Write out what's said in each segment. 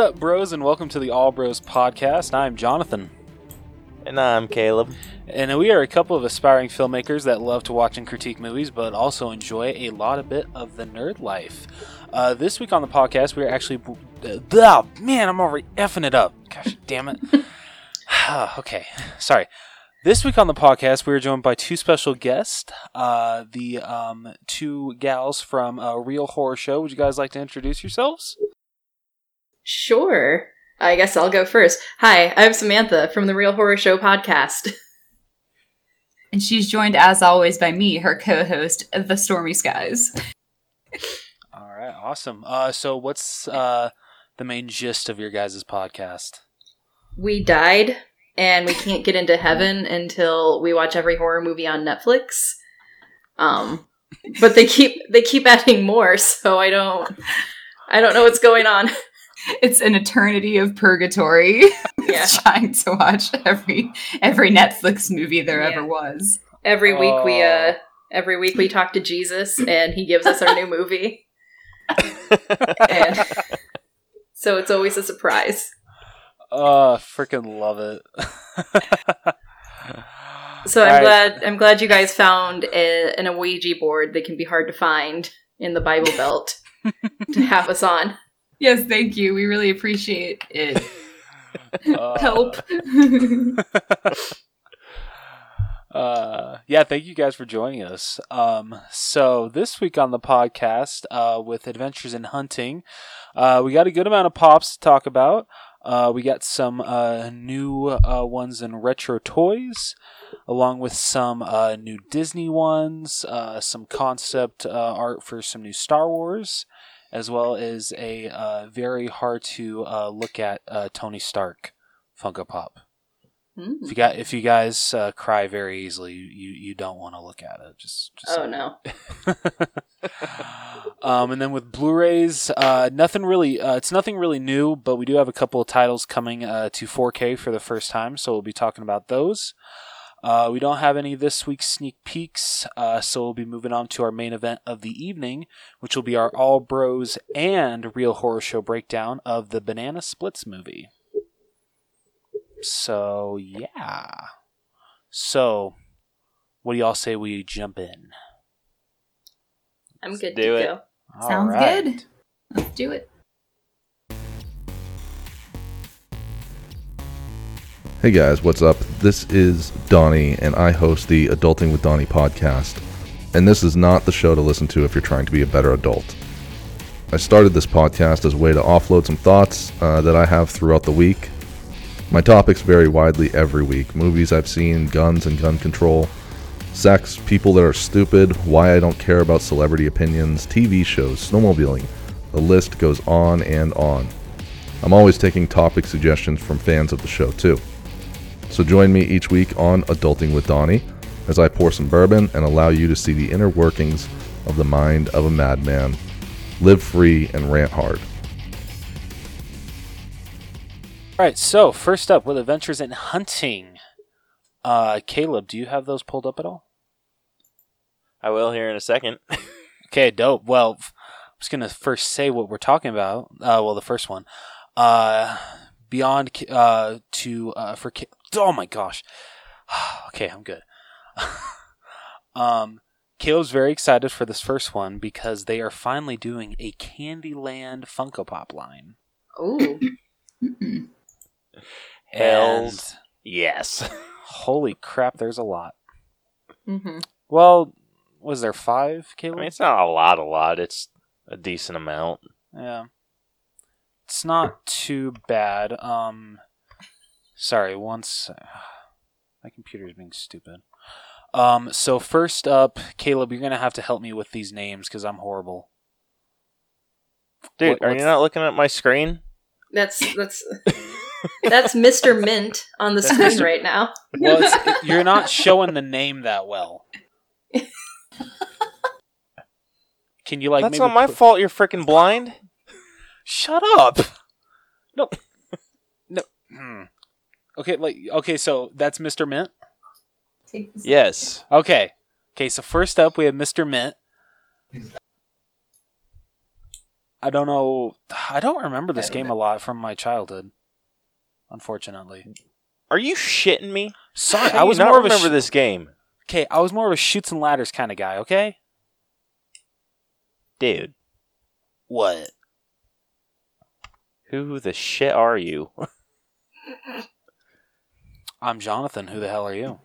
What up, bros, and welcome to the All Bros podcast. I'm Jonathan, And I'm Caleb. and we are a couple of aspiring filmmakers that love to watch and critique movies, but also enjoy a lot of bit of the nerd life. Uh, this week on the podcast, we are actually. Uh, ah, man, I'm already effing it up. Gosh damn it. okay, sorry. This week on the podcast, we are joined by two special guests, uh, the um, two gals from a Real Horrorshow. Would you guys like to introduce yourselves? Sure. I guess I'll go first. Hi, I'm Samantha from the Real Horrorshow podcast. And she's joined, as always, by me, her co host, The Stormy Skies. All right, awesome. Uh, so, what's uh, the main gist of your guys' podcast? We died and we can't get into heaven until we watch every horror movie on Netflix. Um but they keep they keep adding more, so I don't I don't know what's going on. It's an eternity of purgatory. Yeah. trying to watch every every Netflix movie there Yeah. ever was. Every week we uh Oh. every week we talk to Jesus and he gives us our new movie. And so it's always a surprise. Uh, freaking love it. So I'm All right. glad I'm glad you guys found a, an Ouija board that can be hard to find in the Bible Belt to have us on. Yes, thank you. We really appreciate it. Uh, Help. Uh, yeah, thank you guys for joining us. Um, so this week on the podcast, uh, with Adventures in Hunting, uh, we got a good amount of pops to talk about. Uh, we got some uh, new uh, ones in retro toys, along with some uh, new Disney ones, uh, some concept uh, art for some new Star Wars, as well as a uh, very hard to uh, look at uh, Tony Stark Funko Pop. Hmm. If you got if you guys uh, cry very easily, you you, you don't want to look at it. Just, just Oh no. um, and then with Blu-rays, uh, nothing really. Uh, it's nothing really new, but we do have a couple of titles coming uh, to 4K for the first time, so we'll be talking about those. Uh, we don't have any this week's sneak peeks, uh, so we'll be moving on to our main event of the evening, which will be our All Bros and Real Horrorshow breakdown of the Banana Splits movie. So yeah. So, what do y'all say we jump in? I'm good do to it. go. All Sounds right. good. Let's do it. Hey guys, what's up? This is Donnie, and I host the Adulting with Donnie podcast. And this is not the show to listen to if you're trying to be a better adult. I started this podcast as a way to offload some thoughts uh, that I have throughout the week. My topics vary widely every week movies I've seen, guns and gun control, sex, people that are stupid, why I don't care about celebrity opinions, TV shows, snowmobiling. The list goes on and on. I'm always taking topic suggestions from fans of the show, too. So join me each week on Adulting with Donnie as I pour some bourbon and allow you to see the inner workings of the mind of a madman. Live free and rant hard. All right. So first up, with Adventures in Hunting, uh, Caleb, do you have those pulled up at all? I will here in a second. Okay, dope. Well, I'm just gonna first say what we're talking about. Uh, well, the first one, uh, Beyond uh, to uh, for Ki- oh my gosh. okay, I'm good. um, Caleb's very excited for this first one because they are finally doing a Candyland Funko Pop line. Oh. Hells. Yes. holy crap, there's a lot. hmm Well, was there five, Caleb? I mean, it's not a lot, a lot. It's a decent amount. Yeah. It's not too bad. Um sorry, once my computer's being stupid. Um so first up, Caleb, you're going to have to help me with these names cuz I'm horrible. Dude, What- are you not looking at my screen? That's that's that's Mr. Mint on the screen right now. Well, it's, it- you're not showing the name that well. Can you like That's maybe not my put- fault. You're freaking blind. Shut up. No. No. Okay, like okay, so that's Mr. Mint. Yes. Okay. Okay, so first up we have Mr. Mint. I don't know. I don't remember this game a lot from my childhood. Unfortunately, Are you shitting me? sorry. I was not more of a remember sh- this game, Okay, I was more of a Chutes and Ladders kind of guy. Okay. dude. What? Who the shit are you? I'm Jonathan. Who the hell are you?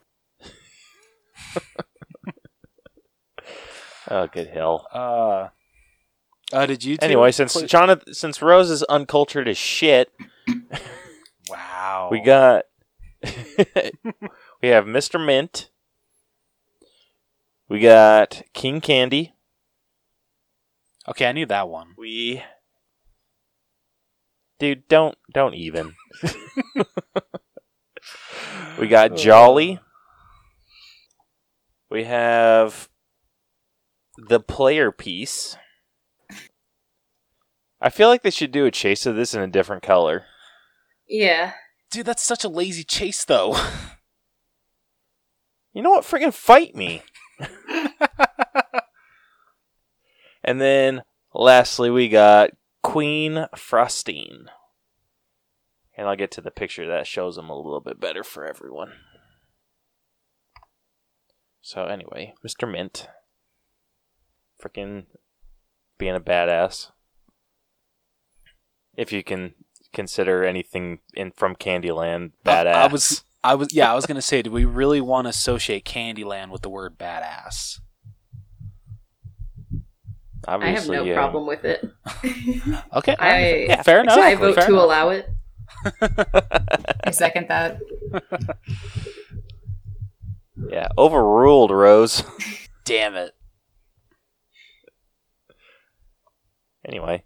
Oh, good hell. Uh. Uh, did you? two Anyway, since play- Jonathan, since Rose is uncultured as shit, wow, we got we have Mr. Mint. We got King Candy. Okay, I knew that one. We Dude, don't don't even. we got Jolly. We have the player piece. I feel like they should do a chase of this in a different color. Yeah. Dude, that's such a lazy chase, though. You know what? Friggin' fight me. and then lastly, we got Queen Frostine. And I'll get to the picture that shows them a little bit better for everyone. So, anyway, Mr. Mint. Freaking being a badass. If you can consider anything in from Candyland badass. I, I was, I was, yeah, I was gonna say, do we really want to associate Candyland with the word badass? I have no yeah. problem with it. Okay, I yeah, fair enough. I vote fair to enough. allow it. I second that. Yeah, overruled, Rose. Damn it. Anyway,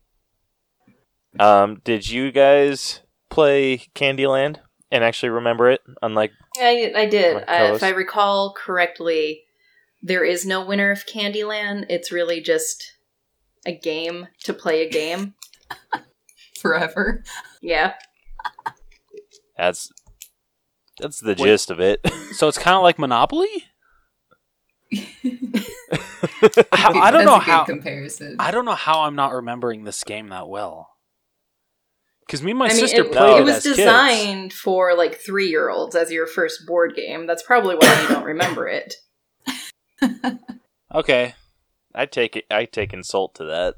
um, did you guys play Candyland and actually remember it? Unlike, I, I did. My Uh, if I recall correctly, there is no winner of Candyland. It's really just a game to play a game. Forever. Yeah. That's that's the Wait. gist of it. So it's kind of like Monopoly. I, I don't know a good how- comparison. I don't know how I'm not remembering this game that well. Because me and my I mean, sister it, played it it was as kids. designed for like three year olds as your first board game. That's probably why you don't remember it. Okay, I take it. I take insult to that.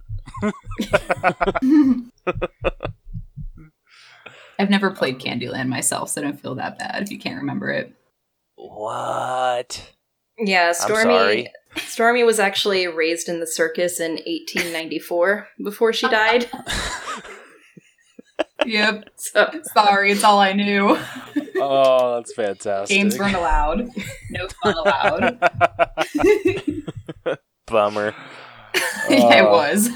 I've never played Candyland myself, so I don't feel that bad if you can't remember it. What? Yeah, Stormy. sorry. Stormy was actually raised in the circus in 1894 before she died. Yep. So Sorry, it's all I knew. oh, that's fantastic. Games weren't allowed. No fun allowed. Bummer. yeah, it Uh, was.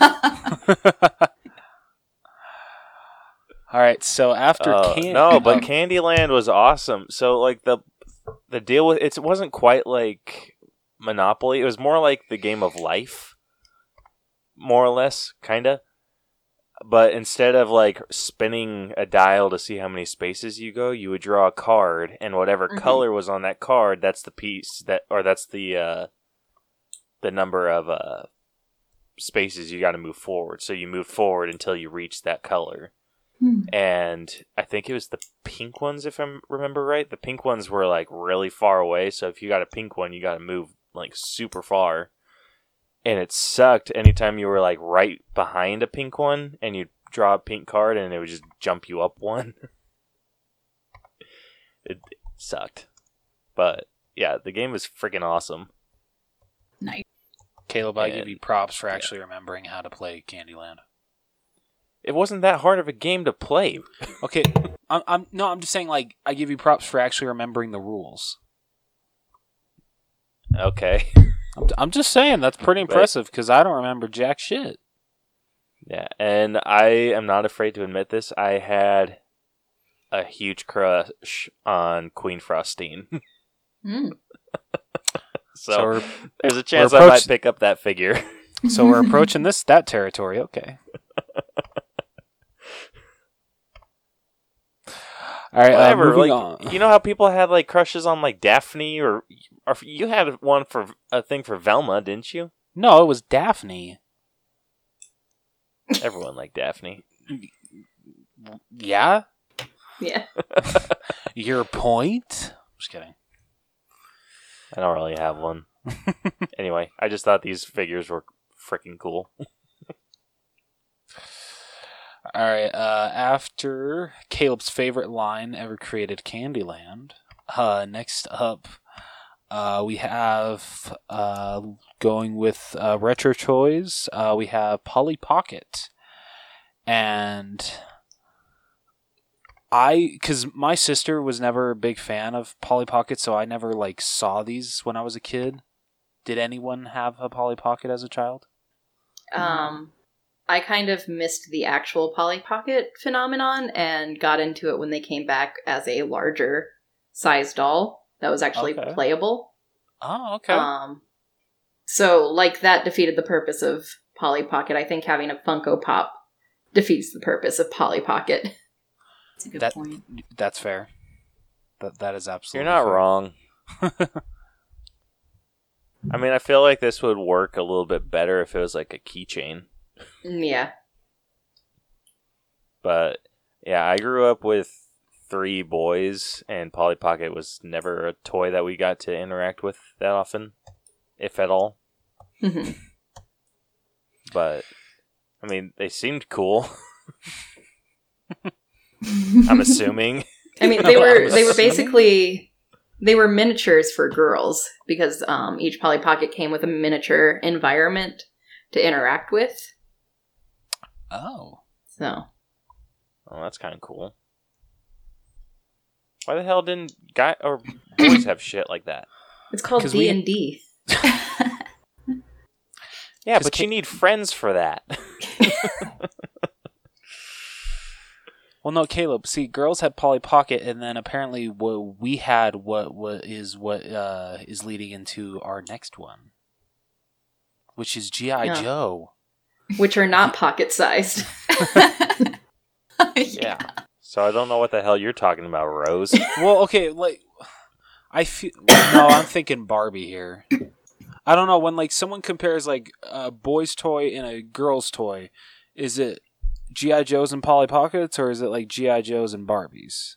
All right, so after Uh, Can- no, but Candyland was awesome. So like the the deal with it wasn't quite like Monopoly. It was more like the game of life, more or less, kinda. But instead of like spinning a dial to see how many spaces you go, you would draw a card, and whatever Mhm. color was on that card, that's the piece that, or that's the uh, the number of uh, spaces you got to move forward. So you move forward until you reach that color Hmm. and I think it was the pink ones, if I remember right. The pink ones were like really far away, so if you got a pink one, you got to move like super far. And it sucked anytime you were like right behind a pink one, and you'd draw a pink card, and it would just jump you up one. it sucked, but yeah, the game was freaking awesome. nice. Caleb, I give you props for actually remembering how to play Candyland. It wasn't that hard of a game to play. Okay, I'm, I'm no, I'm just saying like I give you props for actually remembering the rules. Okay. I'm, I'm just saying that's pretty impressive because I don't remember jack shit. Yeah, and I am not afraid to admit this. I had a huge crush on Queen Frostine. mm. so, So there's a chance we're I might pick up that figure. so we're approaching this that territory. Okay. All right, uh, Whatever. moving like, on. you know how people had like crushes on like Daphne, or, or you had one for a thing for Velma, didn't you? No, it was Daphne. Everyone liked Daphne. Yeah. Yeah. Your point. Just kidding. I don't really have one. anyway, I just thought these figures were freaking cool. All right. Uh, after Caleb's favorite line ever created, Candyland. Uh, next up, uh, we have uh, going with uh, retro toys. Uh, we have Polly Pocket, and I, because my sister was never a big fan of Polly Pocket, so I never like saw these when I was a kid. Did anyone have a Polly Pocket as a child? Um, I kind of missed the actual Polly Pocket phenomenon and got into it when they came back as a larger size doll that was actually Okay. playable. Oh, okay. Um, so like that defeated the purpose of Polly Pocket. I think having a Funko Pop defeats the purpose of Polly Pocket. That's a good That- point. That's fair. That that is absolutely You're not fair. wrong. I mean, I feel like this would work a little bit better if it was like a keychain. Yeah. But yeah, I grew up with three boys, and Polly Pocket was never a toy that we got to interact with that often, if at all. Mhm. But I mean, they seemed cool. I'm assuming. I mean, they were they were basically they were miniatures for girls because um, each Polly Pocket came with a miniature environment to interact with. Oh. So Oh, that's kind of cool. Why the hell didn't guy or boys have shit like that? it's called D and D. Yeah, but ca- you need friends for that. Well, no, Caleb. See, girls had Polly Pocket, and then apparently what we had what what is what uh, is leading into our next one, which is GI Yeah. Joe. Which are not pocket sized. yeah. So I don't know what the hell you're talking about, Rose. well, okay, like I feel no, I'm thinking Barbie here. I don't know when like someone compares like a boy's toy and a girl's toy, is it GI Joes and Polly Pockets or is it like GI Joes and Barbies?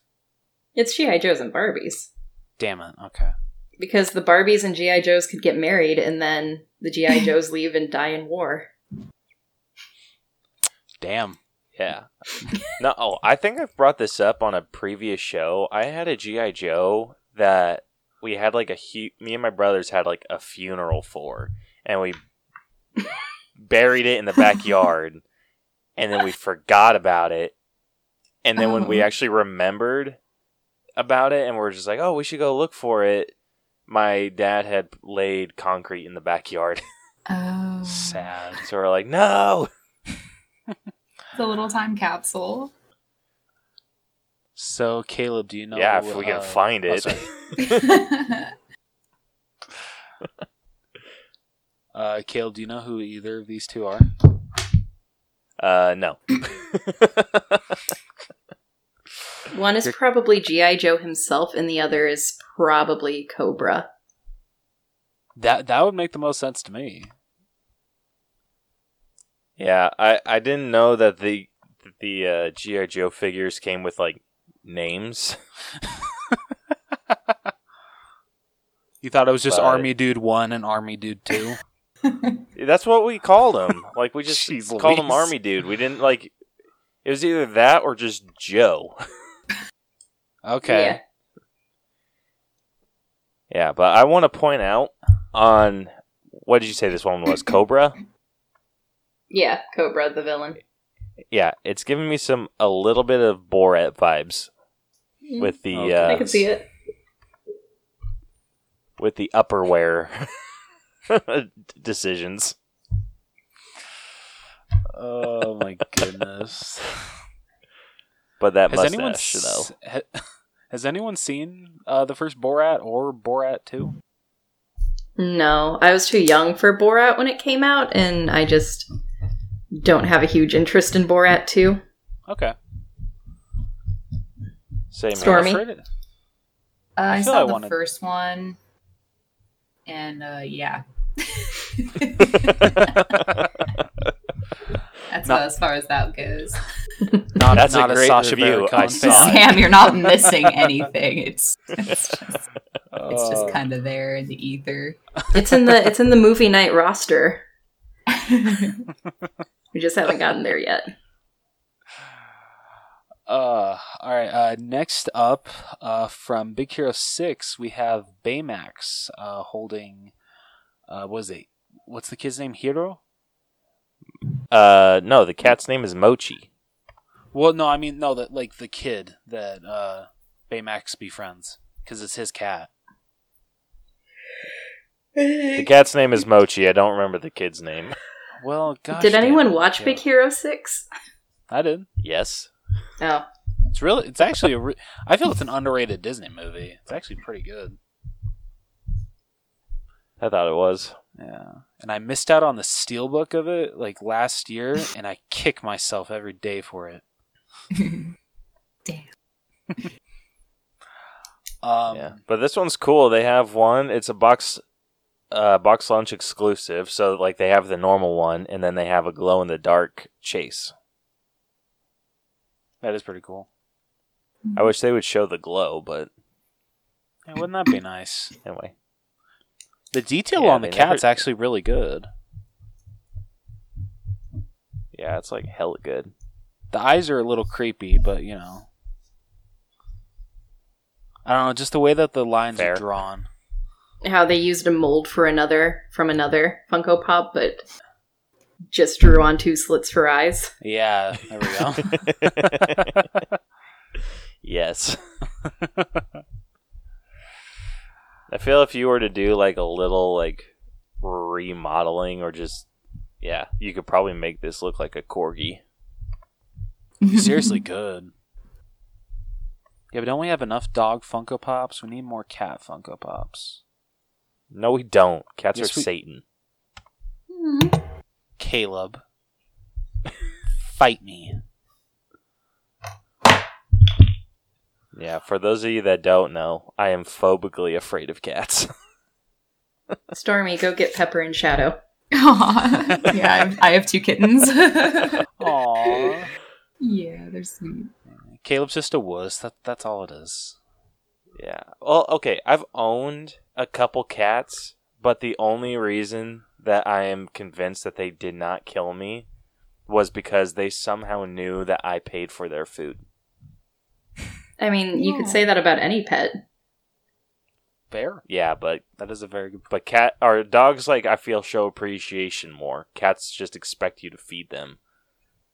It's GI Joes and Barbies Damn it. Okay. because the Barbies and GI Joes could get married, and then the GI Joes leave and die in war. Damn. Yeah. No, oh, I think I've brought this up on a previous show. I had a GI Joe that we had like a hu- me and my brothers had like a funeral for, and we buried it in the backyard, and then we forgot about it, and then when we Oh. actually remembered about it, and we're just like, oh, we should go look for it. My dad had laid concrete in the backyard, oh, Sad. so we're like, no. the little time capsule. So, Caleb, do you know? yeah, if we can uh, find oh, it. sorry. Uh, Caleb, do you know who either of these two are? Uh, no. One is probably GI Joe himself, and the other is probably Cobra. That that would make the most sense to me. Yeah, I I didn't know that the the uh, GI Joe figures came with like names. You thought it was just But- Army Dude One and Army Dude Two. That's what we called them. Like we just Jeez called him Louise. Army Dude. We didn't like. It was either that or just Joe. Okay. Yeah. yeah, but I want to point out on what did you say this one was Cobra? Yeah, Cobra, the villain. Yeah, it's giving me some a little bit of Borat vibes with the Okay. uh, I can see it. with the upperwear decisions. Oh my goodness. But that has anyone mustache, though. s- ha- has anyone seen uh, the first Borat or Borat Two? No, I was too young for Borat when it came out, and I just don't have a huge interest in Borat 2. Okay. Same Stormy. here. Uh, I, I feel saw I the wanted- first one, and uh, yeah, That's Not- as far as that goes. Not, That's not a not great Sacha review. Baron I saw Sam, you're not missing anything. It's it's just, it's Uh, just kind of there in the ether. It's in the it's in the movie night roster. We just haven't gotten there yet. Uh, all right. Uh, next up, uh, from Big Hero Six, we have Baymax, uh, holding, uh, what is it? What's the kid's name? Hero? Uh, no, the cat's name is Mochi. Well, no, I mean no, that like the kid that uh, Baymax befriends, because it's his cat. The cat's name is Mochi. I don't remember the kid's name. Well, gosh. Did anyone watch. Big Hero Six? I did. Yes. Oh, It's really, it's actually a. Re- I feel it's an underrated Disney movie. It's actually pretty good. I thought it was. Yeah, and I missed out on the steelbook of it like last year, and I kick myself every day for it. Damn. Um, yeah. But this one's cool. They have one. It's a box uh BoxLunch exclusive. So like they have the normal one and then they have a glow in the dark chase. that is pretty cool. I wish they would show the glow, but Yeah, wouldn't that be nice? anyway. The detail Yeah, on the they never- cat's actually really good. Yeah, it's like hella good. The eyes are a little creepy, but you know, I don't know, just the way that the lines Fair. are drawn. How they used a mold for another from another Funko Pop, but just drew on two slits for eyes. Yeah, there we go. yes. I feel if you were to do like a little like remodeling or just yeah, you could probably make this look like a corgi. Seriously good. Yeah, but don't we have enough dog Funko Pops? We need more cat Funko Pops. No, we don't. Cats Yes, are we- Satan. Hmm. Caleb, fight me. Yeah, for those of you that don't know, I am phobically afraid of cats. Stormy, go get Pepper and Shadow. Aw. yeah, I have, I have two kittens. Aww. yeah, they're sweet. Caleb's just a wuss. That that's all it is. yeah. Well, okay, I've owned a couple cats, but the only reason that I am convinced that they did not kill me was because they somehow knew that I paid for their food. I mean, you Yeah. could hmm. say that about any pet. Fair. Yeah, but That is a very good. but cat or dogs like I feel show appreciation more. Cats just expect you to feed them.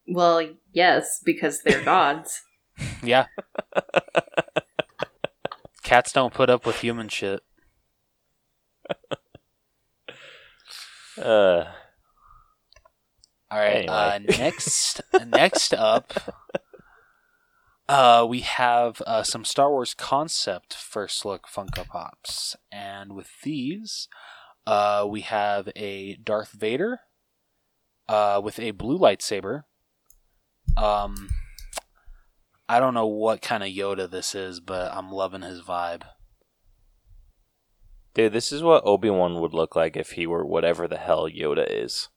Well, yes, because they're gods. Yeah. Cats don't put up with human shit. Uh, All right. Anyway. Uh, next, next up, uh, we have uh, some Star Wars concept first look Funko Pops, and with these, uh, we have a Darth Vader, uh, with a blue lightsaber. Um, I don't know what kind of Yoda this is, but I'm loving his vibe. Dude, this is what Obi Wan would look like if he were whatever the hell Yoda is.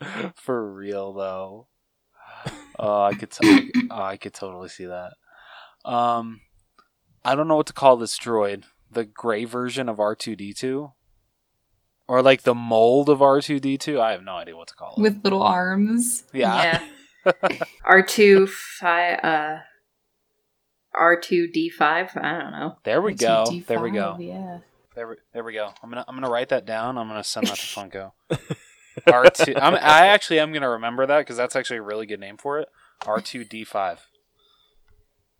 For real though. Oh, I could t- oh, I could totally see that. Um I don't know what to call this droid. The gray version of R2D2 or like the mold of R2D2. I have no idea what to call it. With little arms. yeah. R two five uh R two D five. I don't know. There we go. R2D5, There we go. Yeah. There we, there we go. I'm gonna I'm gonna write that down. I'm gonna send that to Funko. R2. I'm, I actually am gonna remember that because that's actually a really good name for it. R2D5.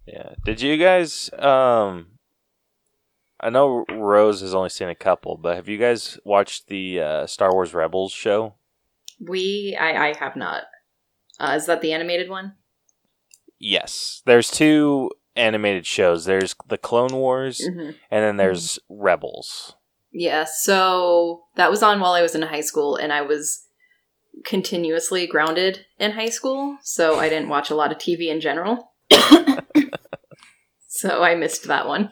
Yeah. Did you guys um I know Rose has only seen a couple, but have you guys watched the uh, Star Wars Rebels show? We I I have not. Uh, is that the animated one? Yes. There's two animated shows. There's the Clone Wars hmm and then there's Rebels. Yeah. So that was on while I was in high school, and I was continuously grounded in high school, so I didn't watch a lot of TV in general. so I missed that one.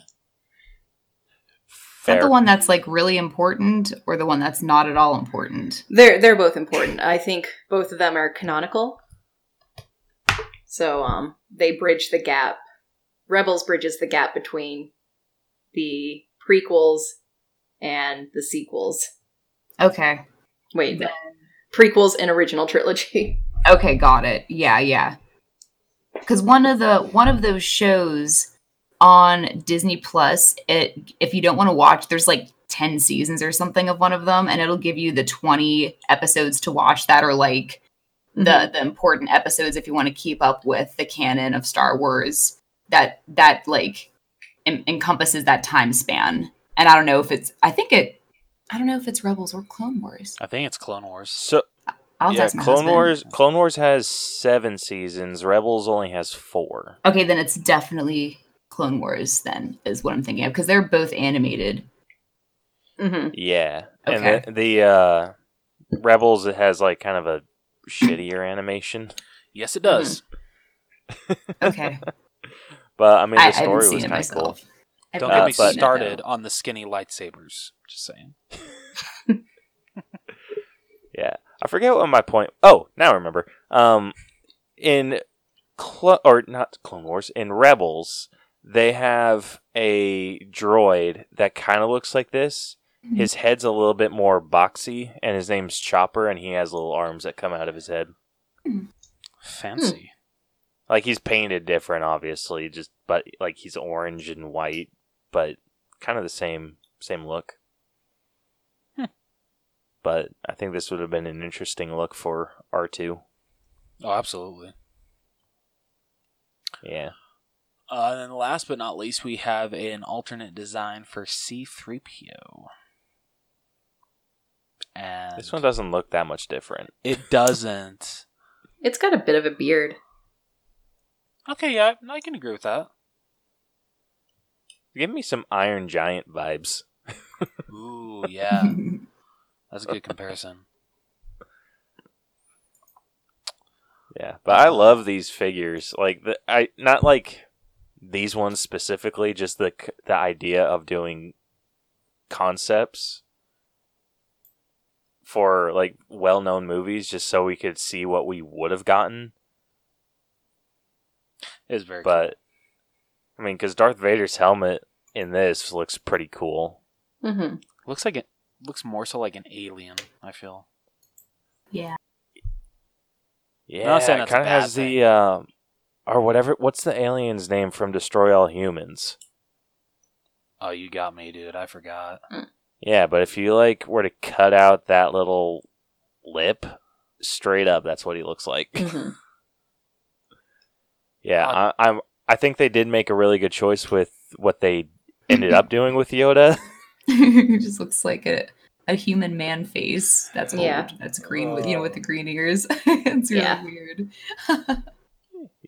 Is that the one that's like really important or the one that's not at all important? They're they're both important. I think both of them are canonical. So um they bridge the gap. Rebels bridges the gap between the prequels and the sequels. Okay. Wait, the prequels and original trilogy. Okay, got it. Yeah, yeah. Cuz one of the one of those shows on Disney Plus, it if you don't want to watch, there's like 10 seasons or something of one of them and it'll give you the 20 episodes to watch that are like the mm-hmm. the important episodes if you want to keep up with the canon of Star Wars that that like en- encompasses that time span. And I don't know if it's I think it I don't know if it's Rebels or Clone Wars. I think it's Clone Wars. So I'll yeah, ask my Clone husband. Wars. Clone Wars has seven seasons. Rebels only has four. Okay, then it's definitely Clone Wars. Then is what I'm thinking of because they're both animated. hmm Yeah, Okay. and the, the uh, Rebels it has like kind of a shittier animation, Yes, it does. Okay, but I mean the I, I story seen was kind of cool. myself. I Don't get me but- seen it, started on the skinny lightsabers. Just saying. Yeah, I forget what my point. Oh, now I remember. Um, in Clo- or not Clone Wars in Rebels, they have a droid that kind of looks like this. Mm-hmm. His head's a little bit more boxy, and his name's Chopper, and he has little arms that come out of his head. Fancy. Like he's painted different, obviously, just but like he's orange and white, but kind of the same same look. But I think this would have been an interesting look for R two. Oh, absolutely. Yeah. Uh, and then last but not least, we have an alternate design for C3PO. And This one doesn't look that much different. it doesn't. It's got a bit of a beard. Okay, yeah, I can agree with that. Give me some Iron Giant vibes. Ooh, yeah. That's a good comparison. Yeah, but I love these figures. Like the I not like these ones specifically, just the the idea of doing concepts for like well-known movies just so we could see what we would have gotten. It is very But I mean cuz Darth Vader's helmet in this looks pretty cool. hmm. Looks like it looks more so like an alien, I feel. yeah, Yeah, not saying it kind of has thing. the uh, or whatever. What's the alien's name from Destroy All Humans? Oh, you got me, dude. I forgot. Yeah, but if you like were to cut out that little lip, straight up, that's what he looks like. hmm yeah, Uh, I, I'm. I think they did make a really good choice with what they ended up doing with Yoda. it just looks like a a human man face. That's old. Yeah. That's green with you know with the green ears. it's really Yeah. weird.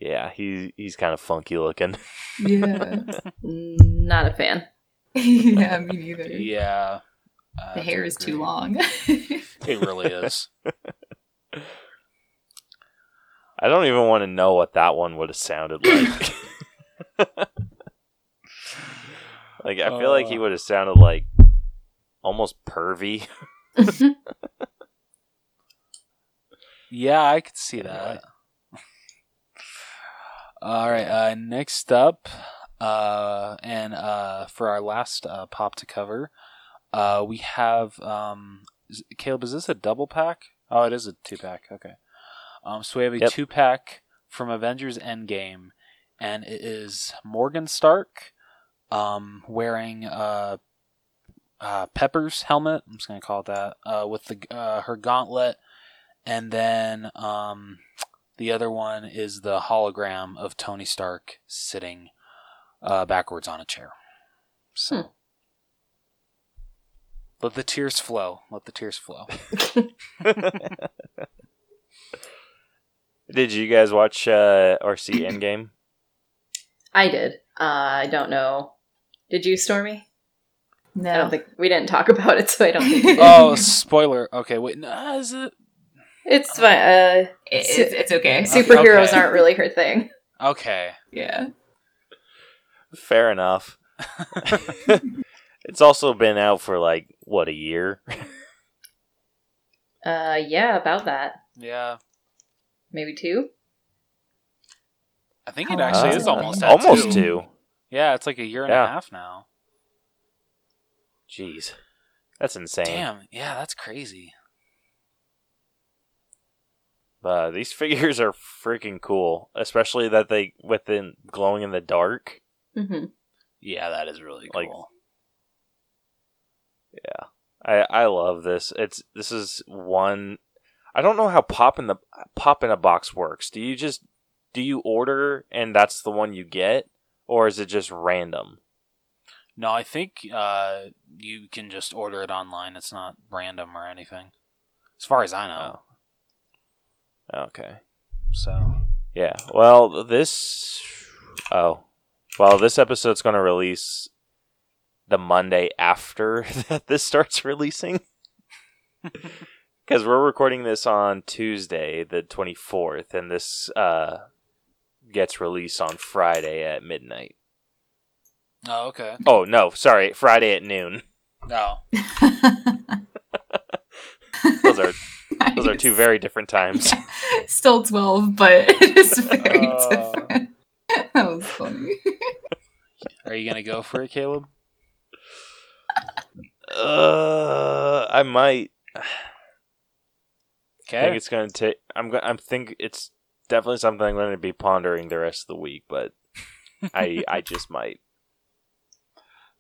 yeah, he he's kind of funky looking. yeah, Not a fan. yeah, me neither. Yeah. I The hair to is too long. It really is. I don't even want to know what that one would have sounded like. like I feel like he Uh. would have sounded like almost pervy. Yeah, I could see that. All right. Uh, next up, uh, and uh, for our last uh, pop to cover, uh, we have um, Caleb. Is this a double pack? Oh, it is a two pack. Okay. Um, so we have a Yep. two pack from Avengers Endgame, and it is Morgan Stark, um, wearing uh, uh, Pepper's helmet. I'm just gonna call it that. Uh, with the uh, her gauntlet and then um, the other one is the hologram of Tony Stark sitting uh, backwards on a chair. So Hmm. let the tears flow. Let the tears flow. Did you guys watch uh, or see Endgame? I did. Uh, I don't know. Did you, Stormy? No, I don't think we didn't talk about it, so I don't think we did. oh, spoiler. Okay, wait. No, is it? It's fine. Uh, It- it's, it's okay. superheroes okay. aren't really her thing. Okay. Yeah. Fair enough. It's also been out for like what a year. Uh, yeah, about that. Yeah, Maybe two. I think How it actually long is almost at Almost two. two. Yeah, it's like a year and Yeah. a half now. Jeez, that's insane. Damn, yeah, that's crazy. Uh, these figures are freaking cool, especially that they within glowing in the dark. Mm-hmm. Yeah, that is really Like- cool. Yeah, I I love this. It's this is one. I don't know how pop in the pop in a box works. Do you just do you order and that's the one you get, or is it just random? no, I think uh, you can just order it online. It's not random or anything, as far as I know. Okay. So Yeah. Well, this. Oh. Well, this episode's going to release the Monday after that this starts releasing. Because we're recording this on Tuesday, the 24th, and this uh, gets released on Friday at midnight. oh, okay. Oh, no. Sorry. Friday at noon. No, Those are those are two very different times. Still 12, but it is very Uh. different. That was funny. are you gonna go for it, Caleb? Uh, I might. I think it's going to take. I'm. go- I'm think it's definitely something I'm going to be pondering the rest of the week, but I. I just might.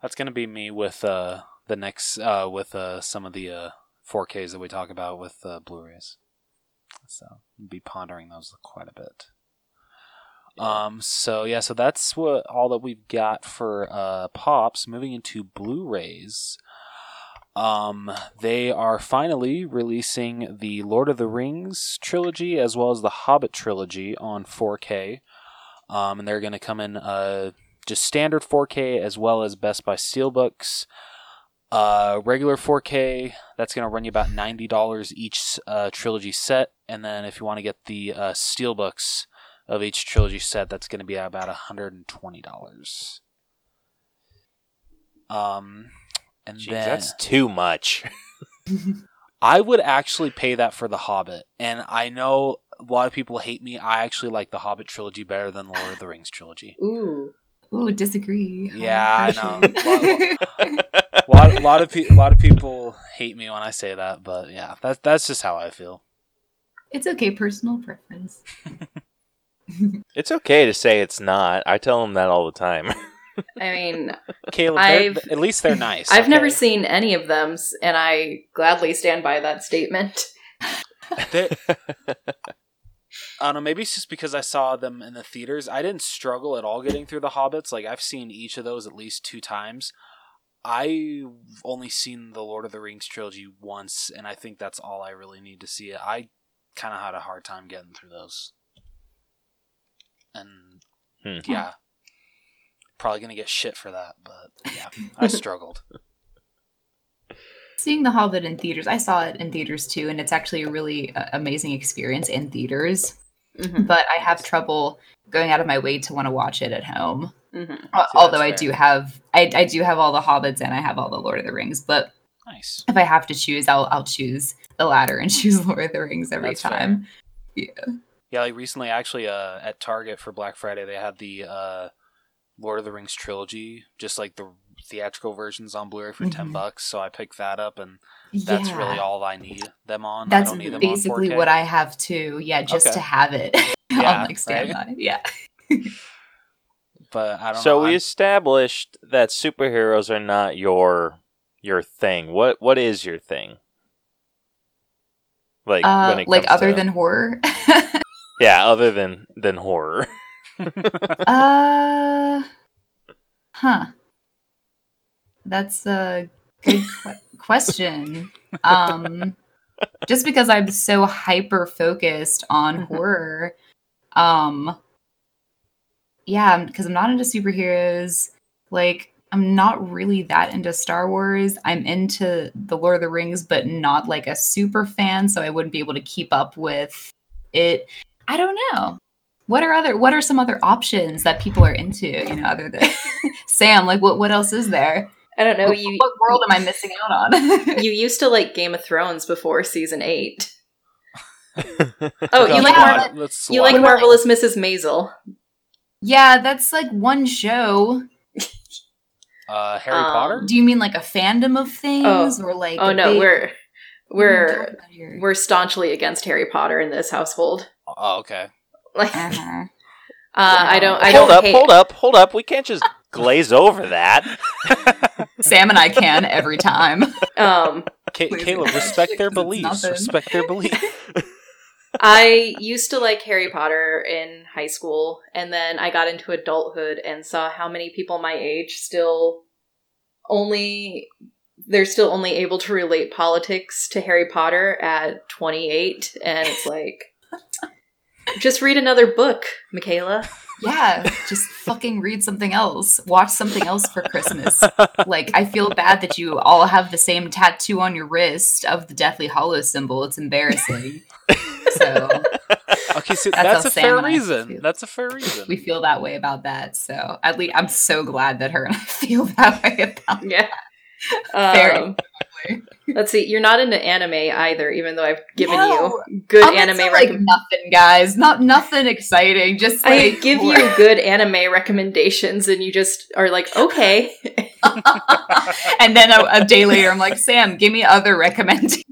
That's gonna be me with uh the next uh with uh some of the uh 4Ks that we talk about with uh, Blu-rays. So I'll be pondering those quite a bit. Um. So yeah. So that's what all that we've got for uh pops. Moving into Blu-rays. Um, they are finally releasing the Lord of the Rings trilogy as well as the Hobbit trilogy on 4K. Um, and they're going to come in uh just standard 4K as well as Best Buy Steelbooks. Uh, regular 4K, that's going to run you about $90 each uh, trilogy set. And then if you want to get the uh, Steelbooks of each trilogy set, that's going to be about $120. Um, and Jeez, then that's too much. I would actually pay that for The Hobbit. And I know a lot of people hate me. I actually like the Hobbit trilogy better than the Lord of the Rings trilogy. Ooh. Ooh, disagree. Yeah, I know. know. a lot, a lot of pe- a lot of people hate me when I say that, but yeah, that's that's just how I feel. it's okay, personal preference. It's okay to say it's not. I tell them that all the time. I mean, Caleb, I've- at least they're nice. I've never seen any of them, and I gladly stand by that statement. They- I don't know. Maybe it's just because I saw them in the theaters. I didn't struggle at all getting through the Hobbits. Like I've seen each of those at least two times. I've only seen the Lord of the Rings trilogy once, and I think that's all I really need to see it. I kind of had a hard time getting through those, and Hmm. yeah, probably gonna get shit for that. But yeah, I struggled. Seeing The Hobbit in theaters, I saw it in theaters too, and it's actually a really uh, amazing experience in theaters. Mhm, But I have trouble going out of my way to want to watch it at home. mhm. Al- See, Although that's I do have, I, I do have all the Hobbits and I have all the Lord of the Rings. But Nice. if I have to choose, I'll I'll choose the latter and choose Lord of the Rings every That's fair. time. Yeah, like recently, actually, uh, at Target for Black Friday, they had the uh, Lord of the Rings trilogy, just like the theatrical versions on Blu-ray for ten Mhm. bucks. So I picked that up, and that's Yeah. really all I need them on. That's I don't need them basically on 4K. what I have too. Yeah, just Okay. to have it Yeah, on like standby. Yeah. But I don't so know. we I'm- established that superheroes are not your your thing. What what is your thing? Like Uh, when it like comes other to- than horror. yeah, other than than horror. uh, huh. That's a good que- question. Um, just because I'm so hyper focused on horror, um, yeah, because I'm not into superheroes. Like, I'm not really that into Star Wars. I'm into the Lord of the Rings, but not like a super fan, so I wouldn't be able to keep up with it. I don't know. What are other what are some other options that people are into, you know, other than Sam, like what what else is there? I don't know. You what world am I missing out on? you used to like Game of Thrones before season eight. oh, Oh, you like Mar- Let's you like. Marvelous Mrs. Maisel. yeah, that's like one show. uh, Harry Um, Potter? Do you mean like a fandom of things, or like? Oh no, big- we're we talking we're we're staunchly against Harry Potter in this household. Oh, okay. Like, uh, Uh-huh. I don't. I hold don't up, hate. hold up, hold up. We can't just glaze over that. Sam and I can every time. Um, Ca- Caleb, respect their beliefs. Respect their beliefs. I used to like Harry Potter in high school, and then I got into adulthood and saw how many people my age still only they're still only able to relate politics to Harry Potter at 28, and it's like just read another book, Michaela. Yeah, just fucking read something else. Watch something else for Christmas. Like, I feel bad that you all have the same tattoo on your wrist of the Deathly Hallow symbol. It's embarrassing. So Okay, so That's that's, a Sam fair reason. That's a fair reason. we feel that way about that. So at least I'm so glad that her and I feel that way about Yeah. Very Um, let's see. You're not into anime either, even though I've given No. you good I'm anime into, like recom- nothing, guys. Not nothing exciting. Just like I give you good anime recommendations, and you just are like, okay. and then a, a day later, I'm like, Sam, give me other recommendations.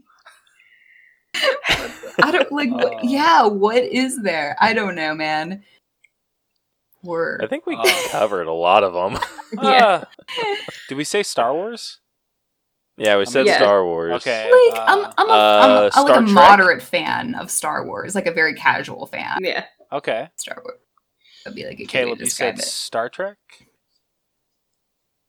I don't like. What, Uh. yeah, what is there? I don't know, man. Word. I think we Oh. covered a lot of them. Yeah. Uh, did we say Star Wars? Yeah, we said Yeah. Star Wars. Okay. Like uh, I'm, I'm, a, uh, I'm, a, I'm like a Trek? moderate fan of Star Wars, like a very casual fan. Yeah. Okay. Star Wars. That'd be like a good way Caleb, to you describe said it. Star Trek?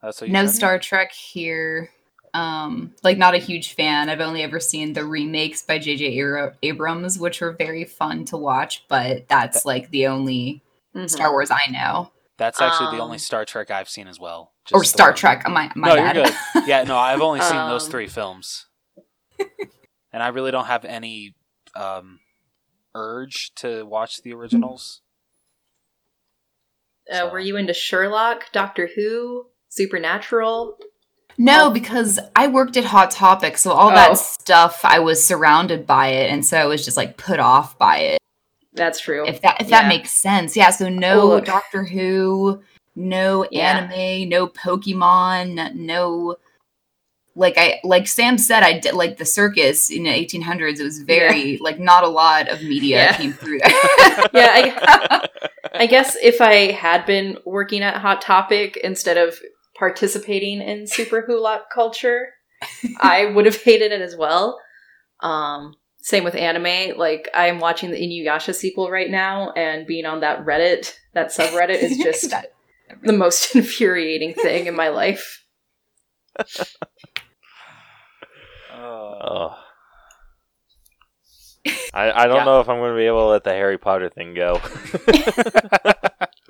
That's what you No said? Star Trek here. Um, like not a huge fan. I've only ever seen the remakes by J.J. Abrams, which were very fun to watch, but that's like the only Mhm. Star Wars I know. That's actually the only Um, Star Trek I've seen as well. Or Just the Star. Trek. My my no, bad. you're good. Yeah, no, I've only seen those Um, three films, and I really don't have any um, urge to watch the originals. Uh, were you into Sherlock, Doctor Who, Supernatural? No, Oh. because I worked at Hot Topic, so all Oh. that stuff I was surrounded by it, and so I was just like put off by it. That's true. If that if Yeah. that makes sense, yeah. So no look. Doctor Who, no Yeah. anime, no Pokemon, no. Like I like Sam said, I did like the circus in the 1800s. It was very like not a lot of media Yeah. came through yeah, I, I guess if I had been working at Hot Topic instead of participating in super hula culture, I would have hated it as well. Um, same with anime. Like I'm watching the Inuyasha sequel right now, and being on that Reddit, that subreddit, is just That- the most infuriating thing in my life. Uh, Oh. I, I don't Yeah. know if I'm going to be able to let the Harry Potter thing go.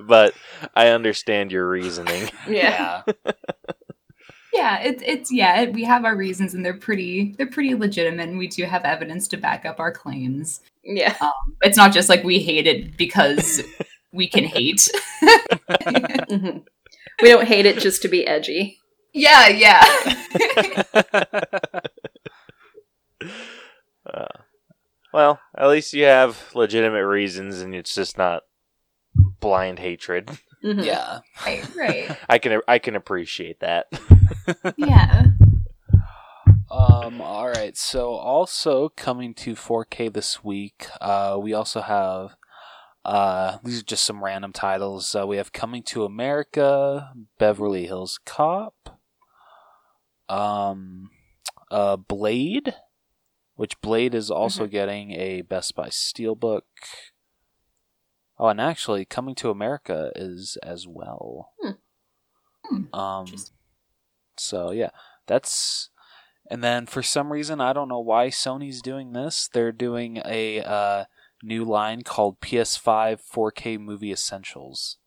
but I understand your reasoning. Yeah. yeah. yeah, it's it's yeah. It, we have our reasons, and they're pretty they're pretty legitimate, and we do have evidence to back up our claims. Yeah. It's not just like we hate it because we can hate. Mhm. We don't hate it just to be edgy. yeah, yeah. Uh, well, at least you have legitimate reasons and it's just not blind hatred. Mhm. yeah. right, right. I can I can appreciate that. Yeah. Um, all right. So, also coming to 4K this week, uh, we also have uh, these are just some random titles. Uh, we have Coming to America, Beverly Hills Cop, um, uh, Blade, which Blade is also getting a Best Buy Steelbook. Oh, and actually, Coming to America is as well. Hmm. Um, so yeah, that's and then for some reason I don't know why Sony's doing this. They're doing a uh, new line called PS5 4K Movie Essentials.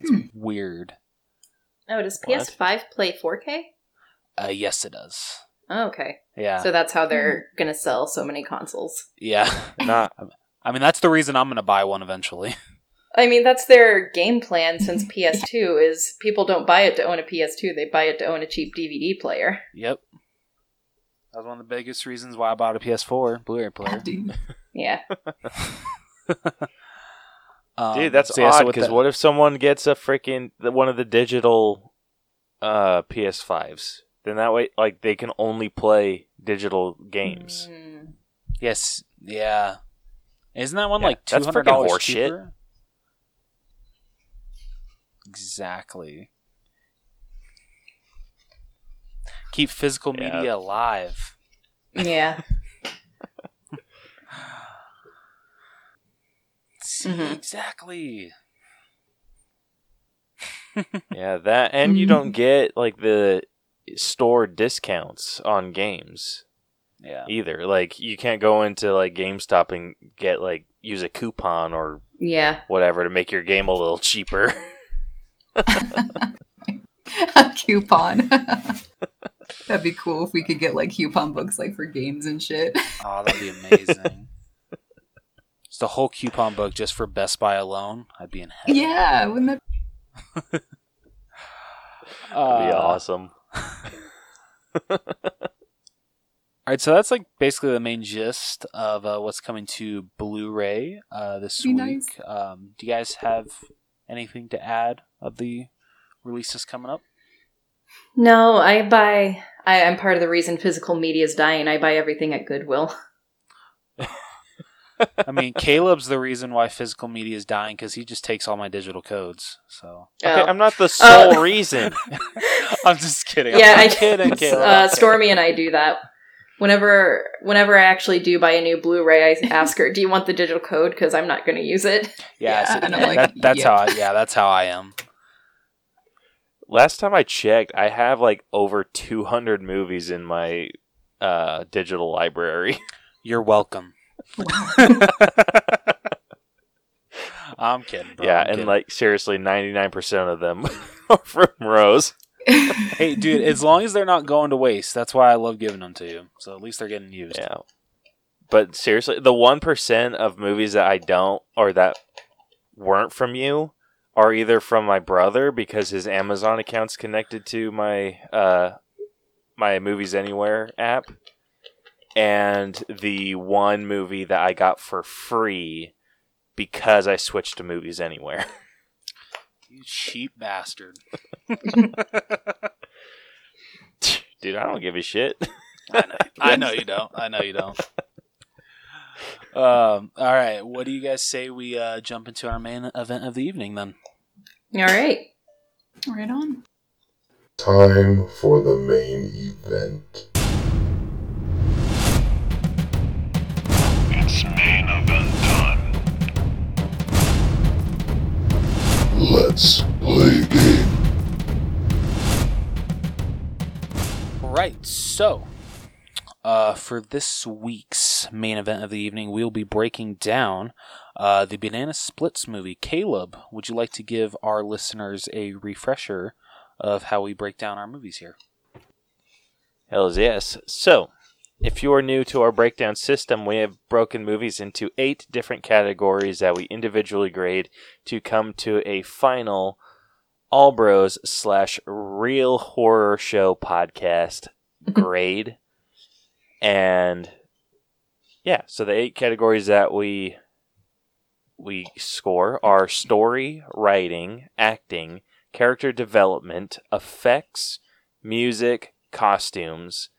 It's Hmm. weird. Oh, does PS5 play 4K? Uh, yes, it does. Oh, okay. Yeah, So that's how they're going to sell so many consoles. yeah. Not I mean, that's the reason I'm going to buy one eventually. I mean, that's their game plan since PS2 is people don't buy it to own a PS2, they buy it to own a cheap DVD player. Yep. That was one of the biggest reasons why I bought a PS4 Blu-ray player. Dude. Yeah. Um, Dude, that's so yeah, odd with because the- what if someone gets a freaking one of the digital uh, PS5s? Then that way, like they can only play digital games. Mm. Yes, yeah. Isn't that one Yeah, like two that's hundred dollars horseshit. cheaper? Exactly. Keep physical Yeah. media alive. Yeah. See, Mhm. exactly. Yeah, that and you don't get like the store discounts on games Yeah. either. Like you can't go into like GameStop and get like use a coupon or Yeah. whatever to make your game a little cheaper. a coupon. That'd be cool if we could get like coupon books like for games and shit. Oh, that'd be amazing. It's the whole coupon book just for Best Buy alone. I'd be in heaven. yeah, wouldn't that That'd Uh, be awesome. All right, so that's like basically the main gist of uh, what's coming to Blu-ray uh, this Be week. nice. Um, do you guys have anything to add of the releases coming up? No, I buy. I, I'm part of the reason physical media is dying. I buy everything at Goodwill. I mean, Caleb's the reason why physical media is dying because he just takes all my digital codes. So Okay, Oh. I'm not the sole Uh, reason. I'm just kidding. yeah, I'm I kidding, Caleb. Uh, I'm. Stormy and I do that. Whenever, whenever I actually do buy a new Blu-ray, I ask her, "Do you want the digital code? Because I'm not going to use it." Yeah, Yeah, so and I'm like, that- that's yep. how. I, yeah, that's how I am. Last time I checked, I have like over 200 movies in my uh, digital library. You're welcome. I'm kidding, bro. yeah, I'm and kidding. like seriously, 99% of them are from Rose. hey, dude, as long as they're not going to waste, that's why I love giving them to you. So at least they're getting used. Yeah. But seriously, the 1% of movies that I don't or that weren't from you are either from my brother because his Amazon account's connected to my uh my Movies Anywhere app and the one movie that I got for free because I switched to Movies Anywhere. You cheap bastard. Dude, I don't give a shit. I know. I know you don't. I know you don't. Um. All right. What do you guys say we uh, jump into our main event of the evening then? All right. right on. Time for the main event. Let's play a game. Right. So, uh, for this week's main event of the evening, we'll be breaking down uh, the Banana Splits movie. Caleb, would you like to give our listeners a refresher of how we break down our movies here? Hells yes. So, if you are new to our breakdown system, we have broken movies into eight different categories that we individually grade to come to a final All Bros slash Real Horrorshow podcast grade. And yeah, so the eight categories that we we score are story, writing, acting, character development, effects, music, costumes,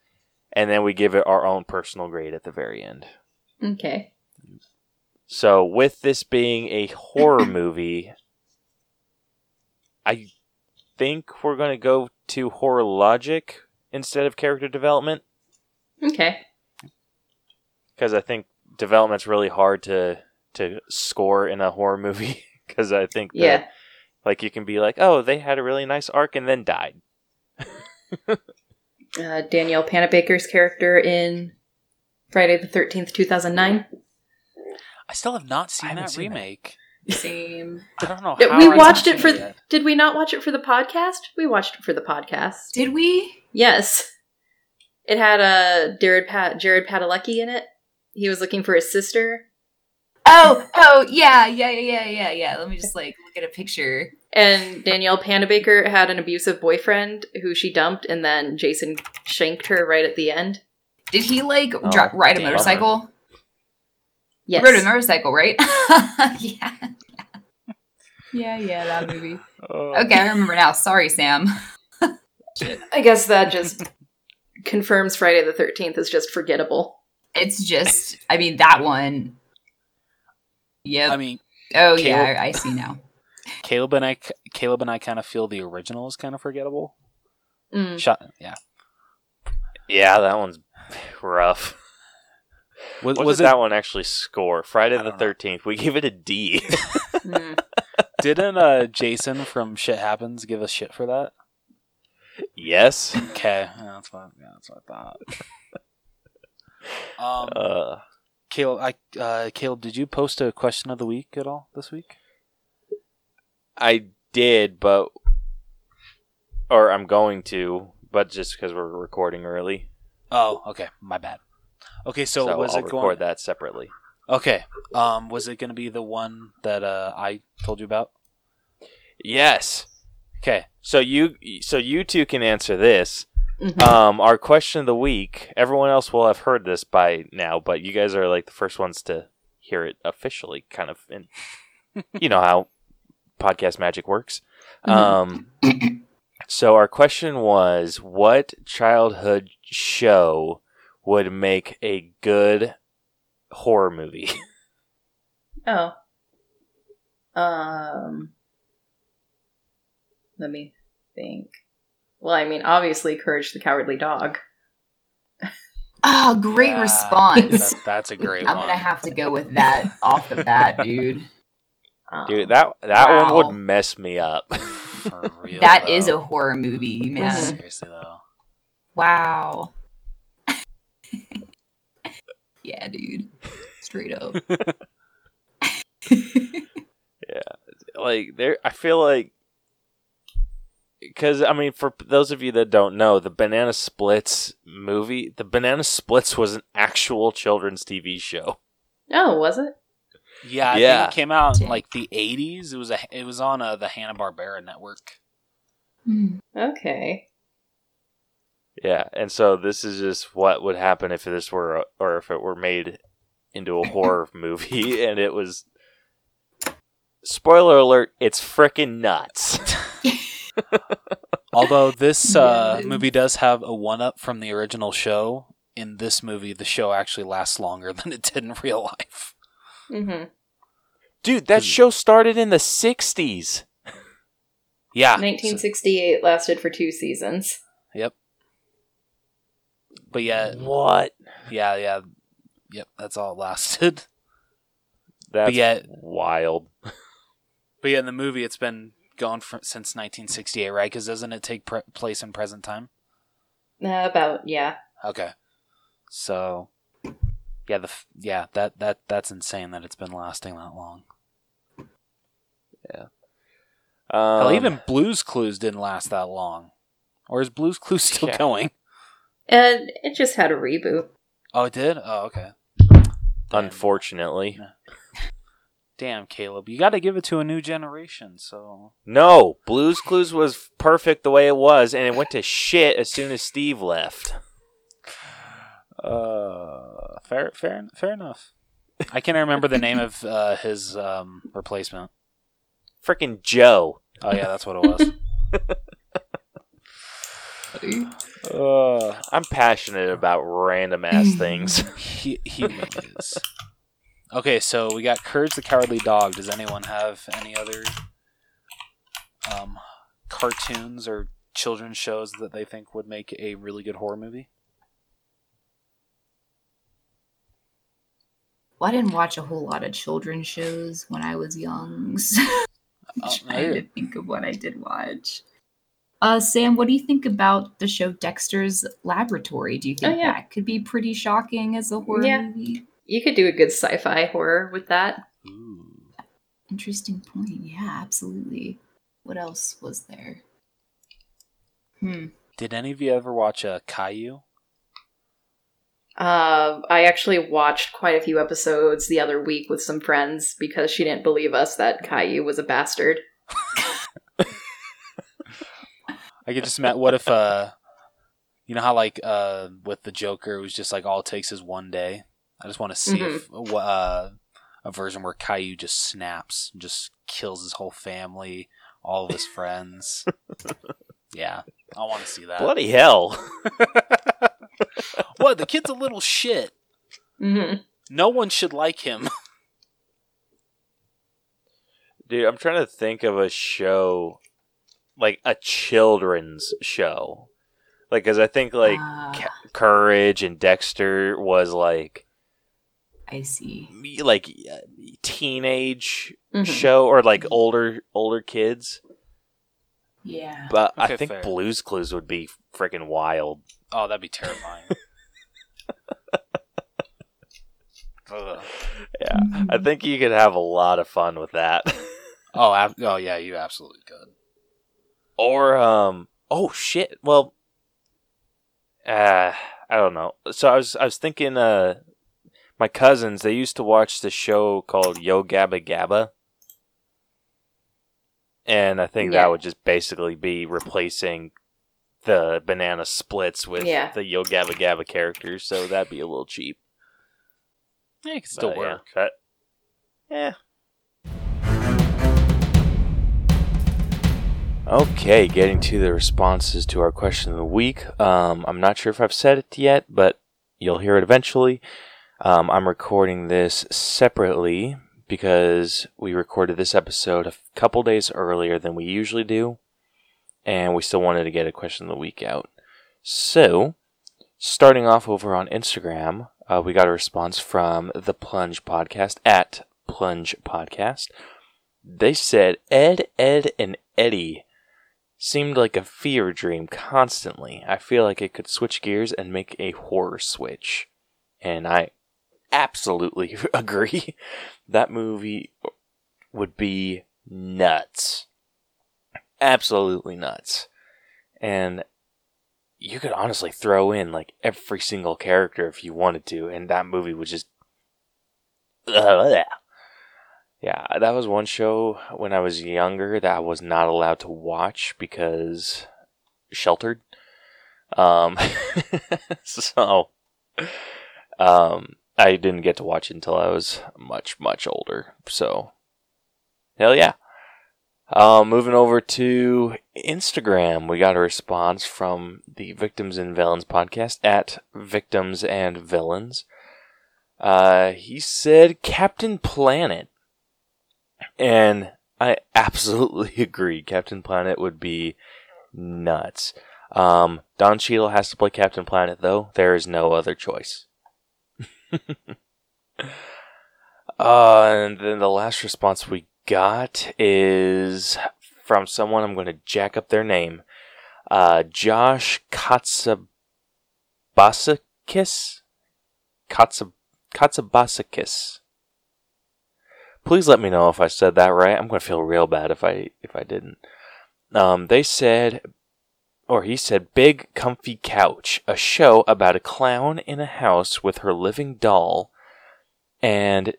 and then we give it our own personal grade at the very end. Okay. So, with this being a horror movie, I think we're going to go to horror logic instead of character development Okay. because I think development's really hard to to score in a horror movie because I think that, Yeah. like you can be like, "Oh, they had a really nice arc and then died." Uh, Danielle Panabaker's character in Friday the Thirteenth, two thousand nine. I still have not seen that seen that. remake. Same. I don't know. How we I watched haven't it for. seen yet. Did we not watch it for the podcast? We watched it for the podcast. Did we? Yes. It had uh, Jared Pat Jared Padalecki in it. He was looking for his sister. Oh, oh, yeah, yeah, yeah, yeah, yeah, yeah. Let me just like look at a picture. And Danielle Panabaker had an abusive boyfriend who she dumped, and then Jason shanked her right at the end. Did he like Oh, dri- ride a damn. motorcycle? Yes. He rode a motorcycle, right? yeah. Yeah, yeah, that movie. Oh. Okay, I remember now. Sorry, Sam. I guess that just confirms Friday the 13th is just forgettable. It's just, I mean, that one. Yep. I mean, oh, Caleb- yeah, I I see now. Caleb and I, Caleb and I kind of feel the original is kind of forgettable. Mm. Shot, yeah. Yeah, that one's rough. Was, What was did it? that one actually score? Friday the. Thirteenth. We gave it a D. Mm. Didn't uh, Jason from Shit Happens give us shit for that? yes. Okay, yeah, that's what. Yeah, that's what I thought. um, Uh, Caleb, I, uh, Caleb, did you post a question of the week at all this week? I did, but or I'm going to, but just because we're recording early, Oh, okay, my bad. Okay, so, so, was I'll it record going? that separately. Okay, um, was it going to be the one that uh, I told you about? Yes. Okay, So you, so you two can answer this. Mhm. Um, our question of the week. Everyone else will have heard this by now, but you guys are like the first ones to hear it officially. Kind of, and you know how podcast magic works. Um, so our question was, what childhood show would make a good horror movie? Oh. Um. Let me think. Well, I mean, obviously, Courage the Cowardly Dog. Oh, great Yeah, response. that- that's a great I'm one. gonna have to go with that off the bat, dude. Um, Dude, that that one would mess me up. For real, That is a horror movie, man. Seriously though. Wow. yeah, dude. Straight up. Yeah, like there i feel like because i mean for those of you that don't know the banana splits movie the banana splits was an actual children's tv show Oh, was it? Yeah, I Yeah. think it came out in like the '80s. It was a, it was on uh, the Hanna Barbera network. Hmm. Okay. yeah and so this is just what would happen if this were a, or if it were made into a horror movie and it was spoiler alert it's freaking nuts Although this uh, movie does have a one up from the original show. In this movie, the show actually lasts longer than it did in real life. Mm-hmm. Dude that show started in the 60s Yeah, 1968 lasted for two seasons. Yep. But yeah, what yeah, yeah, yep. That's all it lasted. that's yet- wild But yeah, in the movie, it's been gone for, since 1968, right? Because doesn't it take pre- place in present time? Uh, about yeah. Okay. So, yeah, the yeah that that that's insane that it's been lasting that long. Hell, um, even Blue's Clues didn't last that long. Or is Blue's Clues still Yeah. going? And it just had a reboot. Oh, it did. Oh, okay. Damn. unfortunately Damn, Caleb, you got to give it to a new generation. So No, Blues Clues was perfect the way it was, and it went to shit as soon as Steve left. Uh, fair, fair, fair enough. I can't remember the name of uh, his um, replacement. Freaking Joe. Oh yeah, that's what it was. uh, I'm passionate about random ass things. he he is. Okay, so we got Courage the Cowardly Dog. Does anyone have any other um, cartoons or children's shows that they think would make a really good horror movie? Well, I didn't watch a whole lot of children's shows when I was young. So I'm Oh, trying to think of what I did watch. Uh, Sam, what do you think about the show Dexter's Laboratory? Do you think Oh, yeah. that could be pretty shocking as a horror Yeah. movie? You could do a good sci-fi horror with that. Ooh. Interesting point. Yeah, absolutely. What else was there? Hmm. Did any of you ever watch uh, Caillou? Uh, I actually watched quite a few episodes the other week with some friends because she didn't believe us that Caillou was a bastard. I could just imagine. What if, uh, you know how like uh with the Joker, it was just like all it takes is one day. I just want to see if uh, a version where Caillou just snaps, and just kills his whole family, all of his friends. yeah, I want to see that. Bloody hell! What? The kid's a little shit. hmm No one should like him. Dude, I'm trying to think of a show, like a children's show. Like, because I think, like, Ah, Ca- Courage and Dexter was, like, I see. me- like, uh, teenage hmm show or, like, older older kids. Yeah. But I think fair. Blue's Clues would be freaking wild. Oh, that'd be terrifying. Yeah, I think you could have a lot of fun with that. Oh, ab- oh yeah, you absolutely could. or um, oh shit. Well, uh, I don't know. So I was I was thinking, uh, my cousins they used to watch the show called Yo Gabba Gabba, and I think Yeah. that would just basically be replacing the banana splits with Yeah. the Yo Gabba Gabba characters. So that'd be a little cheap. Yeah, it could still But, work. that- yeah. Okay, getting to the responses to our question of the week. Um, I'm not sure if I've said it yet, but you'll hear it eventually. Um, I'm recording this separately because we recorded this episode a couple days earlier than we usually do, and we still wanted to get a question of the week out. So, starting off over on Instagram, uh, we got a response from the Plunge Podcast at Plunge Podcast. They said Ed, Edd n Eddy seemed like a fever dream constantly. I feel like it could switch gears and make a horror switch. And I absolutely agree. That movie would be nuts. Absolutely nuts. And you could honestly throw in like every single character if you wanted to, and that movie would just. Yeah, that was one show when I was younger that I was not allowed to watch because sheltered. Um, so, um, I didn't get to watch it until I was much, much older. So, hell yeah. Um, moving over to Instagram, we got a response from the Victims and Villains podcast at Victims and Villains. Uh, he said Captain Planet. And I absolutely agree. Captain Planet would be nuts. Um, Don Cheadle has to play Captain Planet, though. There is no other choice. uh, and then the last response we got is from someone. I'm going to jack up their name. Uh, Josh Katsabasakis? Katsab- Katsabasakis. Please let me know if I said that right. I'm going to feel real bad if I if I didn't. Um, they said, or he said, "Big Comfy Couch," a show about a clown in a house with her living doll, and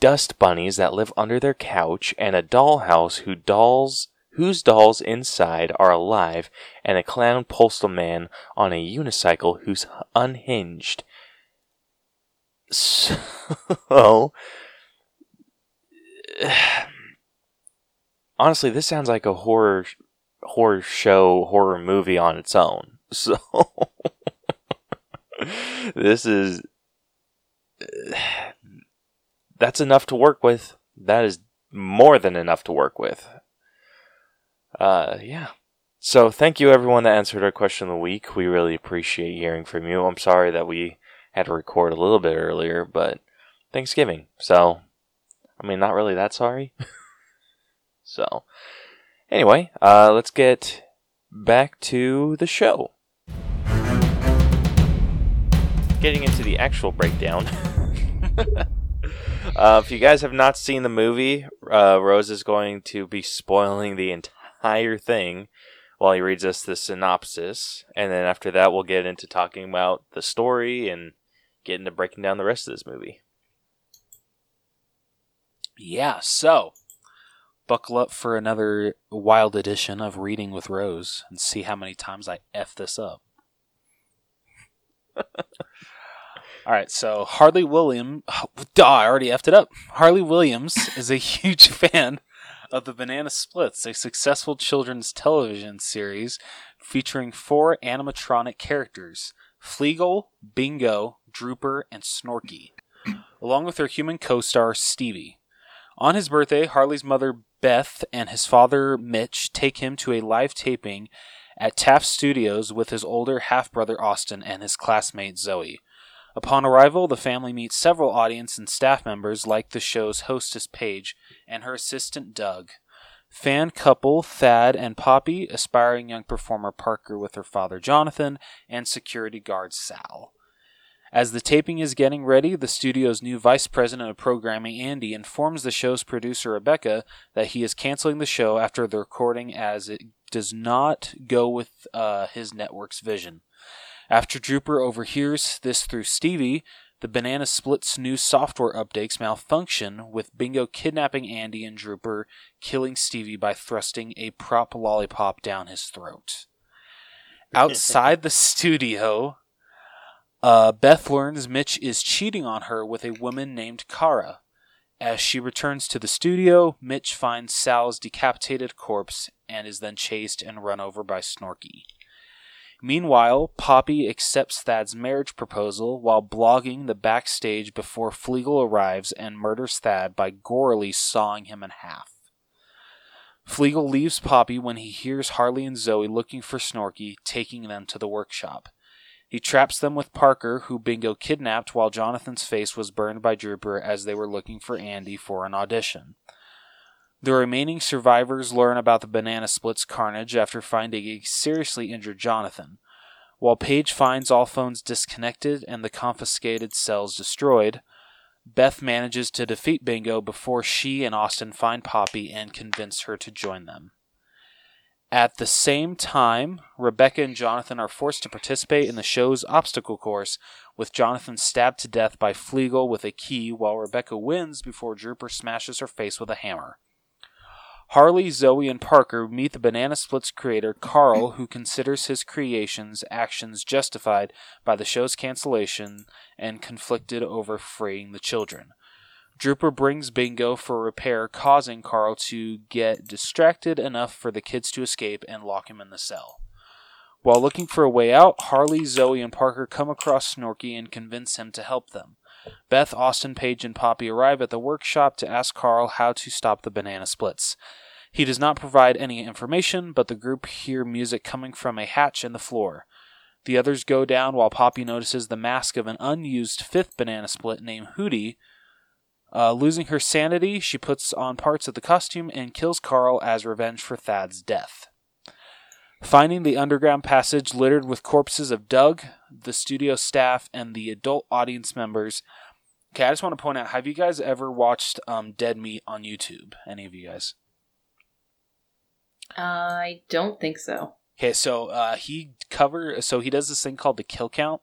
dust bunnies that live under their couch, and a dollhouse who dolls whose dolls inside are alive, and a clown postal man on a unicycle who's unhinged. So, honestly, this sounds like a horror horror show, horror movie on its own. So, this is that's enough to work with. That is more than enough to work with. Uh, yeah. So, thank you everyone that answered our question of the week. We really appreciate hearing from you. I'm sorry that we had to record a little bit earlier, but Thanksgiving. So, I mean, not really that sorry. so, anyway, uh, let's get back to the show. Getting into the actual breakdown. uh, if you guys have not seen the movie, uh, Rose is going to be spoiling the entire thing while he reads us the synopsis. And then after that, we'll get into talking about the story and get into breaking down the rest of this movie. Yeah, so buckle up for another wild edition of Reading with Rose and see how many times I F this up. All right, so Harley Williams, duh, I already effed it up. Harley Williams is a huge fan of the Banana Splits, a successful children's television series featuring four animatronic characters Fleagle, Bingo, Drooper, and Snorky, along with their human co star Stevie. On his birthday, Harley's mother Beth and his father Mitch take him to a live taping at Taft Studios with his older half brother Austin and his classmate Zoe. Upon arrival, the family meets several audience and staff members like the show's hostess Paige and her assistant Doug. Fan couple Thad and Poppy, aspiring young performer Parker with her father Jonathan, and security guard Sal. As the taping is getting ready, the studio's new vice president of programming, Andy, informs the show's producer, Rebecca, that he is canceling the show after the recording as it does not go with uh, his network's vision. After Drooper overhears this through Stevie, the Banana Split's new software updates malfunction, with Bingo kidnapping Andy and Drooper killing Stevie by thrusting a prop lollipop down his throat. Outside the studio, uh, Beth learns Mitch is cheating on her with a woman named Kara. As she returns to the studio, Mitch finds Sal's decapitated corpse and is then chased and run over by Snorky. Meanwhile, Poppy accepts Thad's marriage proposal while blogging the backstage before Fleagle arrives and murders Thad by gorily sawing him in half. Fleagle leaves Poppy when he hears Harley and Zoe looking for Snorky, taking them to the workshop. He traps them with Parker, who Bingo kidnapped while Jonathan's face was burned by Drooper as they were looking for Andy for an audition. The remaining survivors learn about the Banana Split's carnage after finding a seriously injured Jonathan. While Paige finds all phones disconnected and the confiscated cells destroyed, Beth manages to defeat Bingo before she and Austin find Poppy and convince her to join them. At the same time, Rebecca and Jonathan are forced to participate in the show's obstacle course, with Jonathan stabbed to death by Fleagle with a key while Rebecca wins before Drooper smashes her face with a hammer. Harley, Zoe, and Parker meet the Banana Splits creator, Carl, who considers his creation's actions justified by the show's cancellation and conflicted over freeing the children. Drooper brings Bingo for repair, causing Carl to get distracted enough for the kids to escape and lock him in the cell. While looking for a way out, Harley, Zoe, and Parker come across Snorky and convince him to help them. Beth, Austin, Paige, and Poppy arrive at the workshop to ask Carl how to stop the banana splits. He does not provide any information, but the group hear music coming from a hatch in the floor. The others go down while Poppy notices the mask of an unused fifth banana split named Hootie. Uh, losing her sanity, she puts on parts of the costume and kills Carl as revenge for Thad's death. Finding the underground passage littered with corpses of Doug, the studio staff, and the adult audience members. Okay, I just want to point out have you guys ever watched um, Dead Meat on YouTube? Any of you guys? I don't think so. Okay, so uh, he cover so he does this thing called the kill count,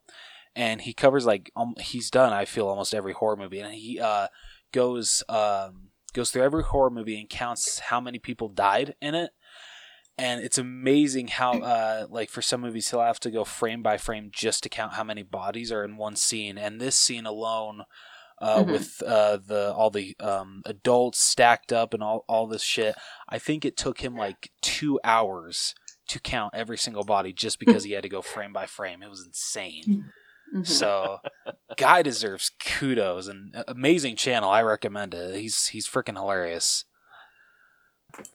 and he covers like um, he's done. I feel almost every horror movie, and he uh, goes um, goes through every horror movie and counts how many people died in it. And it's amazing how, uh, like, for some movies, he'll have to go frame by frame just to count how many bodies are in one scene. And this scene alone, uh, Mhm. with uh, the all the um, adults stacked up and all, all this shit, I think it took him like two hours to count every single body just because he had to go frame by frame. It was insane. Mhm. So, guy deserves kudos and amazing channel. I recommend it. He's he's freaking hilarious.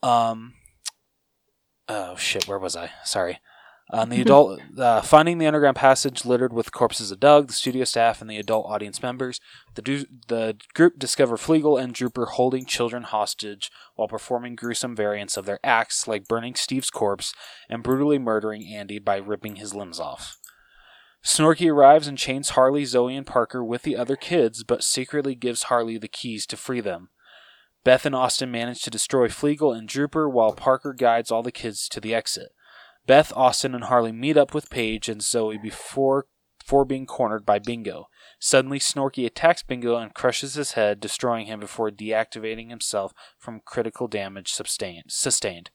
Um. Oh shit! Where was I? Sorry. On the adult, uh, finding the underground passage littered with corpses of Doug, the studio staff, and the adult audience members, the du- the group discover Fleagle and Drooper holding children hostage while performing gruesome variants of their acts, like burning Steve's corpse and brutally murdering Andy by ripping his limbs off. Snorky arrives and chains Harley, Zoe, and Parker with the other kids, but secretly gives Harley the keys to free them. Beth and Austin manage to destroy Fleagle and Drooper while Parker guides all the kids to the exit. Beth, Austin, and Harley meet up with Paige and Zoe before, before being cornered by Bingo. Suddenly, Snorky attacks Bingo and crushes his head, destroying him before deactivating himself from critical damage sustained.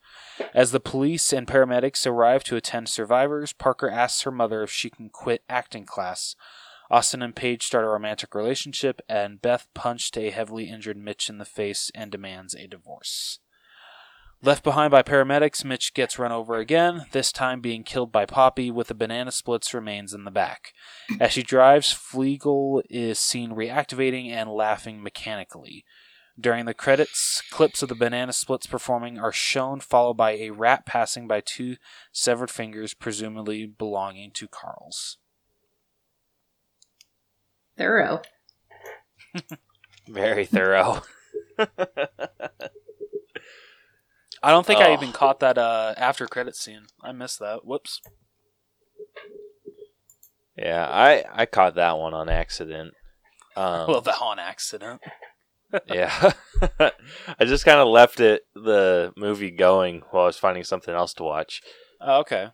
As the police and paramedics arrive to attend survivors, Parker asks her mother if she can quit acting class. Austin and Paige start a romantic relationship, and Beth punched a heavily injured Mitch in the face and demands a divorce. Left behind by paramedics, Mitch gets run over again, this time being killed by Poppy with the banana splits remains in the back. As she drives, Fleagle is seen reactivating and laughing mechanically. During the credits, clips of the banana splits performing are shown, followed by a rat passing by two severed fingers, presumably belonging to Carl's. Thorough. Very thorough. I don't think I Oh. even caught that uh, after credit scene. I missed that. Whoops. yeah, I I caught that one on accident. Um, well, the on accident. yeah, I just kind of left it the movie going while I was finding something else to watch. Oh, okay.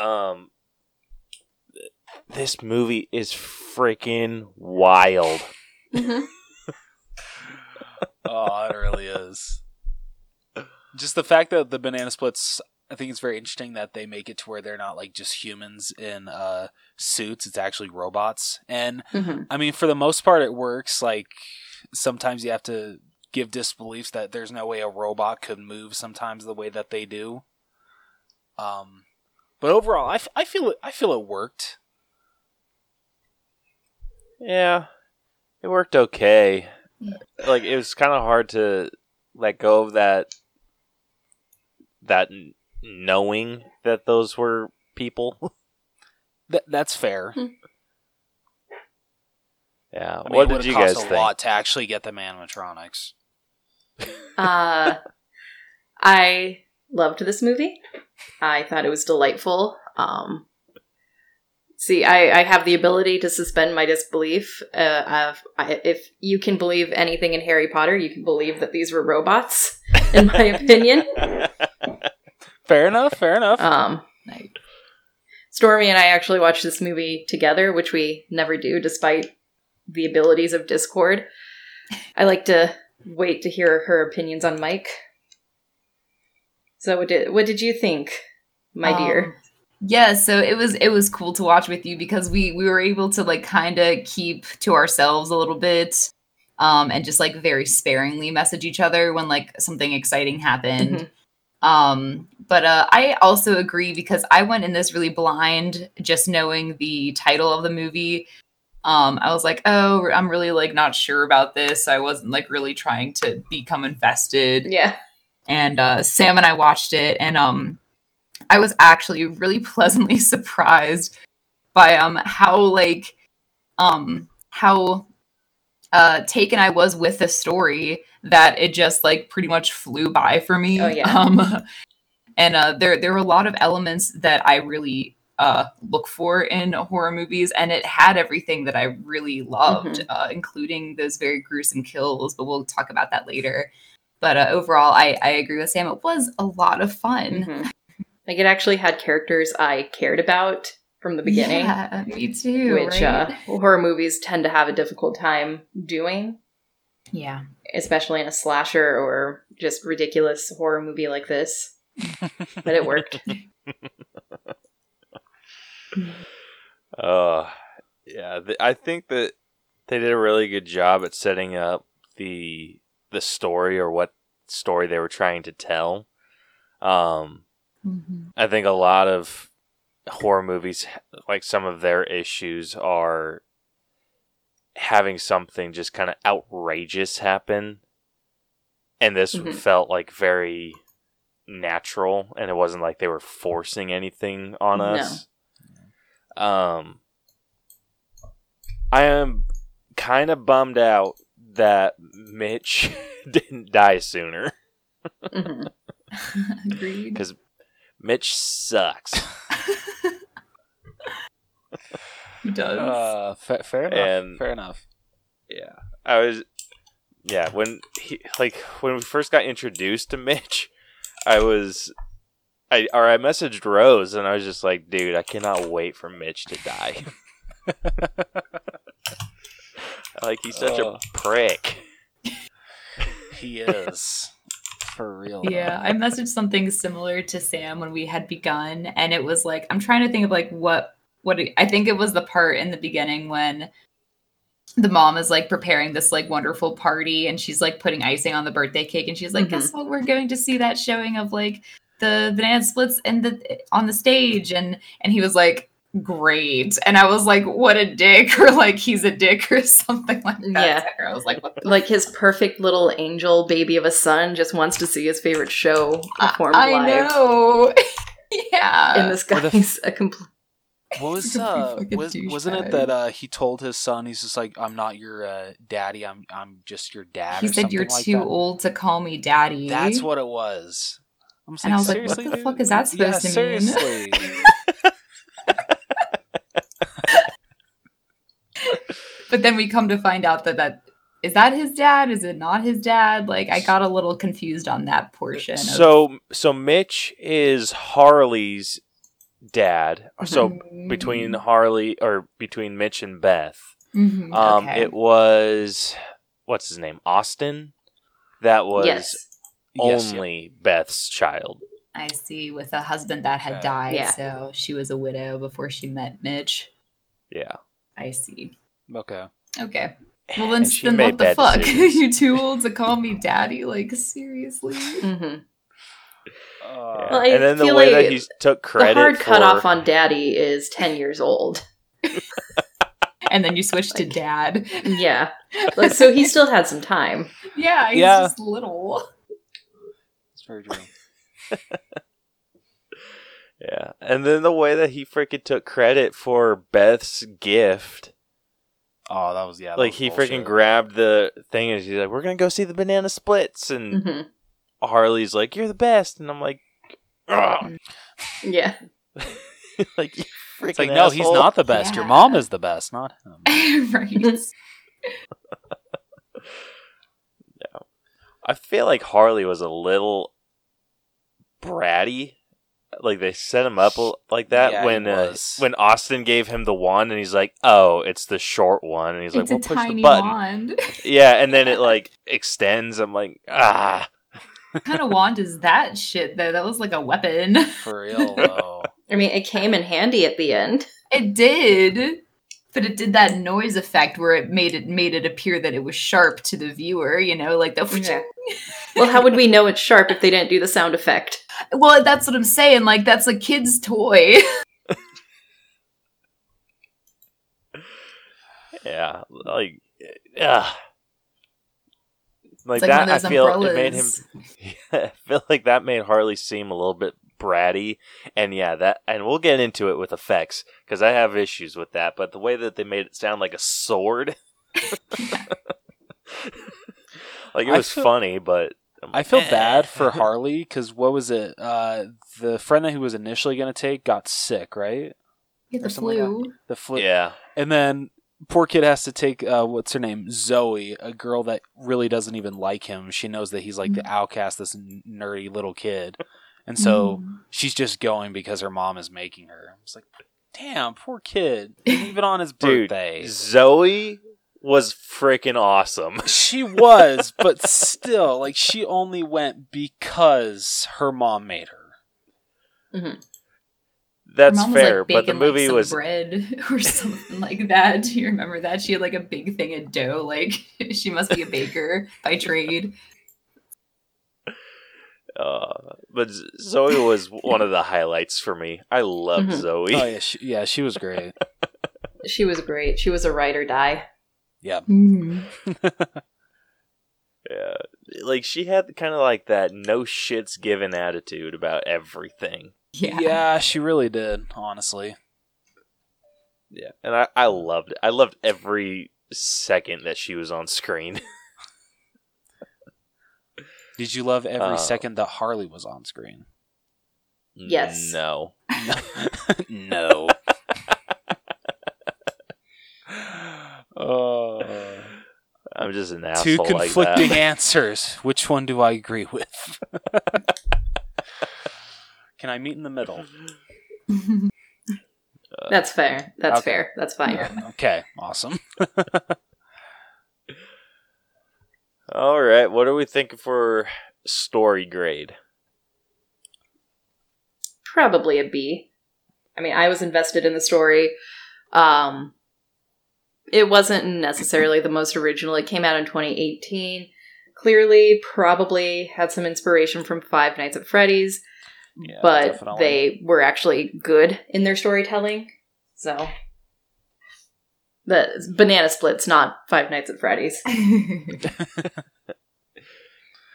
Um, this movie is freaking wild. Mhm. Oh, it really is. Just the fact that the banana splits, I think it's very interesting that they make it to where they're not like just humans in uh, suits; it's actually robots. And Mhm. I mean, for the most part, it works. Like sometimes you have to give disbeliefs that there's no way a robot could move sometimes the way that they do. Um, but overall, I, f- I feel it. I feel it worked. Yeah, it worked okay. Like it was kind of hard to let go of that that knowing that those were people. Th- that's fair. yeah. I mean, what it did would've you cost guys a think? lot to actually get them animatronics. Uh, I loved this movie. I thought it was delightful. Um, see, I, I have the ability to suspend my disbelief. Uh, of, I, if you can believe anything in Harry Potter, you can believe that these were robots, in my opinion. Fair enough. Fair enough. Um, Like, Stormy and I actually watched this movie together, which we never do, despite the abilities of Discord. I like to wait to hear her opinions on mic. So, what did what did you think, my um, dear? Yeah, so it was it was cool to watch with you because we we were able to like kind of keep to ourselves a little bit um and just like very sparingly message each other when like something exciting happened. Mhm. Um but uh I also agree because I went in this really blind just knowing the title of the movie. Um I was like, "Oh, I'm really like not sure about this." I wasn't like really trying to become invested Yeah. and uh, Sam and I watched it, and um, I was actually really pleasantly surprised by um how like um how uh taken I was with the story that it just like pretty much flew by for me. Oh, yeah. Um, and uh, there there were a lot of elements that I really uh look for in horror movies, and it had everything that I really loved, uh, including those very gruesome kills. But we'll talk about that later. But uh, overall, I, I agree with Sam. It was a lot of fun. Mhm. Like it actually had characters I cared about from the beginning, Yeah, me too. which right? uh, horror movies tend to have a difficult time doing, yeah. especially in a slasher or just ridiculous horror movie like this. but it worked. Uh, yeah, th- I think that they did a really good job at setting up the the story or what story they were trying to tell. Um, Mhm. I think a lot of horror movies, like some of their issues, are having something just kind of outrageous happen, and this Mhm. felt like very natural, and it wasn't like they were forcing anything on No. us. Um, I am kind of bummed out that Mitch didn't die sooner Mhm. Agreed. because Mitch sucks. He does. Uh, fa- fair enough. And- fair enough. Yeah, I was. Yeah, when he like when we first got introduced to Mitch, I was, I or I messaged Rose and I was just like, dude, I cannot wait for Mitch to die. Like he's such Oh. a prick. he is for real. Yeah, I messaged something similar to Sam when we had begun, and it was like I'm trying to think of like what what it- I think it was the part in the beginning when the mom is like preparing this like wonderful party, and she's like putting icing on the birthday cake, and she's like, Mhm. "Guess what? We're going to see that showing of like the banana splits and the on the stage," and and he was like. Great, and I was like, "What a dick!" or like, "He's a dick," or something like that. Yeah. I was like, "What Like his perfect little angel baby of a son just wants to see his favorite show performed I live. know. yeah. And this Or the- guy's a complete. What was Complete uh was, wasn't it that uh he told his son he's just like I'm not your uh, daddy I'm I'm just your dad he or said you're like too that. old to call me daddy. That's what it was. I'm just And I was like, what the dude? fuck is that yeah, supposed to mean? seriously. But then we come to find out that that is that his dad? Is it not his dad? Like I got a little confused on that portion. Of, So so Mitch is Harley's dad. So Mhm. between Harley or between Mitch and Beth, Mhm, um, okay. it was what's his name, Austin. That was yes. Yes, yeah. only Beth's child. I see with a husband that had Okay. died, Yeah. so she was a widow before she met Mitch. Yeah. I see. Okay. Okay. Well then, then what the fuck? decisions. you too old to call me daddy? Like seriously? hmm Uh, Yeah. Well, I and then the way like that he took credit. The hard for cutoff on daddy is 10 years old. and then you switch to dad. Yeah. Like, so he still had some time. Yeah, he's Yeah. just little. it's very true. Yeah. And then the way that he freaking took credit for Beth's gift. Oh, that was yeah. that like was he bullshit. freaking grabbed the thing and he's like, We're gonna go see the banana splits and hmm Harley's like, You're the best and I'm like "Ugh." Yeah. like you freaking It's like no, he's not the best. Your mom is the best, not him. right. I feel like Harley was a little bratty. Like they set him up like that Yeah, when uh, when Austin gave him the wand and he's like, "Oh, it's the short one," and he's like, "We'll a push tiny the button." wand. Yeah, and then it like extends. I'm like, ah, what kind of wand is that shit though? That was like a weapon. For real though. I mean, it came in handy at the end. It did. But it did that noise effect where it made it made it appear that it was sharp to the viewer, you know, like the Yeah. Well, how would we know it's sharp if they didn't do the sound effect? Well, that's what I'm saying. Like that's a kid's toy. yeah, like, ah. Like like that, I feel umbrellas. it made him. Yeah, I feel like that made Harley seem a little bit bratty, and yeah, that, and we'll get into it with effects because I have issues with that. But the way that they made it sound like a sword, like it was feel- funny, but I'm I feel like, bad eh. for Harley because what was it? Uh, the friend that he was initially going to take got sick, right? Get Or the something like flu. The flu. yeah, And then poor kid has to take uh, what's her name, Zoe, a girl that really doesn't even like him. She knows that he's like the outcast, this n- nerdy little kid, and so Mm. she's just going because her mom is making her. It's like, damn, poor kid. Even on his dude, birthday, Zoe was freaking awesome. she was, but still, like she only went because her mom made her. hmm That's Her mom was, fair, like, but the baking, like, movie some was bread or something like that. Do you remember that? She had like a big thing of dough. Like she must be a baker by trade. Uh, but Zoe was one of the highlights for me. I love Mhm. Zoe. Oh yeah, she, yeah, she was great. She was great. She was a ride or die. Yeah, Mm. Yeah, like she had kind of like that no shits given attitude about everything. Yeah. yeah, she really did. Honestly, Yeah, and I I loved it. I loved every second that she was on screen. did you love every Uh, second that Harley was on screen? Yes. No. no. Oh, I'm just an two asshole like conflicting that. answers. Which one do I agree with? Can I meet in the middle? That's fair. That's Okay. fair. That's fine. Okay, awesome. All right, what are we thinking for story grade? Probably a B. I mean, I was invested in the story. Um, it wasn't necessarily the most original. It came out in 2018. Clearly, probably had some inspiration from Five Nights at Freddy's, Yeah, but definitely. they were actually good in their storytelling. So, the Banana Splits, not Five Nights at Freddy's.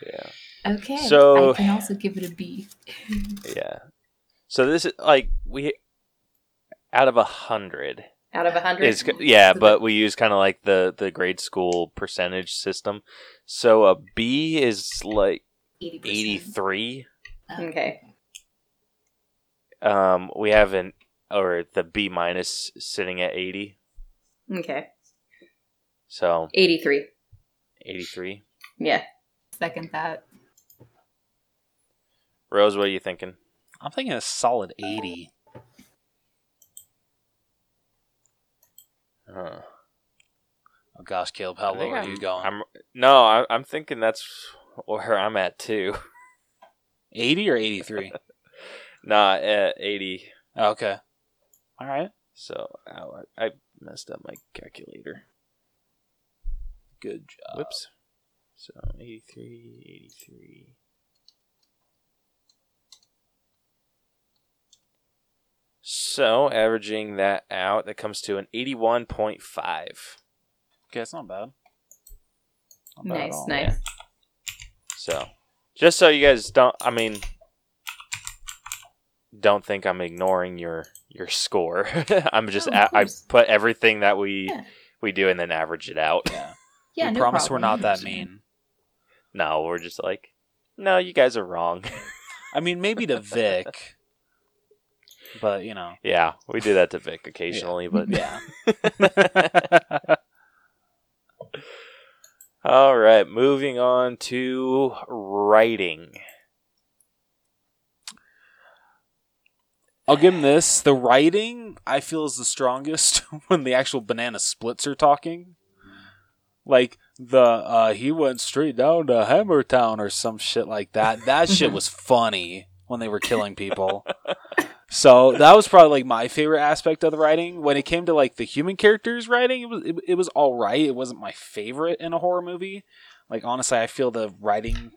Yeah. okay. So- I can also give it a B. Yeah. So this is like we out of a hundred Out of a hundred, is yeah, but we use kind of like the the grade school percentage system. So a B is like 80%. eighty three. okay. Um, we have an or the B minus sitting at eighty. Okay, So eighty-three. eighty three. Yeah, Second that. Rose, what are you thinking? I'm thinking a solid 80. Huh. Oh gosh, Caleb, how I low are I'm- you going? I'm no, I, I'm thinking that's where I'm at too. 80 or 83? Nah, at eighty. okay. All right. So I, I messed up my calculator. Good job. Whoops. So 83, 83. So averaging that out, that comes to an 81.5. Okay, it's not bad. Not bad at nice, all. nice. So just so you guys don't, I mean, don't think I'm ignoring your your score. I'm just Oh, a- I put everything that we Yeah. we do and then average it out. Yeah. Yeah, we no promise problem. we're not that mean. No, we're just like, no, you guys are wrong. I mean, maybe to Vic, but you know. yeah, we do that to Vic occasionally, but Yeah. All right, moving on to writing. I'll give him this. The writing, I feel, is the strongest when the actual banana splits are talking. Like the uh he went straight down to Hammer Town or some shit like that. That shit was funny when they were killing people. So that was probably like my favorite aspect of the writing. When it came to like the human characters writing, it was it, it was all right. It wasn't my favorite in a horror movie. Like honestly, I feel the writing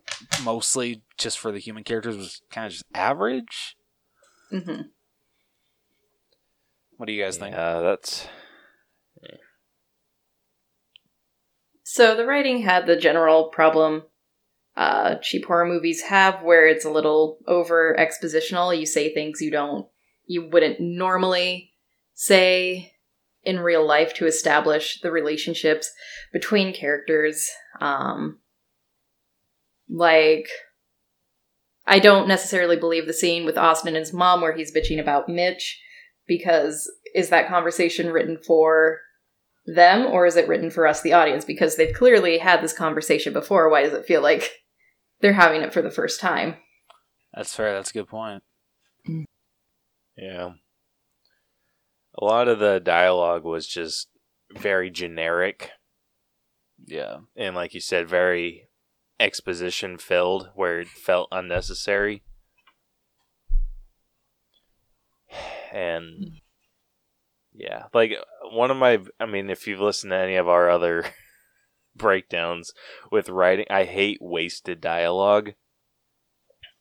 mostly just for the human characters was kind of just average. hmm What do you guys think? Yeah, that's So the writing had the general problem uh, cheap horror movies have, where it's a little over expositional. You say things you don't, you wouldn't normally say in real life to establish the relationships between characters. Um, like, I don't necessarily believe the scene with Austin and his mom where he's bitching about Mitch, because is that conversation written for them or is it written for us the audience because they've clearly had this conversation before why does it feel like they're having it for the first time That's fair. That's a good point. Mm. yeah. A lot of the dialogue was just very generic Yeah. and like you said very exposition filled where it felt unnecessary. And yeah, like one of my I mean if you've listened to any of our other breakdowns with writing, I hate wasted dialogue.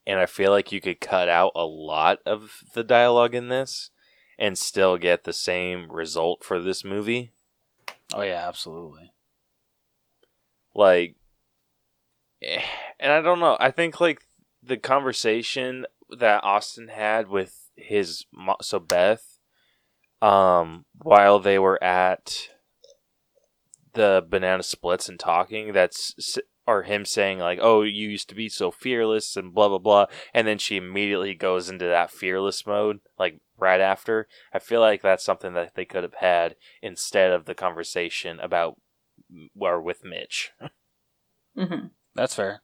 And I feel like you could cut out a lot of the dialogue in this and still get the same result for this movie. Oh yeah, absolutely. like eh, and i don't know i think like the conversation that austin had with his mo- so beth um while they were at the banana splits and talking that's s- or him saying like oh you used to be so fearless and blah blah blah. And then she immediately goes into that fearless mode like right after. I feel like that's something that they could have had instead of the conversation about or with mitch. Hmm That's fair.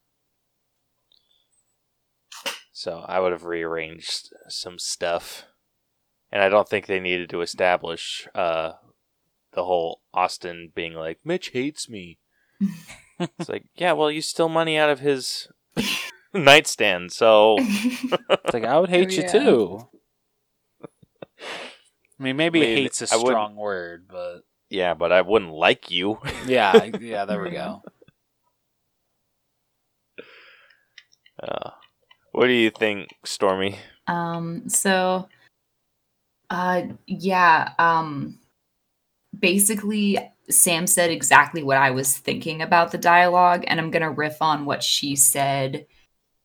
So I would have rearranged some stuff and I don't think they needed to establish uh, the whole Austin being like Mitch hates me. it's like, yeah, well, you steal money out of his nightstand, so It's like I would hate you Yeah. too. I mean, maybe I mean, hate's a I wouldn't- strong word, but yeah, but I wouldn't like you. yeah, yeah, there we go. Uh, what do you think, Stormy? Um, so, uh, yeah, um, basically, Sam said exactly what I was thinking about the dialogue, and I'm gonna riff on what she said.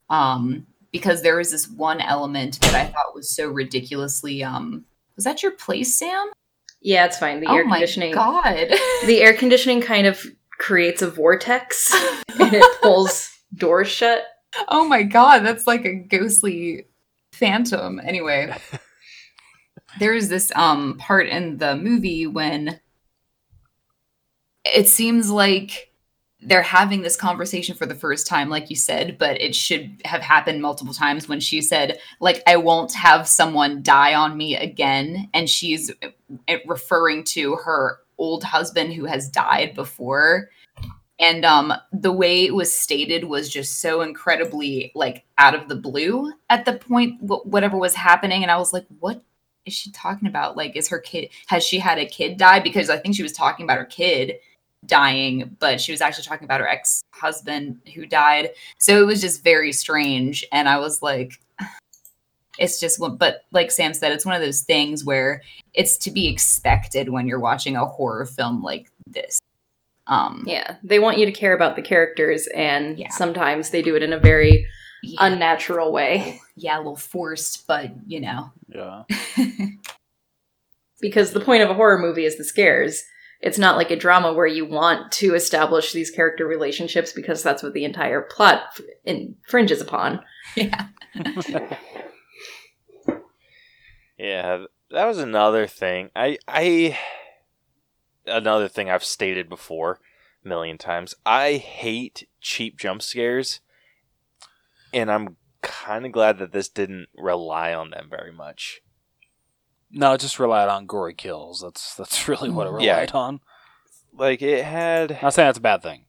Um, because there was this one element that I thought was so ridiculously, um, was that your place, Sam? Yeah, it's fine. The oh air my conditioning. god! The air conditioning kind of creates a vortex and it pulls doors shut. Oh my god, that's like a ghostly phantom. Anyway, there's this um part in the movie when it seems like they're having this conversation for the first time like you said but it should have happened multiple times when she said like i won't have someone die on me again and she's uh, referring to her old husband who has died before and um the way it was stated was just so incredibly like out of the blue at the point wh- whatever was happening. And i was like what is she talking about? Like is her kid has she had a kid die? Because i think she was talking about her kid dying but she was actually talking about her ex-husband who died. So it was just very strange. And i was like it's just one but like sam said it's one of those things where it's to be expected when you're watching a horror film like this um Yeah, they want you to care about the characters, and Yeah. sometimes they do it in a very yeah, unnatural way. yeah a little forced but you know Yeah. Because the point of a horror movie is the scares. It's not like a drama where you want to establish these character relationships because that's what the entire plot f- infringes upon. yeah Yeah, that was another thing. I I another thing I've stated before a million times. I hate cheap jump scares, and I'm kind of glad that this didn't rely on them very much. No, it just relied on gory kills. That's that's really what it relied Yeah. on. Like it had Not saying that's a bad thing.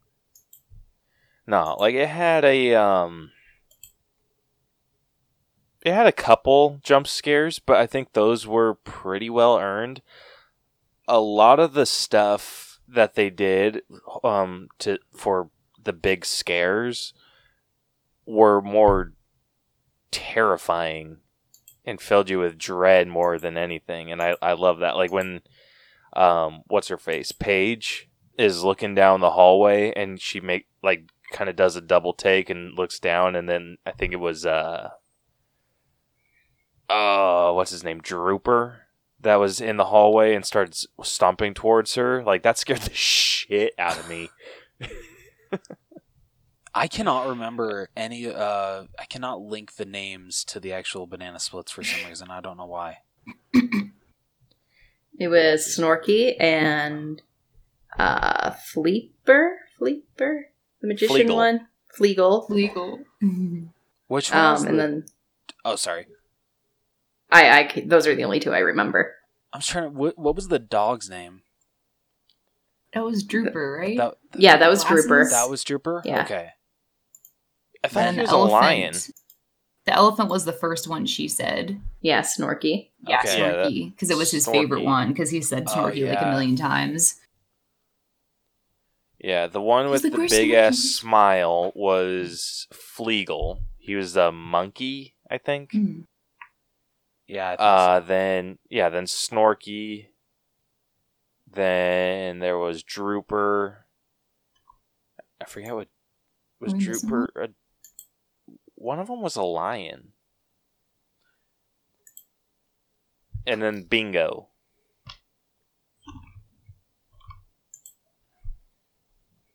no, like it had a um it had a couple jump scares, but I think those were pretty well earned. A lot of the stuff that they did um to for the big scares were more terrifying and filled you with dread more than anything. And I, I love that. Like when um what's her face? Paige is looking down the hallway and she make like kind of does a double take and looks down and then i think it was uh uh what's his name? Drooper that was in the hallway and started stomping towards her like that scared the shit out of me I cannot remember any. Uh, I cannot link the names to the actual banana splits for some reason. I don't know why. It was Snorky and uh Fleeper? Fleeper? The magician Fleagle. one? Fleagle. legal Which one? was Um, and the- then oh, sorry. I, I, c- those are the only two I remember. I'm trying to. What, what was the dog's name? that was drooper right That Yeah, that was Glasses? Drooper. that was Drooper. Yeah. Okay. i thought he was elephant- a lion the elephant was the first one she said Yeah, Snorky. yeah Okay. Snorky because it was his favorite one because he said Oh, snorky like a million times Yeah, the one with like, the "Where's big ass smile was Fleagle. He was a monkey, I think. Mm. Yeah. I think Uh, then yeah, then Snorky. Then there was Drooper. I forget what was What is Drooper. Uh, one of them was a lion. And then Bingo.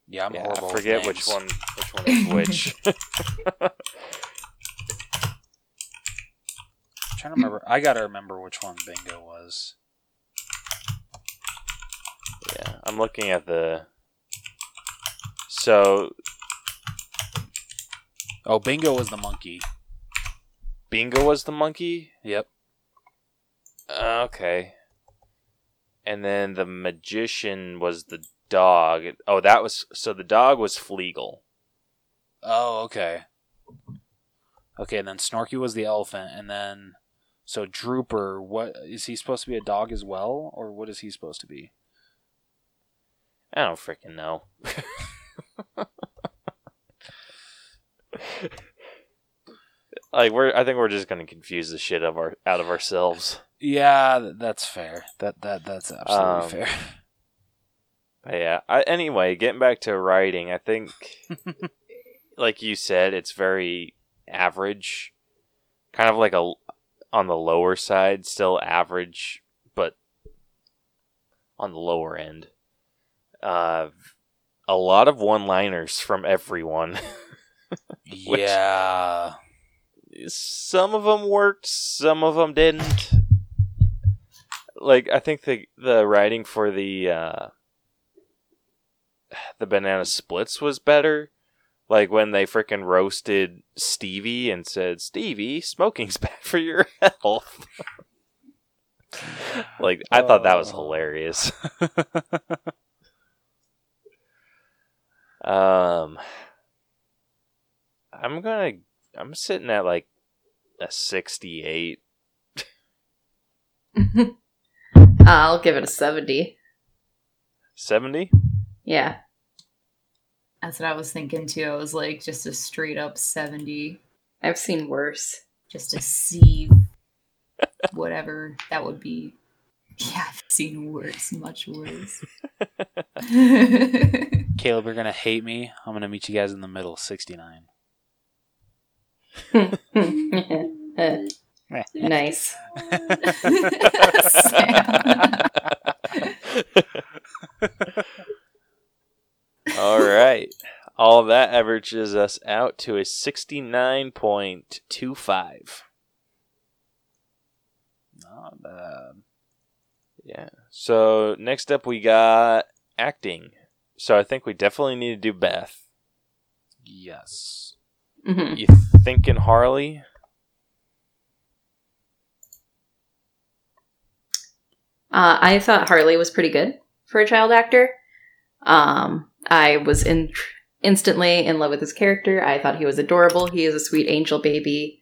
Yeah, I'm yeah, horrible. I with forget which one. Which one is which. I'm trying to remember. I gotta remember which one Bingo was. Yeah, I'm looking at the. So Oh, Bingo was the monkey. Bingo was the monkey. Yep. Uh, okay. And then the magician was the dog. Oh, that was so the dog was Fleagle. Oh, okay. Okay, and then Snorky was the elephant, and then so Drooper, what is he supposed to be a dog as well, or what is he supposed to be? I don't freaking know. like we're, I think we're just gonna confuse the shit of our out of ourselves. Yeah, that's fair. That that that's absolutely Um, fair. But yeah. I, anyway, getting back to writing, I think, like you said, it's very average, kind of like a on the lower side, still average, but on the lower end. Uh, a lot of one-liners from everyone. yeah. some of them worked, some of them didn't. Like I think the the writing for the uh, the banana splits was better. Like when they freaking roasted Stevie and said, "Stevie, smoking's bad for your health." like I thought that was Oh. hilarious. um, I'm gonna. I'm sitting at like a 68. I'll give it a 70. 70? Yeah. That's what I was thinking too. I was like, just a straight up 70, I've seen worse. just to see whatever that would be. Yeah, I've seen worse, much worse. Caleb, you're gonna hate me. I'm gonna meet you guys in the middle, 69. nice. All right. All that averages us out to a 69.25. Not bad. Yeah. So next up we got acting. So I think we definitely need to do Beth. Yes. hmm You thinking Harley? Uh, I thought Harley was pretty good for a child actor. Um, I was in instantly in love with his character. I thought he was adorable. He is a sweet angel baby,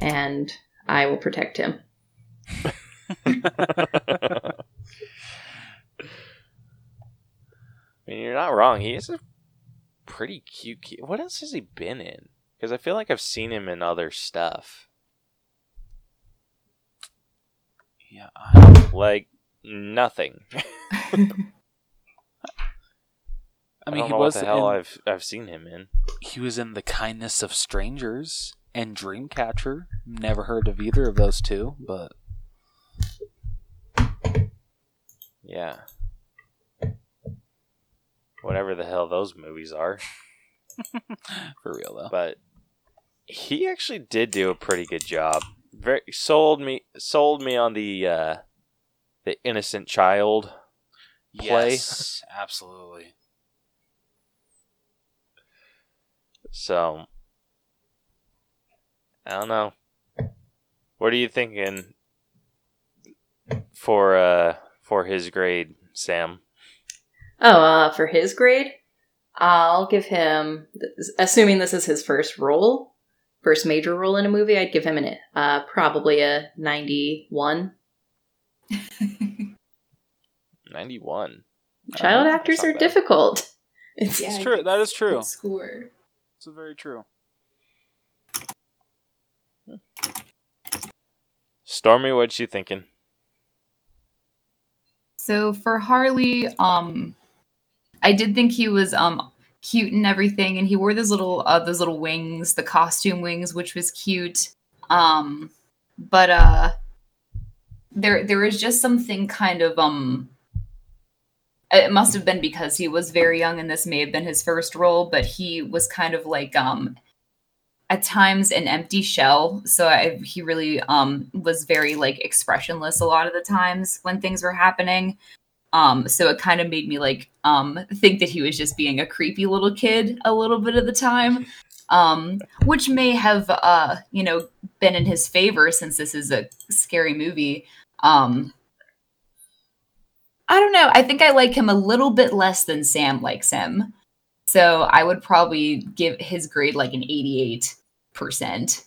and I will protect him. I mean, you're not wrong. He is a pretty cute kid. What else has he been in? Because I feel like I've seen him in other stuff. Yeah. I, Like, nothing. I mean, don't he know was what the hell in, I've I've seen him in. he was in The Kindness of Strangers and Dreamcatcher. Never heard of either of those two, but Yeah. Whatever the hell those movies are. for real though. But he actually did do a pretty good job. Very sold me sold me on the uh the innocent child. play. Yes, absolutely. So I don't know. What are you thinking for uh for his grade, Sam? Oh, uh, for his grade, I'll give him. Assuming this is his first role, first major role in a movie, I'd give him an uh, probably a ninety-one. Ninety one. Child Uh, actors are bad. difficult. It's It's true. That is true. Score. It's very true. Stormy, what you thinking? So for Harley, um, I did think he was um cute and everything, and he wore those little uh those little wings, the costume wings, which was cute. Um, but uh, there there was just something kind of um. It must have been because he was very young, and this may have been his first role, but he was kind of like um at times an empty shell. So I, he really um was very like expressionless a lot of the times when things were happening. Um so it kind of made me like um think that he was just being a creepy little kid a little bit of the time. Um which may have uh you know been in his favor since this is a scary movie. Um, I don't know. I think I like him a little bit less than Sam likes him. So I would probably give his grade like an 88%.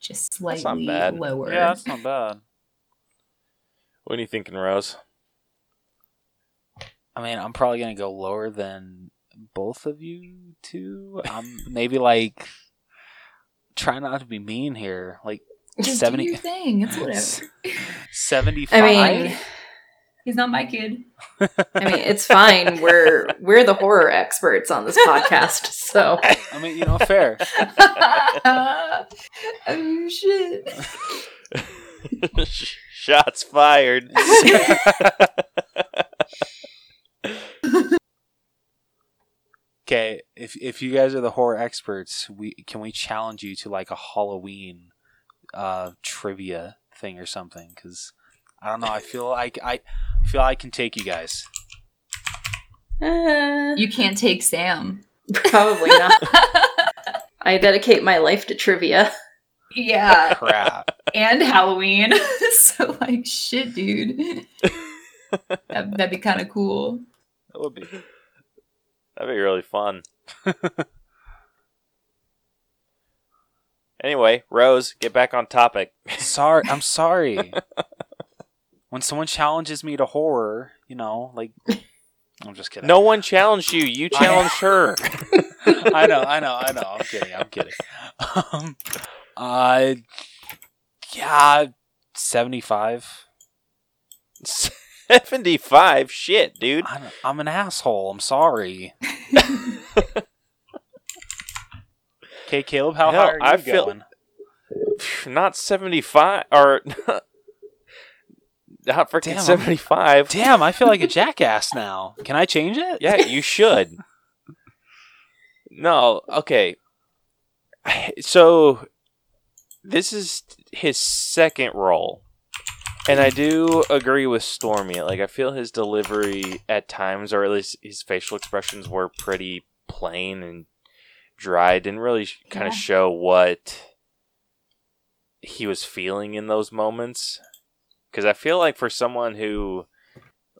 Just That's slightly not bad. lower. Yeah, that's not bad. What are you thinking, Rose? I mean, I'm probably gonna go lower than both of you two. I'm maybe like try not to be mean here. Like Just 70 do your thing. It's whatever. seventy-five. I mean, He's not my kid. I mean, it's fine. We're we're the horror experts on this podcast, so I mean, you know, fair. oh shit. Shots fired. Okay, if if you guys are the horror experts, we can we challenge you to like a Halloween uh trivia thing or something cuz I don't know, I feel like I feel I can take you guys. uh, You can't take Sam. probably not. I dedicate my life to trivia. Yeah. Crap. and Halloween. so like shit, dude. that, that'd be kind of cool. That would be. That'd be really fun. anyway, Rose, get back on topic. Sorry, I'm sorry. when someone challenges me to horror, you know, like I'm just kidding. No one challenged you. You challenged her. I know, I know, I know. I'm kidding. I'm kidding. Um, uh, yeah, seventy-five. 75? Shit, dude. I'm, I'm an asshole. I'm sorry. Okay, Caleb, how Hell, high are you I feel- going? Not 75. Or. Not freaking Damn, 75. Damn, I feel like a jackass now. Can I change it? Yeah, you should. no, okay. So this is his second role. And I do agree with Stormy. Like I feel his delivery at times or at least his facial expressions were pretty plain and dry. Didn't really kind Yeah. of show what he was feeling in those moments. Cuz I feel like for someone who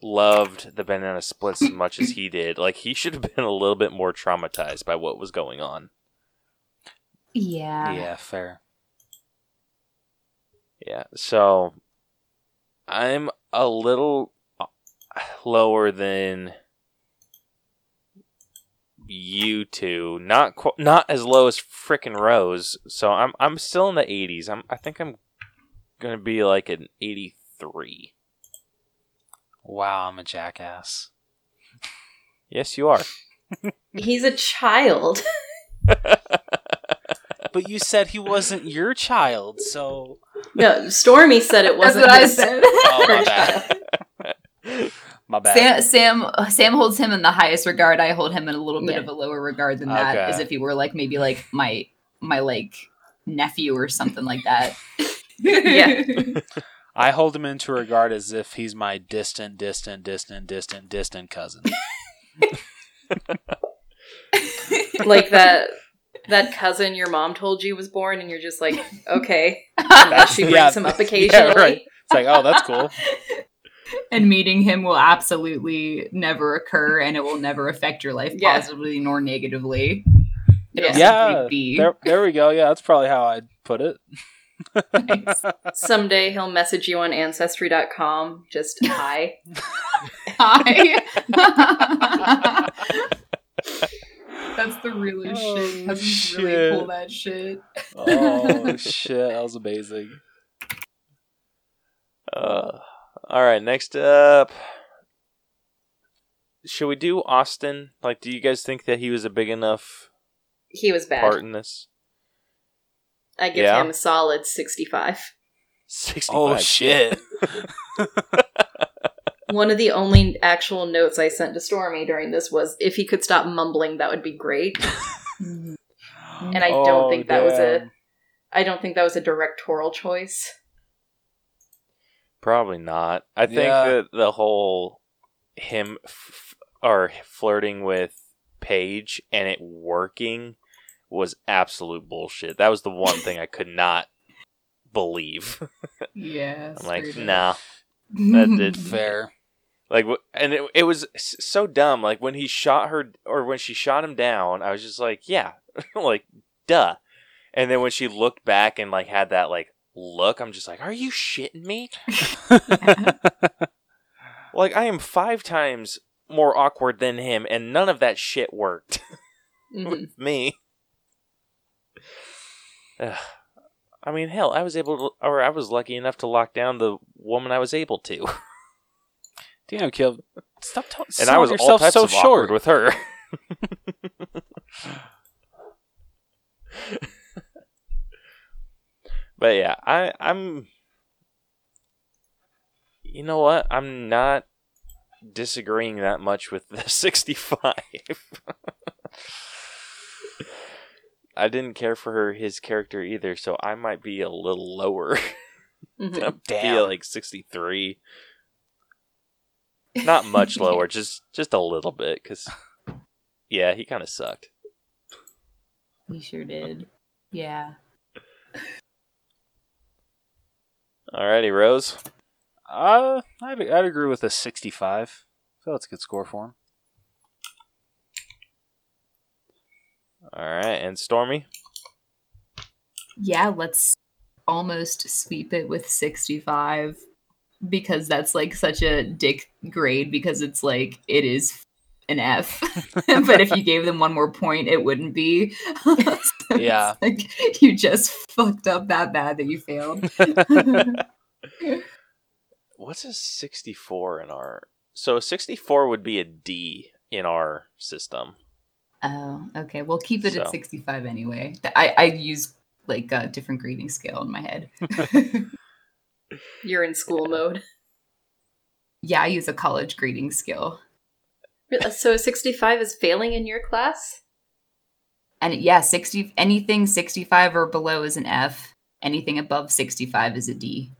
loved the banana splits as much as he did. Like he should have been a little bit more traumatized by what was going on. Yeah. Yeah, fair. Yeah. So I'm a little uh, lower than you two. Not qu- not as low as frickin' Rose. So I'm I'm still in the 80s. I'm I think I'm going to be like an 83. Wow, I'm a jackass. Yes, you are. He's a child. But you said he wasn't your child, so No, Stormy said it wasn't. what I said. oh my bad. My bad. Sam, Sam Sam holds him in the highest regard. I hold him in a little bit Yeah. of a lower regard than that, Okay. as if he were like maybe like my my like nephew or something like that. Yeah. I hold him into regard as if he's my distant, distant, distant, distant, distant cousin. like that that cousin your mom told you was born, and you're just like, okay. And she brings Yeah. him up Yeah, occasionally. right. It's like, oh, that's cool. And meeting him will absolutely never occur, and it will never affect your life Yeah. positively nor negatively. Yeah. It'll Yeah, there, there we go. Yeah, that's probably how I'd put it. nice. Someday he'll message you on ancestry.com. Just hi. Hi. That's the realest Oh, shit. Cousins shit. really pull that shit. Oh shit, that was amazing. Uh, all right, next up. Should we do Austin? Like, do you guys think that he was a big enough He was bad. part in this? I give Yeah. him a solid 65. 65. Oh shit. One of the only actual notes I sent to Stormy during this was if he could stop mumbling, that would be great. And I don't Oh, think that was a. Oh, I don't think that was a directorial choice. Probably not. I think Yeah. that the whole him f- or flirting with Paige and it working was absolute bullshit. That was the one thing I could not believe. Yeah. I'm like, straight nah, that did Fair. like, wh- and it, it was s- so dumb. Like when he shot her, or when she shot him down, I was just like, yeah, like, duh. And then when she looked back and like had that like look, I'm just like, are you shitting me? Like I am five times more awkward than him, and none of that shit worked Mhm. with me. Ugh. I mean, hell, I was able to, or I was lucky enough to lock down the woman I was able to, Damn, Kill. Stop t- and I was all types so of short. awkward with her. But yeah, I, I'm. You know what? I'm not disagreeing that much with the 65. I didn't care for her his character either, so I might be a little lower. Mhm. Damn. feel like 63. Not much lower, just just a little bit cuz yeah, he kind of sucked. He sure did. Yeah. Alrighty, Rose. Uh, I'd, I'd agree with a 65. I feel that's a good score for him. All right, and Stormy. Yeah, let's almost sweep it with 65 because that's like such a dick grade because it's like it is an F. but if you gave them one more point, it wouldn't be. So Yeah. like you just fucked up that bad that you failed. What's a 64 in our So a 64 would be a D in our system. Oh, okay. We'll keep it So. at 65 anyway. I, I use like a different grading scale in my head. You're in school mode. yeah, I use a college grading scale. Really? So 65 is failing in your class? And yeah, 60 anything 65 or below is an F. Anything above 65 is a D.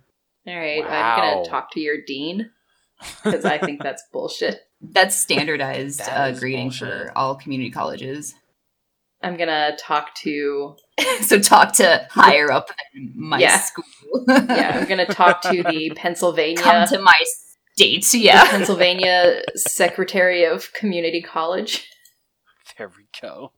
All right, I'm going to talk to your dean because I think that's bullshit. That's standardized That uh, grading bullshit. for all community colleges. I'm going to talk to so talk to higher up my Yeah. school. yeah, I'm going to talk to the Pennsylvania Come to my state. the Yeah. Pennsylvania Secretary of Community College. There we go.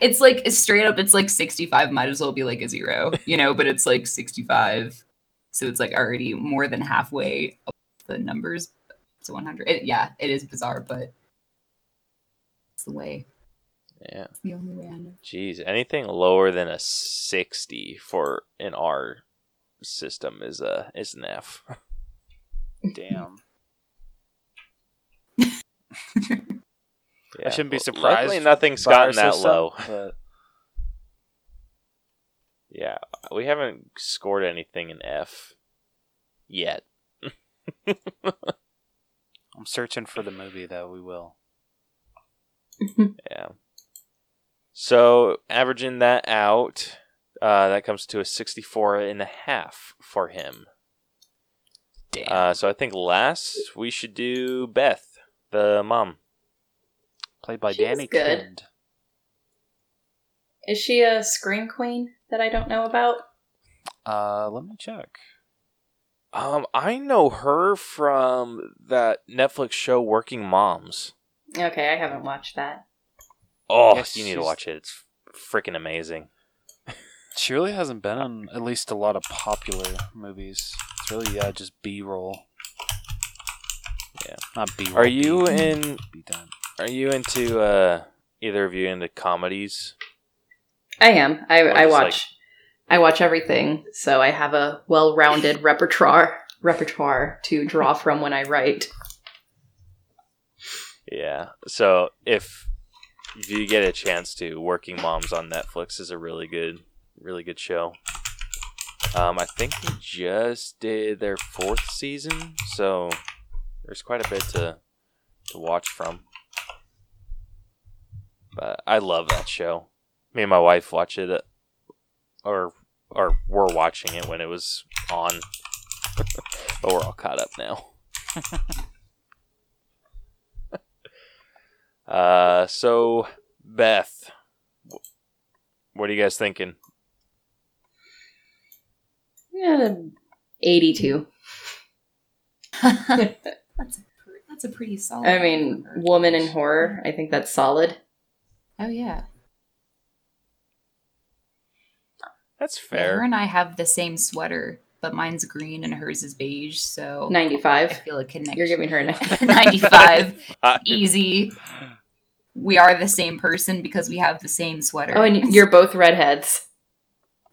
It's like it's straight up. It's like sixty-five. Might as well be like a zero, you know. But it's like sixty-five, so it's like already more than halfway up the numbers. So one hundred. It, yeah, it is bizarre, but it's the way. Yeah. It's the only way I know. Jeez, anything lower than a 60 for an R system is a is an F. Damn. Yeah. I shouldn't be surprised. Luckily, nothing's gotten that system, low. but Yeah, we haven't scored anything in F yet. I'm searching for the movie though. We will. Yeah. So averaging that out, uh, that comes to a 64 and a half for him. Damn. Uh, so I think last we should do Beth, the mom. Played by she was Dani good. Kind. Is she a scream queen that I don't know about? Uh, let me check. Um, I know her from that Netflix show Working Moms. Okay, I haven't watched that. Oh, Yes, you need to watch it. It's freaking amazing. She really hasn't been on at least a lot of popular movies. It's really yeah, just B roll. Yeah. Not B roll. Are you in? Be done. Are you into uh either of you into comedies? I am. I, I just, watch. I watch everything, so I have a well-rounded repertoire repertoire to draw from when I write. Yeah. So if if you get a chance to, Working Moms on Netflix is a really good, really good show. Um, I think they just did their fourth season, so there's quite a bit to to watch from. But I love that show. Me and my wife watch it, uh, or or were watching it when it was on, but we're all caught up now. Uh, so Beth, what are you guys thinking? Yeah, 82. that's a pr- that's a pretty solid. I mean, number. woman in horror. I think that's solid. Oh yeah. That's Yeah, Her fair. and I have the same sweater, but mine's green and hers is beige. So 95. I 95. feel a connection. You're giving her a 95. 95. Uh, Easy. We are the same person because we have the same sweater. Oh, and you're both redheads.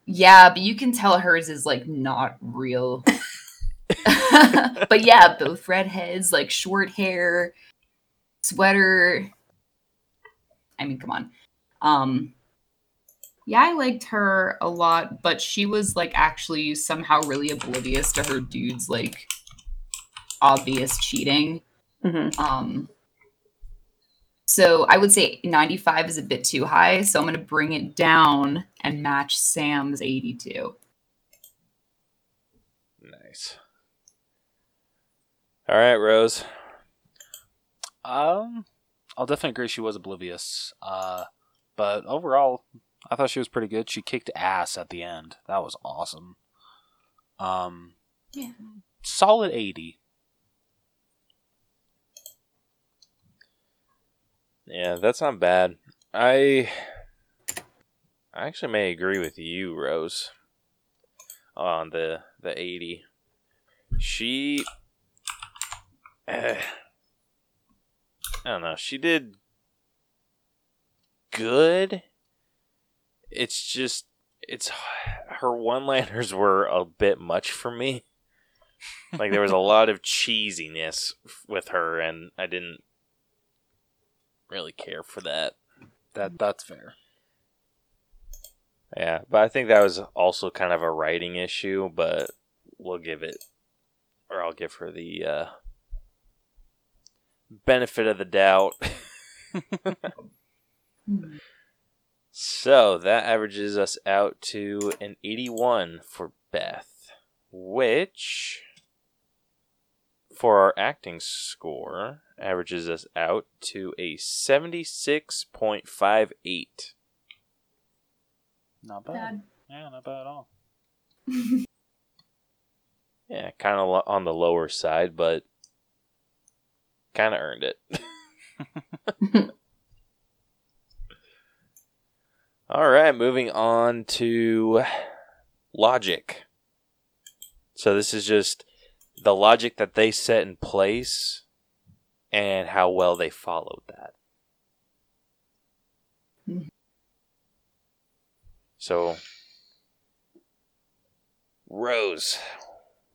Yeah, but you can tell hers is like not real. but yeah, both redheads, like short hair, sweater. I mean, come on. Um yeah, I liked her a lot, but she was like actually somehow really oblivious to her dude's like obvious cheating. hmm Um, so I would say 95 is a bit too high, so I'm going to bring it down and match Sam's 82. nice. All right, Rose. Um, I'll definitely agree she was oblivious. Uh, but overall, I thought she was pretty good. She kicked ass at the end. That was awesome. Um, Yeah. solid eighty. Yeah, that's not bad. I I actually may agree with you, Rose, on the the eighty. She, eh, I don't know. She did good. It's just it's her one-liners were a bit much for me. Like there was a lot of cheesiness with her, and I didn't really care for that. That that's fair. Yeah, but I think that was also kind of a writing issue, but we'll give it, or I'll give her the uh, benefit of the doubt. so that averages us out to an 81 for Beth, which, for our acting score, averages us out to a 76.58. Not bad. Yeah, not bad at all. Yeah, kind of on the lower side, but kind of earned it. All right, moving on to logic. So this is just the logic that they set in place and how well they followed that. Mhm. So Rose,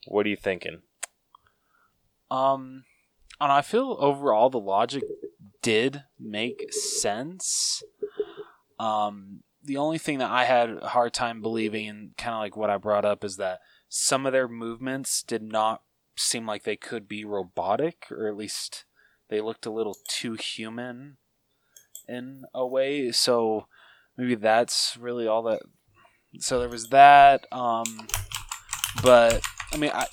what are you thinking? Um, and I feel overall the logic did make sense. Um, the only thing that I had a hard time believing, and kind of like what I brought up, is that some of their movements did not seem like they could be robotic, or at least they looked a little too human in a way. So maybe that's really all that. So there was that. Um, but I mean, I,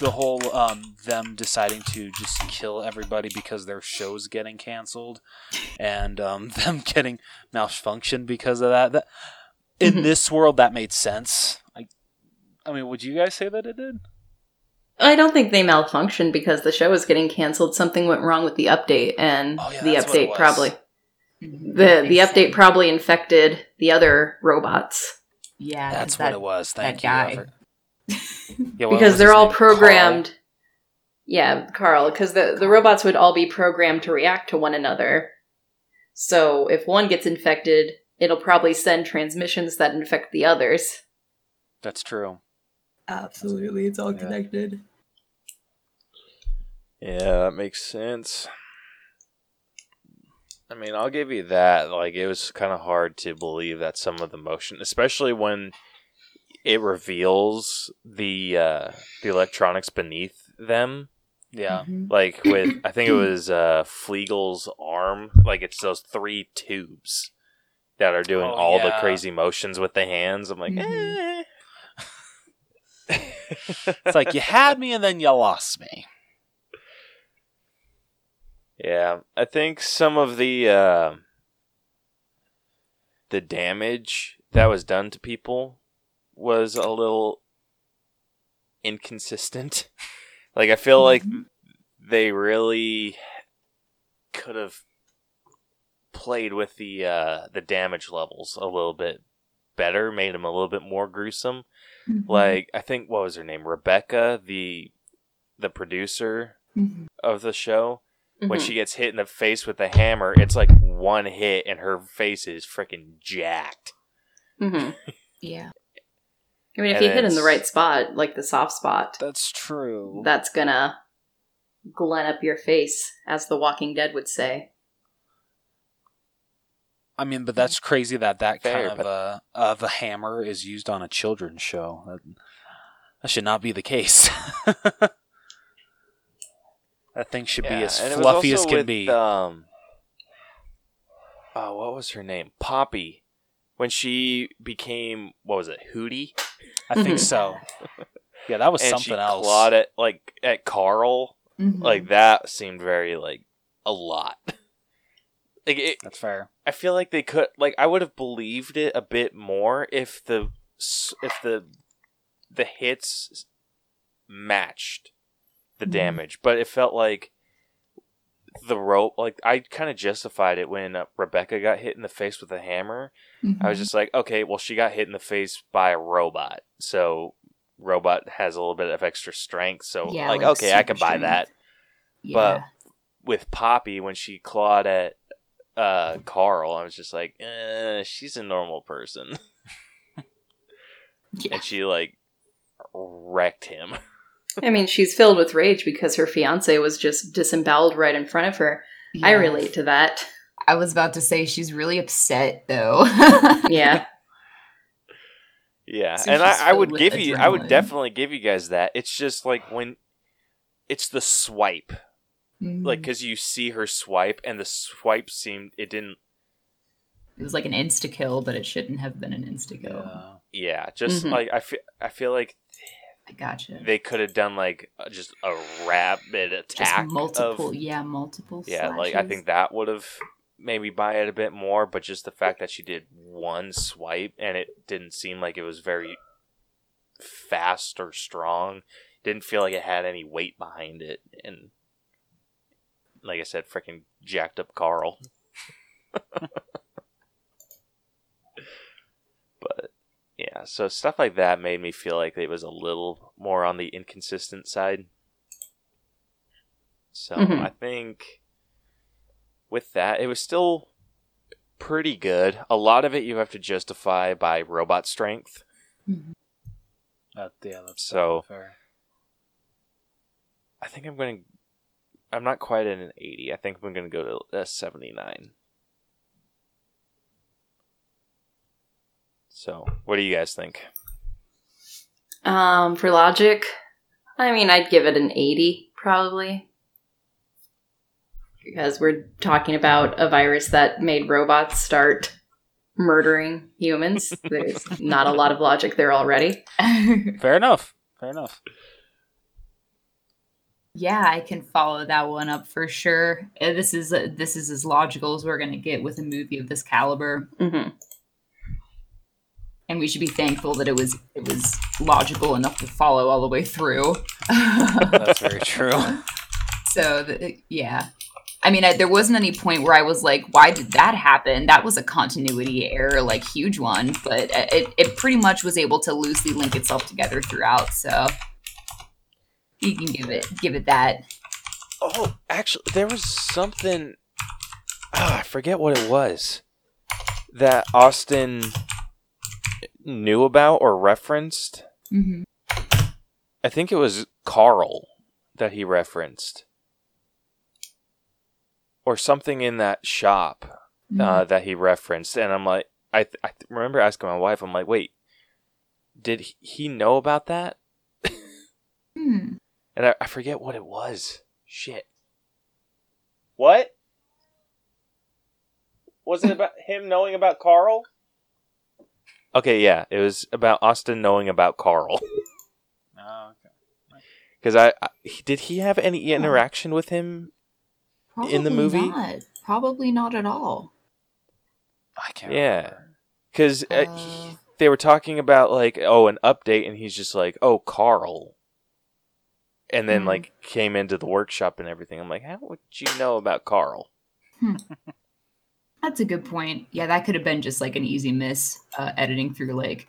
the whole um, them deciding to just kill everybody because their show's getting canceled and um, them getting malfunctioned because of that. that in Mhm. this world, that made sense. I, I mean, would you guys say that it did? I don't think they malfunctioned because the show was getting canceled. Something went wrong with the update, and Oh, yeah, the that's what it update probably Mhm. the the update sense. probably infected the other robots Yeah, That's 'cause what that- it was. Thank that you. Guy. Yeah, what because they're all name? programmed. Yeah, Carl, because the the robots would all be programmed to react to one another. So if one gets infected, it'll probably send transmissions that infect the others. That's true. Absolutely, it's all Yeah. connected. Yeah, that makes sense. I mean, I'll give you that. Like, it was kind of hard to believe that some of the motion, especially when it reveals the uh, the electronics beneath them. Yeah. Mhm. Like with, I think it was uh, Fleagle's arm. Like it's those three tubes that are doing Oh, all the crazy motions with the hands. I'm like, Mhm. eh. It's like you had me and then you lost me. Yeah, I think some of the uh, the damage that was done to people was a little inconsistent. like I feel like they really could have played with the uh, the damage levels a little bit better, made them a little bit more gruesome. Mhm. Like I think what was her name, Rebecca, the the producer Mhm. of the show. When Mhm. she gets hit in the face with a hammer, it's like one hit and her face is freaking jacked. Mhm. yeah. I mean, if And you hit in the right spot, like the soft spot, That's true. that's gonna Glenn up your face, as The Walking Dead would say. I mean, but that's crazy that that Fair, kind of a of a hammer is used on a children's show. That, that should not be the case. that thing should be as and it was fluffy as can with, be. Um, oh, what was her name? Poppy. When she became what was it, Hootie? I think so. Yeah, that was and something she else. clawed at like at Carl. Mhm. Like that seemed very like a lot. like it, That's fair. I feel like they could like I would have believed it a bit more if the if the the hits matched the Mhm. damage, but it felt like the rope like I kind of justified it when uh, Rebecca got hit in the face with a hammer. I was Mhm. just like, okay, well she got hit in the face by a robot. So robot has a little bit of extra strength, so Yeah, like, like okay, I can buy strength. that yeah. but with Poppy when she clawed at uh Carl, I was just like, eh, she's a normal person, yeah. and she like wrecked him. I mean, she's filled with rage because her fiance was just disemboweled right in front of her. I relate to that. I was about to say she's really upset though. Yeah. Yeah, So and I, I would filled with give you, I would definitely give you guys that. It's just like when it's the swipe, Mhm. like because you see her swipe, and the swipe seemed it didn't. it was like an insta kill, but it shouldn't have been an insta kill. Yeah. Yeah, just Mhm. like I feel, I feel like I gotcha. they could have done like uh, just a rapid Just attack multiple, of yeah, multiple. Yeah, like I think that would have maybe buy it a bit more, but just the fact that she did one swipe and it didn't seem like it was very fast or strong, didn't feel like it had any weight behind it, and like I said, freaking jacked up Carl. but yeah, so stuff like that made me feel like it was a little more on the inconsistent side. So Mhm. I think with that, it was still pretty good. A lot of it you have to justify by robot strength. Mm-hmm. That, yeah, that's So- fair. I think I'm going to. I'm not quite at an 80. I think I'm going to go to a 79. So, what do you guys think? Um, for logic, I mean, I'd give it an 80, probably. Because we're talking about a virus that made robots start murdering humans. There's not a lot of logic there already. Fair enough. Fair enough. yeah, I can follow that one up for sure. Uh, This is uh, this is as logical as we're gonna get with a movie of this caliber, hmm and we should be thankful that it was it was logical enough to follow all the way through. That's very true. So the, yeah, I mean, I, there wasn't any point where I was like, "Why did that happen?" That was a continuity error, like huge one. But it it pretty much was able to loosely link itself together throughout. So you can give it give it that. Oh, actually, there was something. Ah, I forget what it was that Austin knew about or referenced. hmm I think it was Carl that he referenced, or something in that shop Mm-hmm. uh, that he referenced, and I'm like, I, th- I remember asking my wife, I'm like, wait, did he- he know about that? Hmm. And I, I forget what it was. Shit. What? Was it about him knowing about Carl? Okay, yeah, it was about Austin knowing about Carl. Oh, okay. Because I, I, did he have any interaction with him? In the Probably movie? not. Probably not at all. I can't. Yeah. Because uh, Uh, they were talking about like, oh, an update, and he's just like, oh, Carl. and then Hmm. like came into the workshop and everything. I'm like, how would you know about Carl? That's a good point. Yeah, that could have been just like an easy miss, uh, editing through like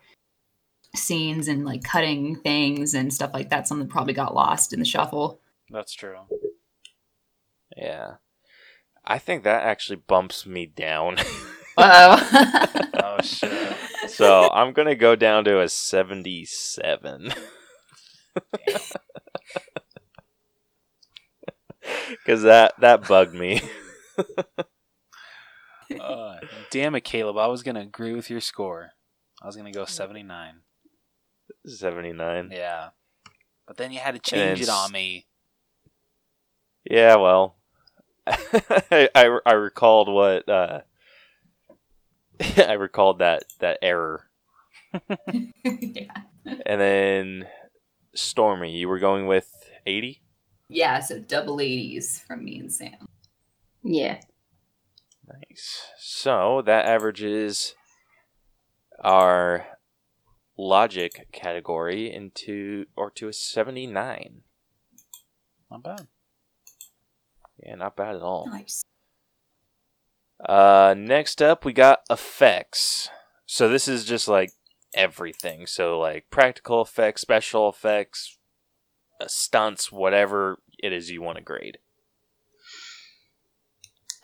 scenes and like cutting things and stuff like that. Something probably got lost in the shuffle. That's true. Yeah, I think that actually bumps me down. Uh oh. Oh shit. so I'm gonna go down to a 77. Because that that bugged me. Uh, damn it, Caleb. I was gonna agree with your score. I was gonna go seventy nine. 79. Yeah, but then you had to change it on me. Yeah, well, I, I I recalled what uh, I recalled that that error, yeah. and then Stormy, you were going with 80. yeah, so double 80s from me and Sam. Yeah. Nice. So that averages our logic category into or to a 79. Not bad. Yeah, not bad at all. Nice. Uh, next up, we got effects. So this is just like everything. So like practical effects, special effects, uh, stunts, whatever it is you want to grade.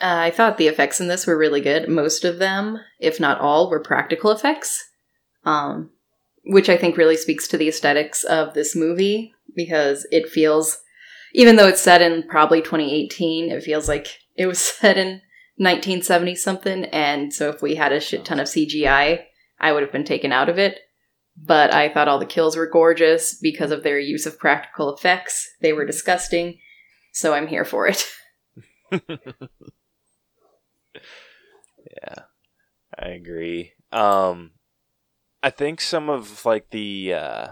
Uh, I thought the effects in this were really good. Most of them, if not all, were practical effects, um, which I think really speaks to the aesthetics of this movie because it feels, even though it's set in probably 2018, it feels like it was set in 1970 something. And so if we had a shit ton of CGI, I would have been taken out of it. But I thought all the kills were gorgeous because of their use of practical effects. They were disgusting. So I'm here for it. Yeah, I agree. Um, I think some of like the uh,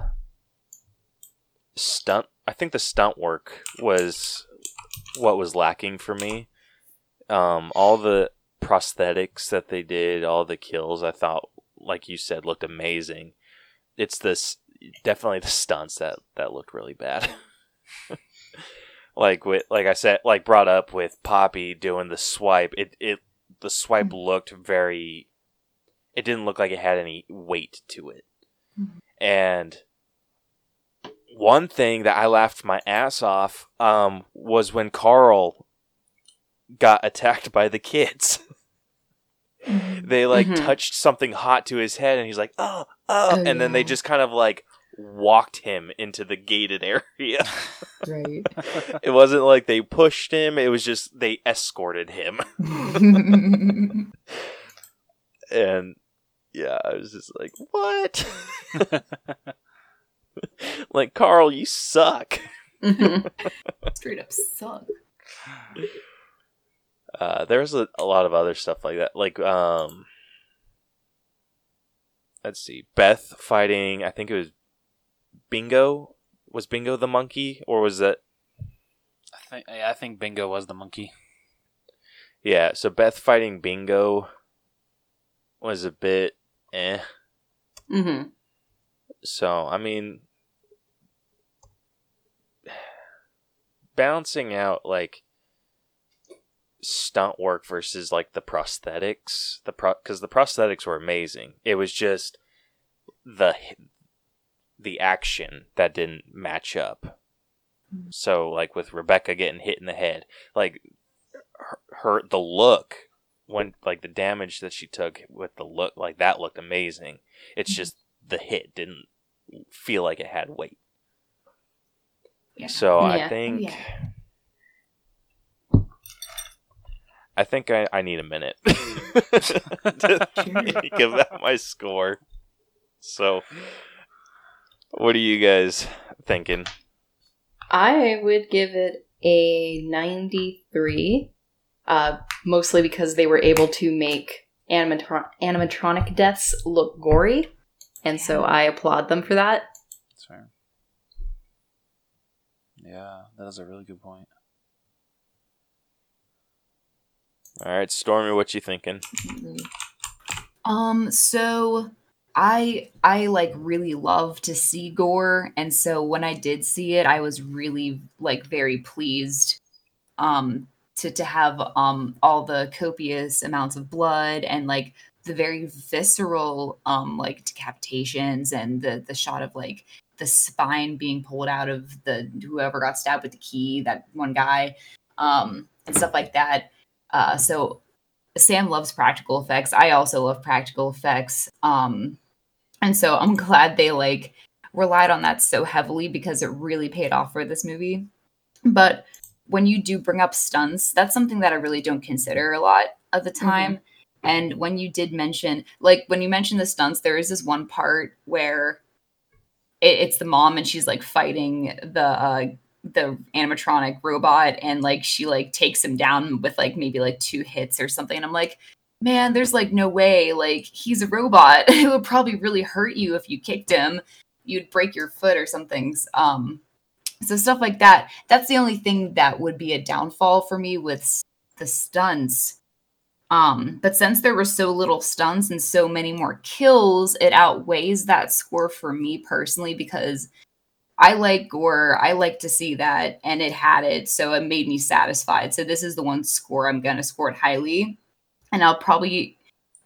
stunt. I think the stunt work was what was lacking for me. Um, all the prosthetics that they did, all the kills, I thought, like you said, looked amazing. It's this definitely the stunts that that looked really bad. like with like I said, like brought up with Poppy doing the swipe. It it the swipe looked very. It didn't look like it had any weight to it, Mhm. and one thing that I laughed my ass off um, was when Carl got attacked by the kids. they like Mhm. touched something hot to his head, and he's like, "Oh, oh,", Oh, and then they just kind of like walked him into the gated area. Right. it wasn't like they pushed him; it was just they escorted him, and yeah, I was just like, "What?" like Carl, you suck. Mhm. Straight up suck. Uh, there's a, a lot of other stuff like that. Like, um, let's see, Beth fighting. I think it was Bingo. Was Bingo the monkey, or was that? I think I think Bingo was the monkey. Yeah. So Beth fighting Bingo was a bit eh. Mhm. So I mean, balancing out like stunt work versus like the prosthetics, the pro because the prosthetics were amazing. It was just the the action that didn't match up. So like with Rebecca getting hit in the head, like her, her the look when like the damage that she took with the look like that looked amazing. It's Mhm. just the hit didn't feel like it had weight. Yeah. So I think Yeah. I think I, I need a minute to Sure. give out my score. So what are you guys thinking? I would give it a 93, uh, mostly because they were able to make animatron- animatronic deaths look gory, and so I applaud them for that. That's fair. Yeah, that is a really good point. All right, Stormy, what you thinking? Um, so I I like really love to see gore and so when I did see it I was really like very pleased um to to have um all the copious amounts of blood and like the very visceral um like decapitations and the the shot of like the spine being pulled out of the whoever got stabbed with the key that one guy um and stuff like that uh so Sam loves practical effects. I also love practical effects. Um, and so I'm glad they like relied on that so heavily because it really paid off for this movie. But when you do bring up stunts, that's something that I really don't consider a lot of the time. And when you did mention, like when you mentioned the stunts, there is this one part where it, it's the mom and she's like fighting the uh, the animatronic robot and like she like takes him down with like maybe like two hits or something. And i'm like man there's like no way. Like he's a robot. It would probably really hurt you if you kicked him. You'd break your foot or something. Um so stuff like that that's the only thing that would be a downfall for me with the stunts um but since there were so little stunts and so many more kills it outweighs that score for me personally because I like gore. I like to see that, and it had it, so it made me satisfied. So this is the one score I'm going to score it highly, and I'll probably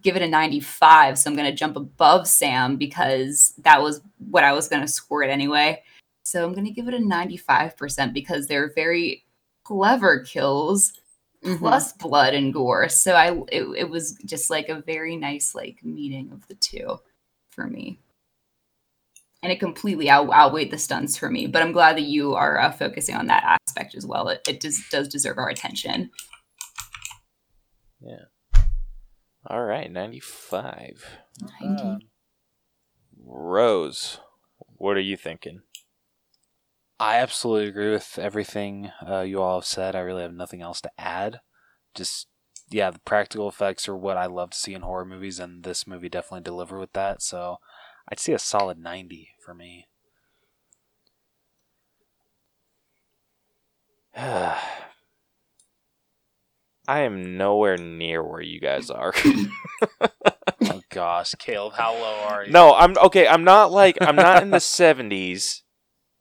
give it a 95. So I'm going to jump above Sam because that was what I was going to score it anyway. So I'm going to give it a 95% because they're very clever kills Mhm. plus blood and gore. So I it, it was just like a very nice like meeting of the two for me and it completely out- outweighed the stunts for me. But I'm glad that you are uh, focusing on that aspect as well. It, it does, does deserve our attention. Yeah. All right, 95. Um, Rose, what are you thinking? I absolutely agree with everything uh, you all have said. I really have nothing else to add. Just yeah, the practical effects are what I love to see in horror movies, and this movie definitely delivered with that. So I'd see a solid ninety for me. I am nowhere near where you guys are. oh gosh, Caleb, how low are you? no, I'm okay. I'm not like I'm not in the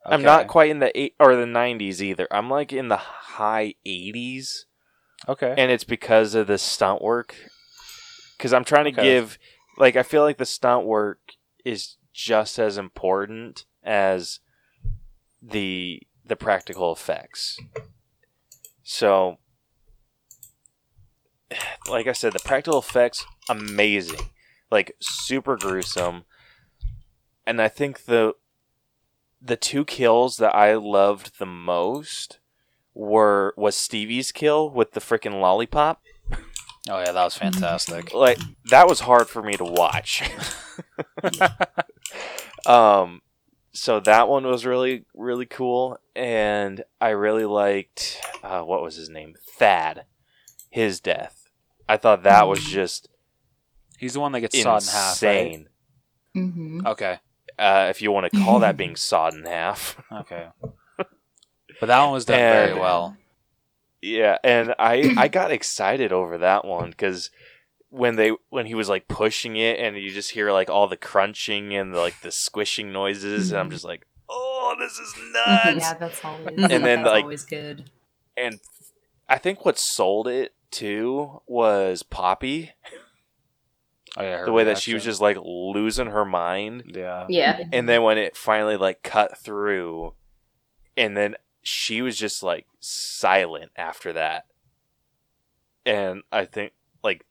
70s. I'm not quite in the eight or the 90s either. I'm like in the high 80s, okay. and it's because of the stunt work. Because I'm trying to Okay. give, like, I feel like the stunt work is just as important as the the practical effects. So, like I said, the practical effects amazing, like super gruesome, and I think the the two kills that I loved the most were was Stevie's kill with the freaking lollipop. oh yeah, that was fantastic. Like that was hard for me to watch. um so that one was really really cool and I really liked uh, what was his name? Thad. His death. I thought that was just He's the one that gets sawed in half. Right? Mm-hmm. Okay. Uh, if you want to call that being sawed in half. Okay. But that one was done very well. Yeah, and I I got excited over that one because when they when he was like pushing it and you just hear like all the crunching and like the squishing noises and I'm just like, oh, this is nuts. Yeah, that's always And then, that's like- always good. And I think what sold it too was Poppy, yeah, her the way that she was just like losing her mind. yeah. Yeah. And then when it finally like cut through, and then she was just like silent after that. And I think like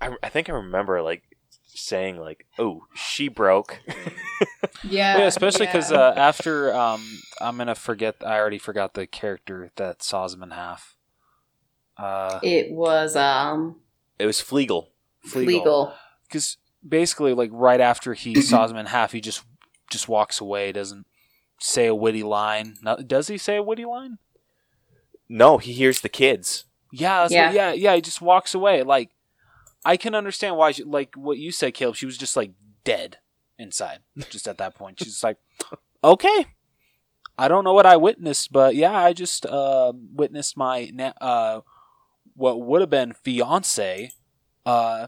I, I think I remember like saying like, "Oh, she broke." Yeah, Yeah, especially because uh, after um, I'm gonna forget. I already forgot the character that saws him in half. Uh, It was um it was Fleagle. Legal. because basically, like right after he saws him in half, he just just walks away. Doesn't say a witty line. No, does he say a witty line? No, he hears the kids. Yeah, Yeah. What, yeah, yeah. He just walks away. Like I can understand why, she, like what you said, Caleb. She was just like dead inside, just at that point. She's like, okay. I don't know what I witnessed, but yeah, I just uh, witnessed my na- uh, what would have been fiance uh,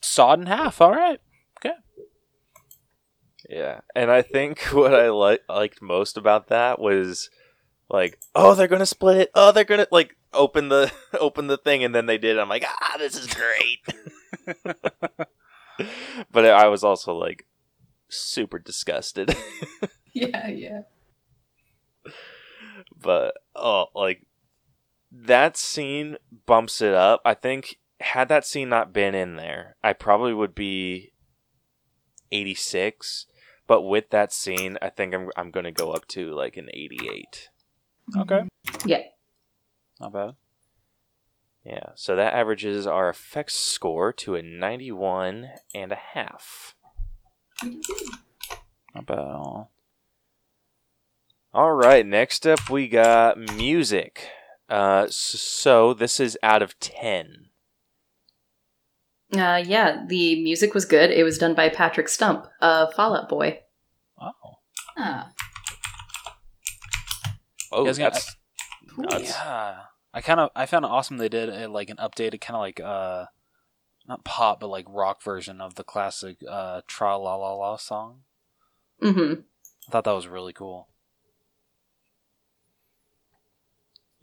sawed in half. All right, Okay. Yeah, and I think what I li- liked most about that was like, oh, they're gonna split it. Oh, they're gonna like open the open the thing, and then they did. I'm like, ah, this is great. but I was also like super disgusted. Yeah, yeah. but oh, like that scene bumps it up. I think had that scene not been in there, I probably would be 86. But with that scene, I think I'm I'm gonna go up to like an 88. Okay. Yeah. Not bad. Yeah, so that averages our effects score to a 91 and a half. Not bad at all. All right, next up we got music. Uh, so this is out of 10. Uh, yeah, the music was good. It was done by Patrick Stump, uh, Fall Out Boy. Oh. Ah, Oh, guys got- that's cool. nuts. Yeah. I kind of I found it awesome they did a, like an updated kind of like uh not pop but like rock version of the classic uh Tra La La La song. Mm-hmm. I thought that was really cool.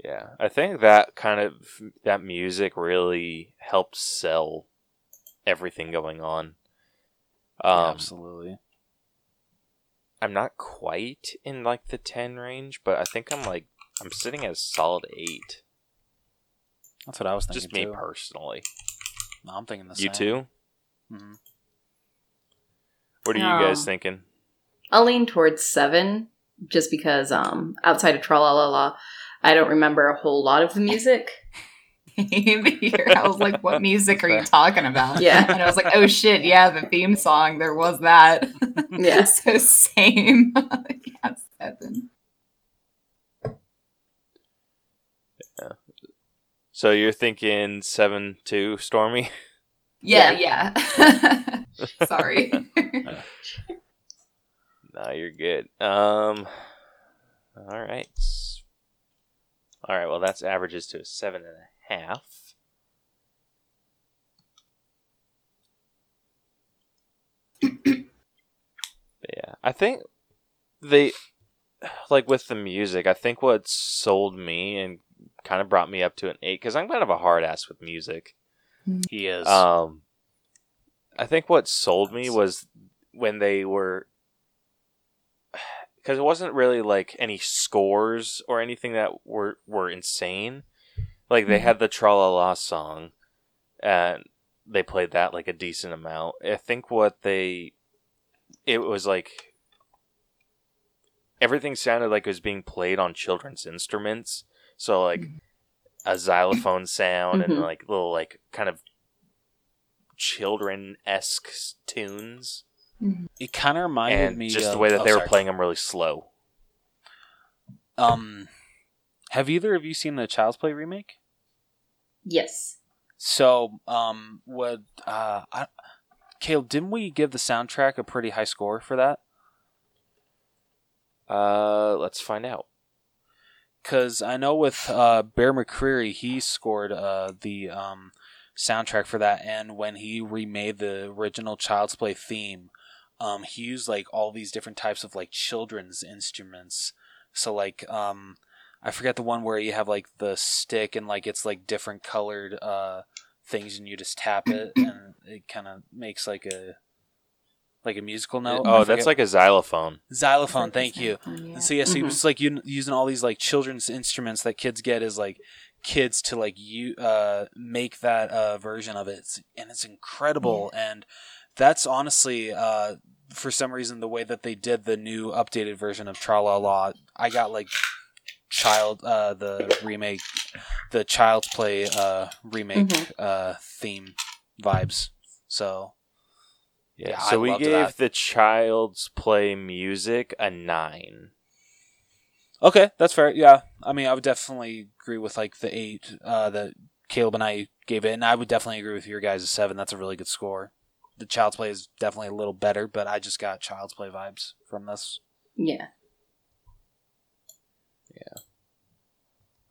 Yeah, I think that kind of that music really helped sell everything going on. Um, Absolutely. I'm not quite in like the 10 range, but I think I'm like I'm sitting at a solid 8. That's what I was thinking Just me too. personally. No, I'm thinking the same. You same. too? Mhm. What are you guys thinking? I'll lean towards seven, just because um, outside of Tra La La La, I don't remember a whole lot of the music. Here, I was like, what music are you talking about? Yeah. And I was like, oh shit, yeah, the theme song, there was that. Yeah. so same. yeah, seven. So you're thinking 7 2 Stormy? Yeah, yeah. Sorry. no, you're good. Um All right. All right, well that's averages to a seven and a half. yeah, I think they like with the music. I think what sold me and kind of brought me up to an eight because I'm kind of a hard ass with music. He is. Um, I think what sold me was when they were because it wasn't really like any scores or anything that were were insane. Like they had the Tra La La song, and they played that like a decent amount. I think what they it was like everything sounded like it was being played on children's instruments. So like a xylophone sound and Mhm. like little like kind of children esque tunes, it kind of reminded and me just of, the way that oh, they were playing them really slow. Um, have either of you seen the Child's Play remake? Yes. So, um, what, uh, I, Caleb, didn't we give the soundtrack a pretty high score for that? Uh, let's find out. Because I know with uh, Bear McCreary, he scored uh, the um, soundtrack for that, and when he remade the original Child's Play theme, um, he used like all these different types of like children's instruments. So like, um, I forget the one where you have like the stick and like it's like different colored uh, things, and you just tap it, and it kind of makes like a like a musical note. Oh, that's like a xylophone. xylophone. Thank you. Yeah. So yeah, so he Mhm. was like u- using all these like children's instruments that kids get as like kids to like you uh make that uh version of it, It's- and it's incredible. And that's honestly uh for some reason the way that they did the new updated version of Tra La La, I got like child uh the remake, the Child's Play uh remake Mhm. uh theme vibes. So Yeah. Yeah, so I we gave that. the Child's Play music a nine. Okay, that's fair. Yeah, I mean, I would definitely agree with like the eight uh, that Caleb and I gave it, and I would definitely agree with your guys' seven. That's a really good score. The Child's Play is definitely a little better, but I just got Child's Play vibes from this. Yeah.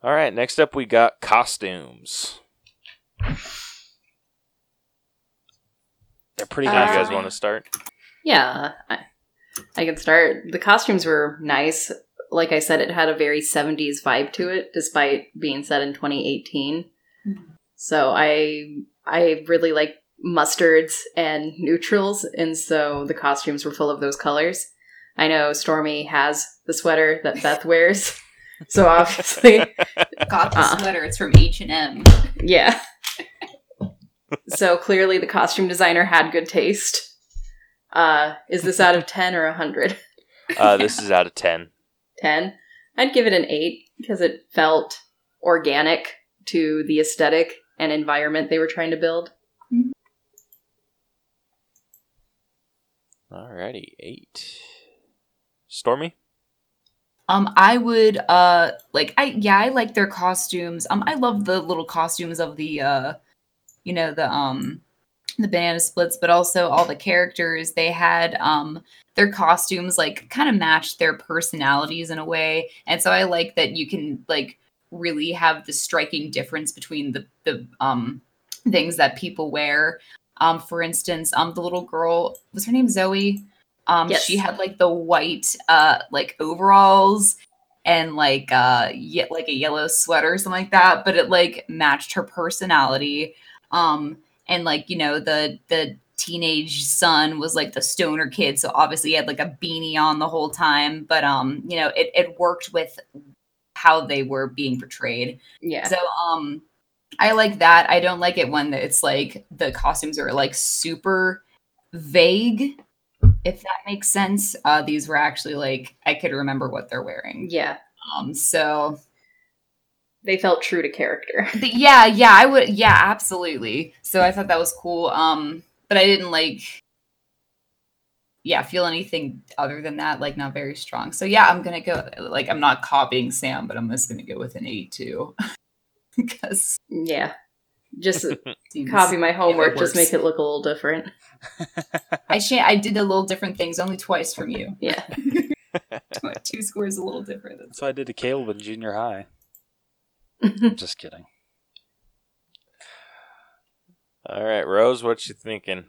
All right. Next up, we got costumes. They're pretty Uh, Do you guys want to start? Yeah. I, I can start. The costumes were nice. Like I said, it had a very 70s vibe to it, despite being set in 2018. So I I really like mustards and neutrals, and so the costumes were full of those colors. I know Stormy has the sweater that Beth wears, so obviously, Got the Uh. sweater. It's from H and M. yeah. so clearly, the costume designer had good taste. Uh, is this out of 10 or 100? Uh, this is out of 10. 10. I'd give it an 8 because it felt organic to the aesthetic and environment they were trying to build. Alrighty, 8. Stormy? Um, I would uh like I yeah, I like their costumes. Um, I love the little costumes of the uh you know, the um the banana splits, but also all the characters. They had um their costumes like kind of matched their personalities in a way. And so I like that you can like really have the striking difference between the the um things that people wear. Um, for instance, um the little girl was her name Zoe? Um, Yes. she had like the white uh like overalls and like uh ye- like a yellow sweater or something like that, but it like matched her personality. Um, and like you know the the teenage son was like the stoner kid, so obviously he had like a beanie on the whole time. But um, you know it it worked with how they were being portrayed. Yeah. So um I like that. I don't like it when it's like the costumes are like super vague. If that makes sense. Uh these were actually like I could remember what they're wearing. yeah. Um so They felt true to character. yeah, yeah, I would yeah, absolutely. So I thought that was cool. Um but I didn't like yeah, feel anything other than that, like not very strong. So yeah, I'm gonna go like I'm not copying Sam, but I'm just gonna go with an eight too. because Yeah. Just copy my homework, just make it look a little different. I sha- I did a little different things only twice from you. Yeah. Two scores a little different. That's what I did to Caleb in junior high. Just kidding. Alright, Rose, what you thinking?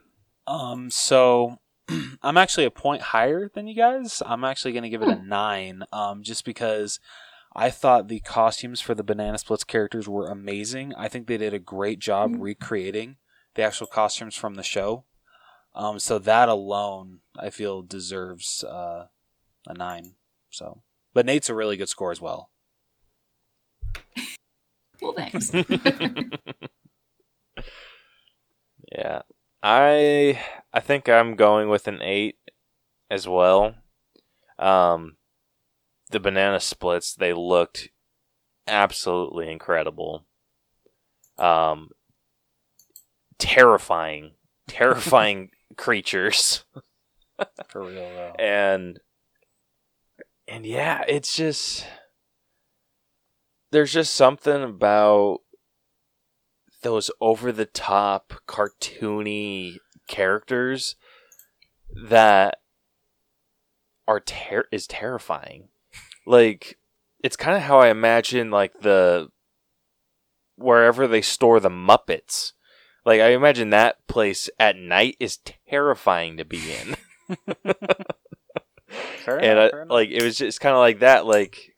Um, so I'm actually a point higher than you guys. I'm actually going to give it a nine. Um, just because I thought the costumes for the Banana Splits characters were amazing. I think they did a great job recreating the actual costumes from the show. Um, so that alone, I feel deserves uh, a nine. So, but Nate's a really good score as well. Well, thanks. Yeah. I I think I'm going with an 8 as well. Um the banana splits they looked absolutely incredible. Um terrifying terrifying creatures For real though. and and yeah, it's just there's just something about those over the top cartoony characters that are ter- is terrifying. Like it's kind of how I imagine like the wherever they store the Muppets. Like I imagine that place at night is terrifying to be in. Fair and enough, I, like it was just kind of like that like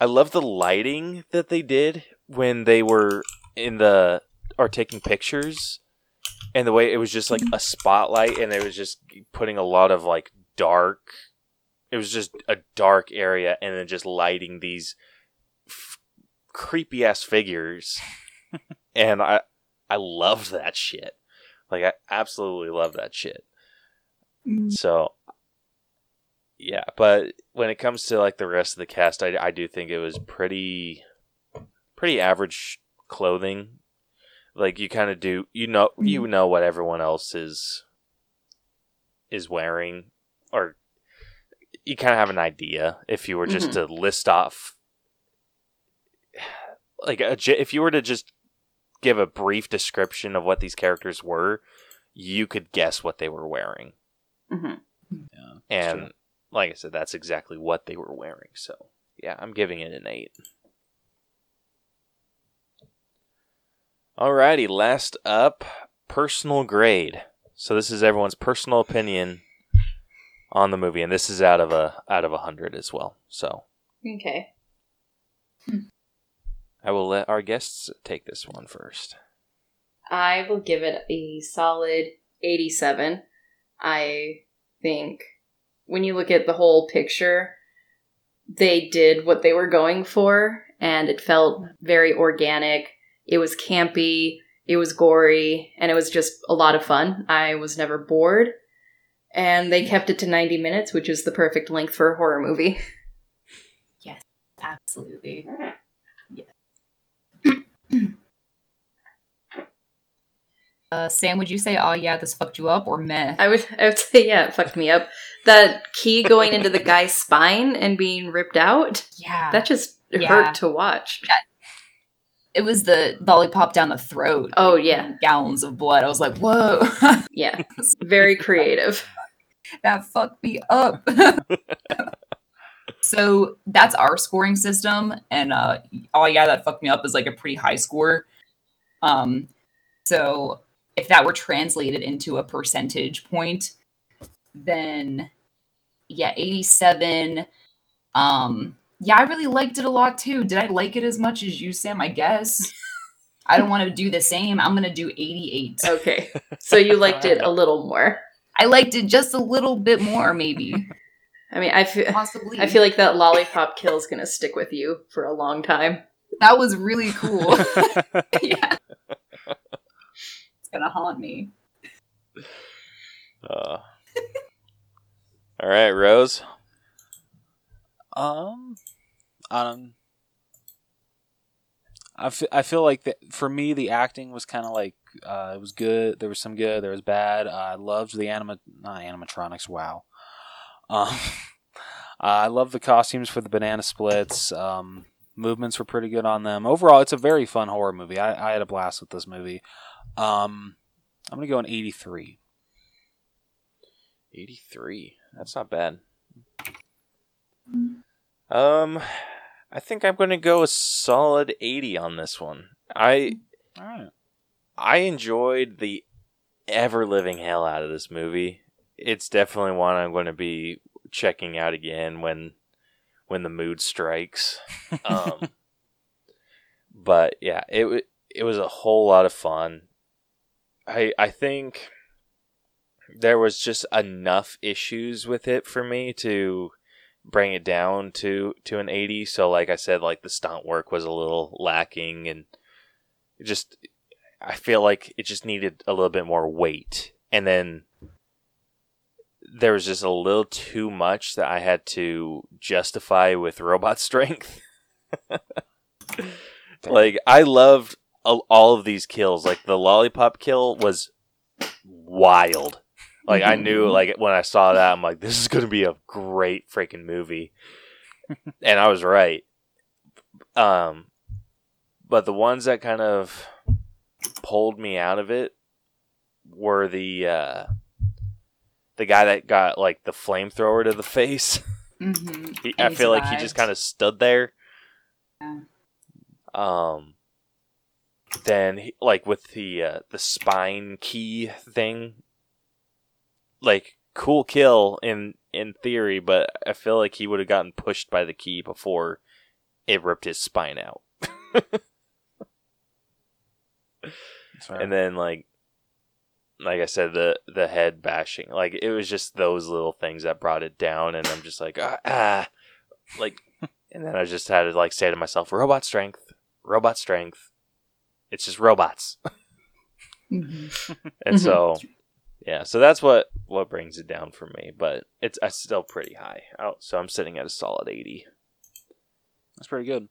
i love the lighting that they did when they were in the are taking pictures and the way it was just like a spotlight and it was just putting a lot of like dark it was just a dark area and then just lighting these f- creepy ass figures. And i i loved that shit. Like i absolutely love that shit. Mm. So yeah, but when it comes to like the rest of the cast, I, I do think it was pretty pretty average clothing. Like you kind of do you know you mm. know what everyone else is is wearing or you kind of have an idea if you were just to list off like a, if you were to just give a brief description of what these characters were, you could guess what they were wearing. hmm yeah, And true. like I said, that's exactly what they were wearing. So yeah, I'm giving it an eight. Alrighty, last up, personal grade. So this is everyone's personal opinion on the movie, and this is out of a out of a hundred as well. So Okay. I will let our guests take this one first. I will give it a solid 87. I think when you look at the whole picture, they did what they were going for, and it felt very organic. It was campy, it was gory, and it was just a lot of fun. I was never bored. And they kept it to 90 minutes, which is the perfect length for a horror movie. Yes, absolutely. Uh, Sam, would you say, "Oh yeah, this fucked you up," or "Meh"? I would, I would say, yeah, it fucked me up. That key going into the guy's spine and being ripped out, Yeah, that just Yeah. hurt to watch. it was the lollipop down the throat. Oh, yeah. gallons of blood. I was like, "Whoa, Yeah, very creative. That fucked me up." so that's our scoring system, and uh, "Oh yeah, that fucked me up" is like a pretty high score. Um, so if that were translated into a percentage point, then yeah, 87. Um, yeah, I really liked it a lot too. Did I like it as much as you, Sam? I guess. I don't want to do the same. I'm gonna do 88. Okay, so you liked it a little more. I liked it just a little bit more, maybe. I mean, I feel, Possibly. I feel like that lollipop kill is gonna stick with you for a long time. that was really cool. yeah. It's gonna haunt me. Uh, all right, Rose. Um, um, I fe- I feel like that for me the acting was kind of like uh, it was good. There was some good. There was bad. Uh, I loved the anima not animatronics. Wow. Um, I love the costumes for the banana splits. Um, movements were pretty good on them. Overall, it's a very fun horror movie. I, I had a blast with this movie. Um, I'm gonna go an 83. 83. That's not bad. Um, I think I'm going to go a solid 80 on this one. I All right. I enjoyed the ever living hell out of this movie. It's definitely one I'm going to be checking out again when when the mood strikes. Um, but yeah, it it was a whole lot of fun. I I think there was just enough issues with it for me to bring it down to to an 80 so like i said like the stunt work was a little lacking and just i feel like it just needed a little bit more weight. And then there was just a little too much that i had to justify with robot strength. Like i loved all of these kills. Like the lollipop kill was wild. Like I knew, like when I saw that, I'm like, this is going to be a great freaking movie, and I was right. Um, but the ones that kind of pulled me out of it were the uh, the guy that got like the flamethrower to the face. Mm-hmm. He, I feel like he just kind of stood there. Yeah. Um. Then, he, like with the uh, the spine key thing, like cool kill in in theory, but I feel like he would have gotten pushed by the key before it ripped his spine out. And then like like I said, the the head bashing, like it was just those little things that brought it down, and I'm just like ah, ah. like, and then I just had to like say to myself, robot strength, robot strength. It's just robots, Mhm. and so yeah, so that's what what brings it down for me, but it's, it's still pretty high. Oh, so I'm sitting at a solid eighty. That's pretty good.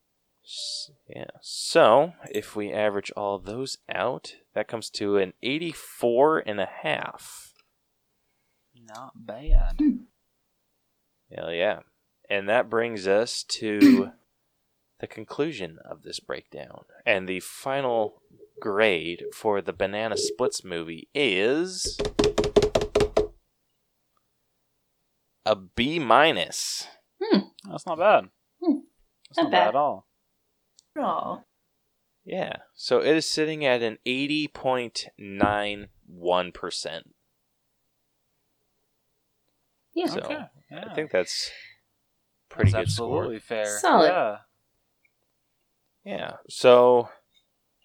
S- Yeah. So if we average all those out, that comes to an 84 and a half. Not bad. Hell yeah. And that brings us to the conclusion of this breakdown. And the final grade for the Banana Splits movie is a B minus. That's not bad. Hmm. That's Not not, bad bad. at all. Aw. Yeah. So it is sitting at an 80.91%. Yeah. So okay. Yeah. I think that's pretty That's good score. absolutely fair. Solid. Yeah. Yeah. So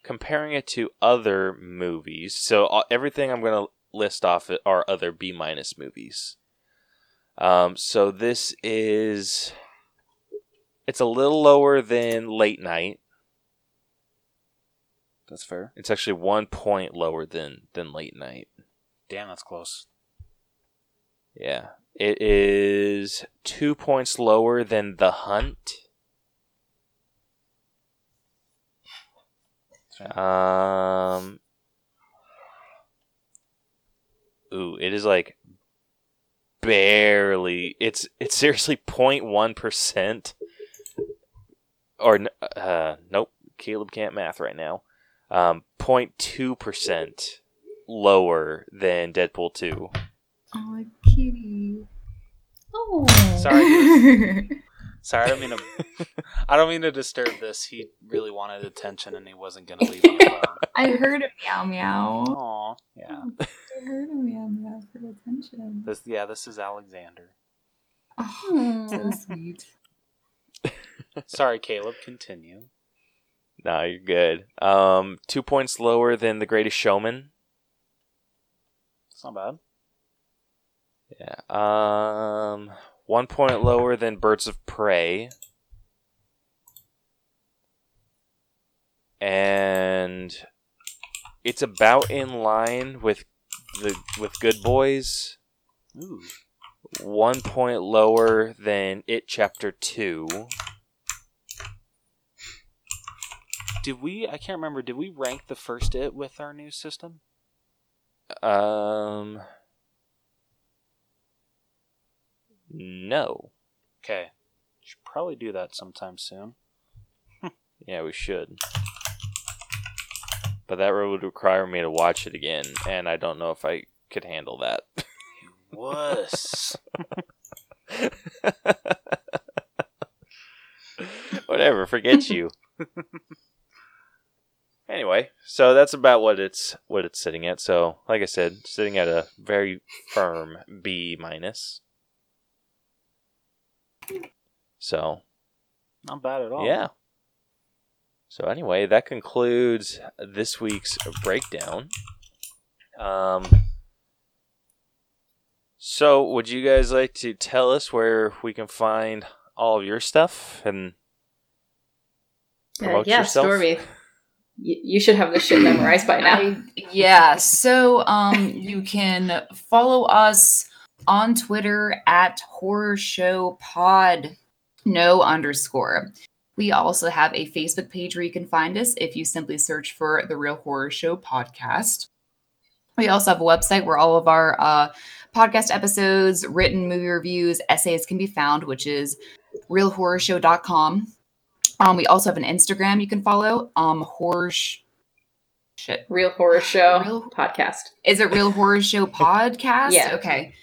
comparing it to other movies, so uh, everything I'm going to list off are other B minus movies. Um, so this is it's a little lower than Late Night. That's fair. It's actually one point lower than than Late Night. Damn, that's close. Yeah. It is two points lower than The Hunt. Um. Ooh, it is like barely. It's it's seriously 0.1 percent. Or uh, nope, Caleb can't math right now. Um, 0.2 percent lower than Deadpool two. Oh, kitty. Oh. Sorry. Sorry, I don't mean to. I don't mean to disturb this. He really wanted attention, and he wasn't gonna leave on alone. I heard a meow meow. Aw, yeah. I heard a meow meow for attention. This, yeah, this is Alexander. Oh, so sweet. Sorry, Caleb. Continue. No, you're good. Um, two points lower than The Greatest Showman. It's not bad. Yeah. Um, one point lower than Birds of Prey. And it's about in line with the with Good Boys. Ooh. One point lower than It Chapter Two. Did we? I can't remember. Did we rank the first it with our new system? Um, no. Okay. Should probably do that sometime soon. Yeah, we should. But that would require me to watch it again, and I don't know if I could handle that. Wuss. Whatever, forget you. anyway, so that's about what it's what it's sitting at. So, like I said, sitting at a very firm B minus. So, Not bad at all. yeah. So anyway, that concludes this week's breakdown. Um So, would you guys like to tell us where we can find all of your stuff and Uh, promote yeah, yourself? Stormy. You should have this shit memorized by now. I- yeah, so um you can follow us on Twitter at horror show pod no underscore. We also have a Facebook page where you can find us if you simply search for the Real Horrorshow podcast. We also have a website where all of our uh, podcast episodes, written movie reviews, essays can be found, which is realhorrorshow.com. Um, we also have an Instagram you can follow, um, horror sh- shit. Real horrorshow Real- podcast. Is it Real Horrorshow Podcast? Yeah. Okay.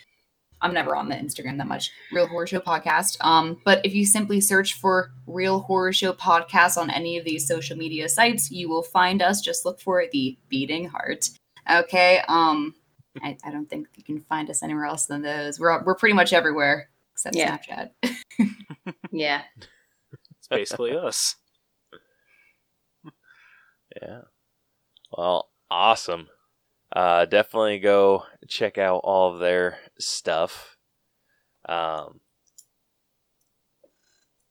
I'm never on the Instagram that much. Real Horrorshow Podcast. Um, but if you simply search for Real Horrorshow Podcast on any of these social media sites, you will find us. Just look for the beating heart. Okay. Um, I, I don't think you can find us anywhere else than those. We're we're pretty much everywhere except Yeah. Snapchat. Yeah. Basically us. Yeah. Well, awesome. Uh, definitely go check out all of their stuff. Um,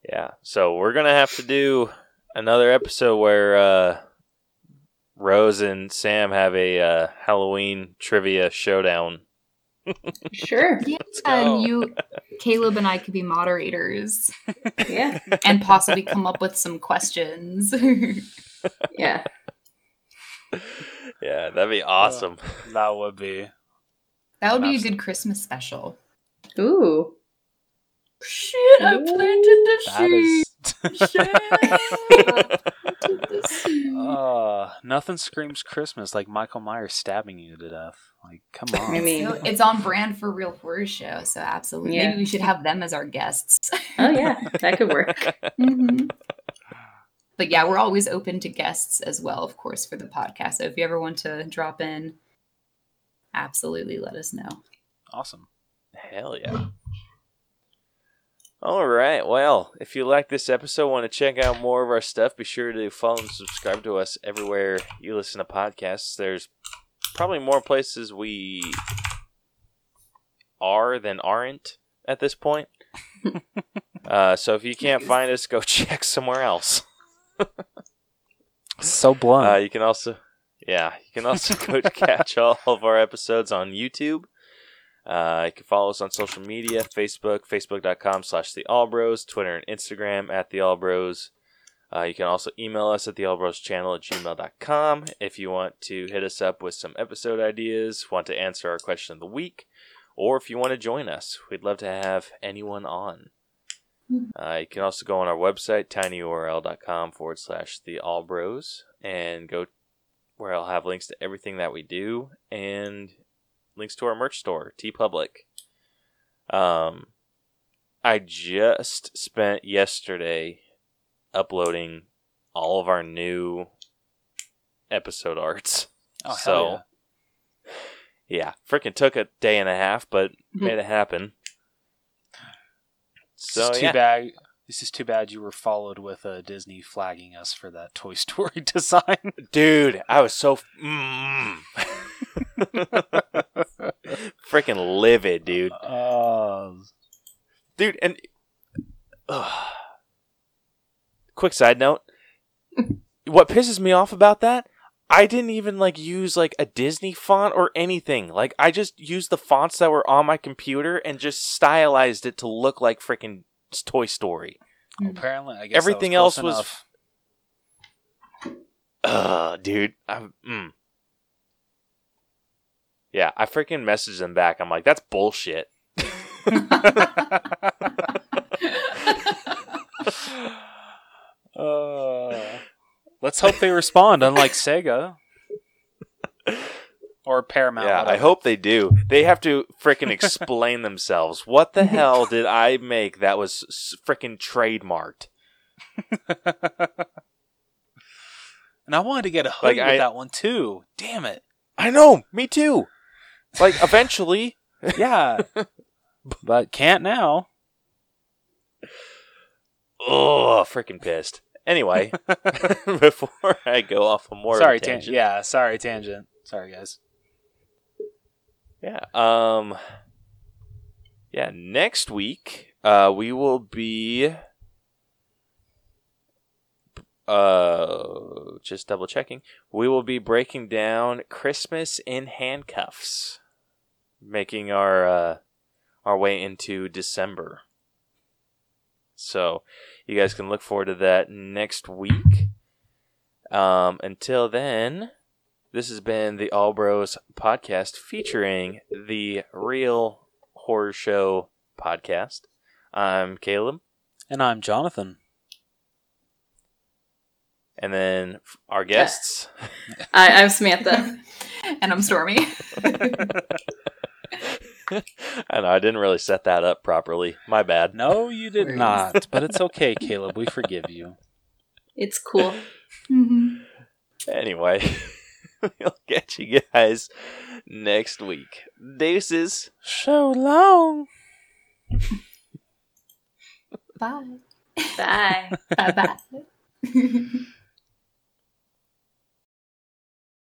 yeah. So we're gonna have to do another episode where uh, Rose and Sam have a uh, Halloween trivia showdown. Sure. Yeah, and you, Caleb, and I could be moderators Yeah. and possibly come up with some questions. Yeah. Yeah, that'd be awesome. That would be. that would be a good Christmas special. Ooh. Shit, I planted the That seed. is. uh, nothing screams Christmas like Michael Myers stabbing you to death. Like, come on. I mean- it's on brand for Real Horrorshow, so absolutely. Yeah. Maybe we should have them as our guests. Oh yeah, that could work. Mhm. But yeah, we're always open to guests as well, of course, for the podcast. So if you ever want to drop in, absolutely let us know. awesome. Hell yeah. All right. Well, if you like this episode, want to check out more of our stuff, be sure to follow and subscribe to us everywhere you listen to podcasts. There's probably more places we are than aren't at this point. uh, so if you can't find us, go check somewhere else. So blunt. Uh, you can also, yeah, you can also go catch all of our episodes on YouTube. Uh, you can follow us on social media, Facebook, facebook.com slash the Allbros, Twitter and Instagram at the Allbros. Uh, you can also email us at the Allbros channel at gmail.com if you want to hit us up with some episode ideas, want to answer our question of the week, or if you want to join us. We'd love to have anyone on. Uh, you can also go on our website, tinyurl.com forward slash the Allbros, and go where I'll have links to everything that we do and links to our merch store, TeePublic. Um, I just spent yesterday uploading all of our new episode arts. oh, hell so, yeah. yeah, freaking took a day and a half, but made it happen. It's So, just too yeah. bad. This is too bad you were followed with uh, Disney flagging us for that Toy Story design. Dude, I was so mm. Freaking livid, dude. Uh, Dude, and Ugh. quick side note, what pisses me off about that? I didn't even like use like a Disney font or anything. Like I just used the fonts that were on my computer and just stylized it to look like freaking Toy Story. apparently, I guess that Everything was close else was- enough. Ugh, dude. I, mm. Yeah, I freaking messaged them back. I'm like, that's bullshit. Uh, let's hope they respond, unlike Sega or Paramount. yeah, I hope they do. They have to freaking explain themselves. What the hell did I make that was s- freaking trademarked? and I wanted to get a hoodie Like, with I- that one too. Damn it! I know, me too. Like eventually, Yeah, but can't now. oh, freaking pissed. Anyway, before I go off on more sorry, of a tangent. tangent, Yeah, sorry, tangent. Sorry, guys. Yeah. Um. Yeah. Next week, uh, we will be. Uh, just double checking. We will be breaking down Christmas in handcuffs, making our uh, our way into December. So, you guys can look forward to that next week. Um, until then, this has been the All Bros podcast featuring the Real Horrorshow podcast. I'm Caleb, And I'm Jonathan. and then our guests. I, I'm Samantha. and I'm Stormy. I know I didn't really set that up properly. My bad. No, you did Worries. not. But it's okay, Caleb. We forgive you. It's cool. Mhm. Anyway, we'll catch you guys next week. Deuces. So long. Bye. Bye. Bye bye.